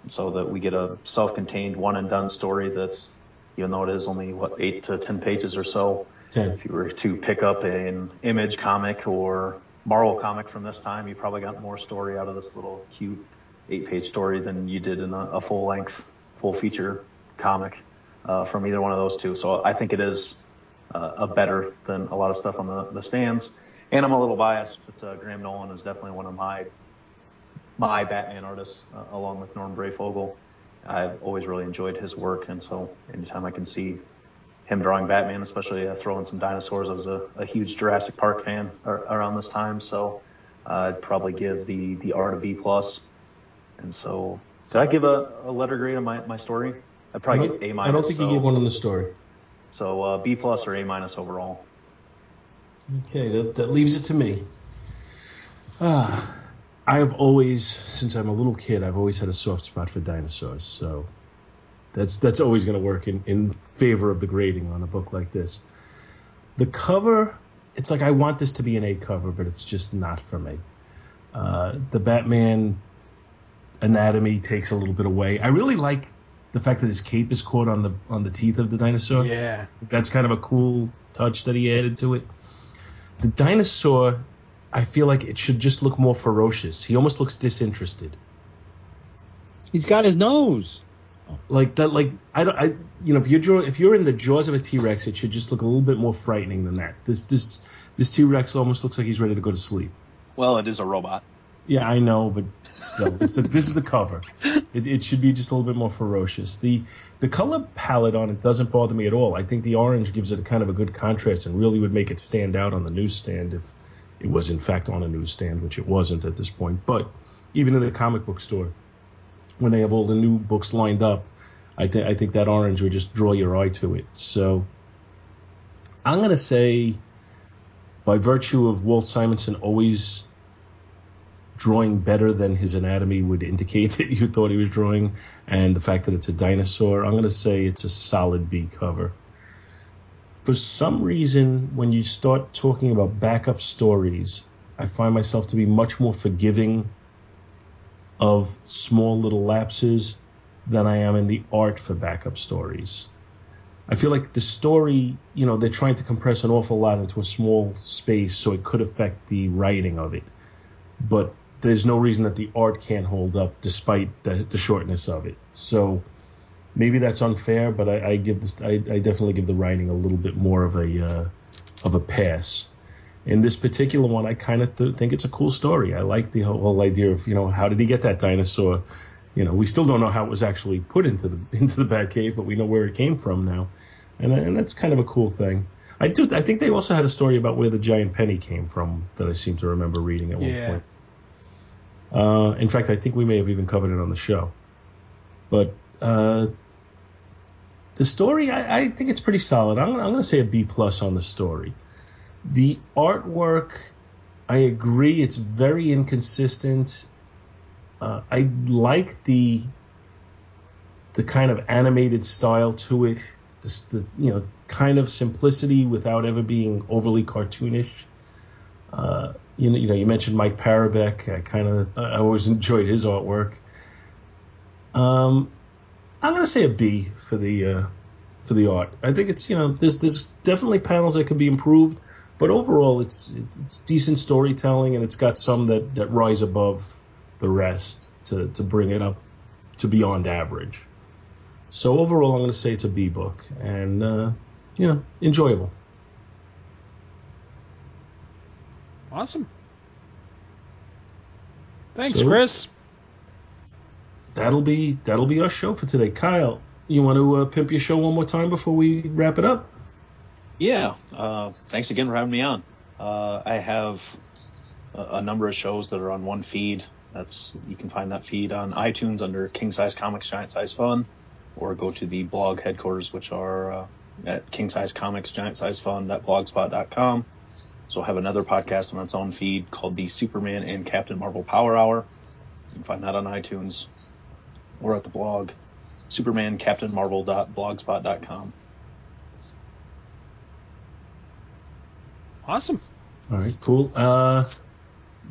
so that we get a self-contained one and done story that's even though it is only what eight to ten pages or so. Ten. If you were to pick up an Image comic or Marvel comic from this time, you probably got more story out of this little cute eight-page story than you did in a, a full-length, full-feature comic uh, from either one of those two. So I think it is uh, a better than a lot of stuff on the, the stands. And I'm a little biased, but uh, Graham Nolan is definitely one of my my Batman artists, uh, along with Norm Breyfogle. I've always really enjoyed his work, and so anytime I can see him drawing Batman, especially uh, throwing some dinosaurs, I was a, a huge Jurassic Park fan ar- around this time, so uh, I'd probably give the the art a B plus. And so, did I give a, a letter grade on my, my story? I'd probably don't, A minus. I don't think so, you gave one on the story. So uh, B plus or A minus overall. Okay, that, that leaves it to me. Ah, I have always, since I'm a little kid, I've always had a soft spot for dinosaurs. So that's that's always going to work in, in favor of the grading on a book like this. The cover, it's like I want this to be an A cover, but it's just not for me. Uh, the Batman anatomy takes a little bit away. I really like the fact that his cape is caught on the on the teeth of the dinosaur. Yeah. That's kind of a cool touch that he added to it. The dinosaur, I feel like it should just look more ferocious. He almost looks disinterested. He's got his nose. Like that, like I don't, I you know, if you're draw, if you're in the jaws of a T Rex, it should just look a little bit more frightening than that. This this this T Rex almost looks like he's ready to go to sleep. Well, it is a robot. Yeah, I know, but still, it's the, this is the cover. It, it should be just a little bit more ferocious. The the color palette on it doesn't bother me at all. I think the orange gives it a kind of a good contrast and really would make it stand out on the newsstand if it was in fact on a newsstand, which it wasn't at this point. But even in a comic book store, when they have all the new books lined up, I think I think that orange would just draw your eye to it. So I'm gonna say, by virtue of Walt Simonson always drawing better than his anatomy would indicate that you thought he was drawing, and the fact that it's a dinosaur, I'm gonna say it's a solid B cover. For some reason, when you start talking about backup stories, I find myself to be much more forgiving of small little lapses than I am in the art for backup stories. I feel like the story, you know, they're trying to compress an awful lot into a small space so it could affect the writing of it. But there's no reason that the art can't hold up despite the, the shortness of it. So maybe that's unfair, but I, I give this, I, I, definitely give the writing a little bit more of a uh, of a pass. In this particular one, I kind of th- think it's a cool story. I like the whole, idea of you know how did he get that dinosaur? you know, we still don't know how it was actually put into the into the Batcave, but we know where it came from now, and and that's kind of a cool thing. I do. I think they also had a story about where the giant penny came from that I seem to remember reading at one Yeah. point. Uh, in fact, I think we may have even covered it on the show. But uh, the story, I, I think it's pretty solid. I'm, I'm going to say a B plus on the story. The artwork, I agree, it's very inconsistent. Uh, I like the the kind of animated style to it, the, the you know kind of simplicity without ever being overly cartoonish. Uh, you know, you know, you mentioned Mike Parobeck. I kind of, I always enjoyed his artwork. Um, I'm gonna say a B for the uh, for the art. I think it's you know, there's there's definitely panels that could be improved, but overall, it's it's decent storytelling, and it's got some that that rise above the rest to to bring it up to beyond average. So overall, I'm going to say it's a B book, and uh, you know, enjoyable. Awesome. Thanks, So- Chris. That'll be that'll be our show for today. Kyle, you want to uh, pimp your show one more time before we wrap it up? Yeah. Uh, thanks again for having me on. Uh, I have a, a number of shows that are on one feed. That's you can find that feed on iTunes under King Size Comics Giant Size Fun, or go to the blog headquarters, which are uh, at King Size Comics Giant Size Fun blogspot.com. So I have another podcast on its own feed called the Superman and Captain Marvel Power Hour. You can find that on iTunes or at the blog supermancaptainmarvel.blogspot.com. Awesome. All right, cool. Uh,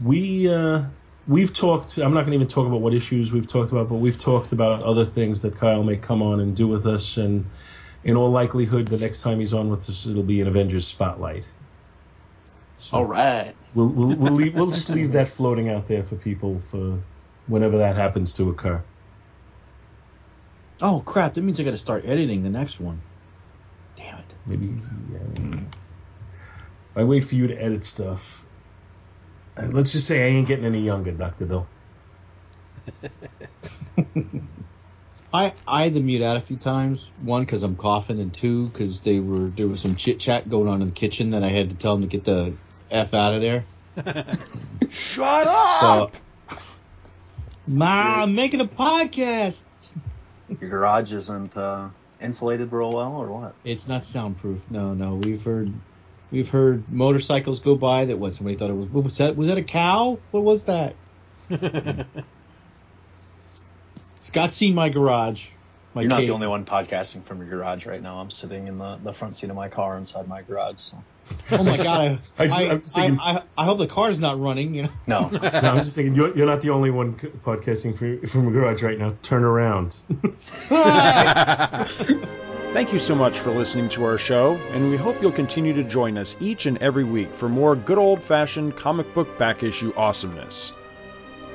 we uh, we've talked. I'm not going to even talk about what issues we've talked about, but we've talked about other things that Kyle may come on and do with us, and in all likelihood, the next time he's on with us, it'll be an Avengers spotlight. So All right. we'll we'll we'll, leave, we'll just leave that floating out there for people for whenever that happens to occur. Oh crap! That means I got to start editing the next one. Damn it! Maybe yeah. if I wait for you to edit stuff. uh, Let's just say I ain't getting any younger, Doctor Bill. I I had to mute out a few times. One because I'm coughing, and two because they were there was some chit chat going on in the kitchen that I had to tell them to get the f out of there. Shut up! So, Ma, I'm making a podcast. Your garage isn't uh, insulated real well, or what? It's not soundproof. No, no. We've heard we've heard motorcycles go by that what somebody thought it was. Was that? Was that a cow? What was that? Scott's seen my garage. My You're not cave. the only one podcasting from your garage right now. I'm sitting in the, the front seat of my car inside my garage. So. Oh my god! I, I just- I, I'm just thinking- I, I, I hope the car's not running. You know. No, No, I'm just thinking you're, you're not the only one podcasting from, from a garage right now. Turn around. Thank you so much for listening to our show, and we hope you'll continue to join us each and every week for more good old fashioned comic book back issue awesomeness.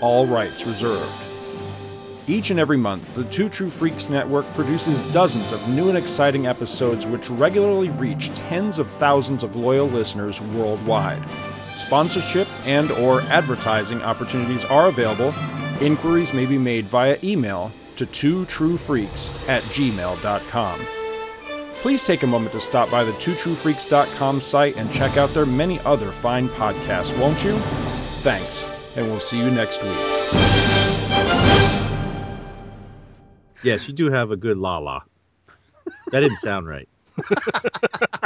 All rights reserved. Each and every month, the Two True Freaks Network produces dozens of new and exciting episodes which regularly reach tens of thousands of loyal listeners worldwide. Sponsorship and or advertising opportunities are available. Inquiries may be made via email to twotruefreaks at gmail.com. Please take a moment to stop by the twotruefreaks.com site and check out their many other fine podcasts, won't you? Thanks, and we'll see you next week. Yes, you do have a good la la. That didn't sound right.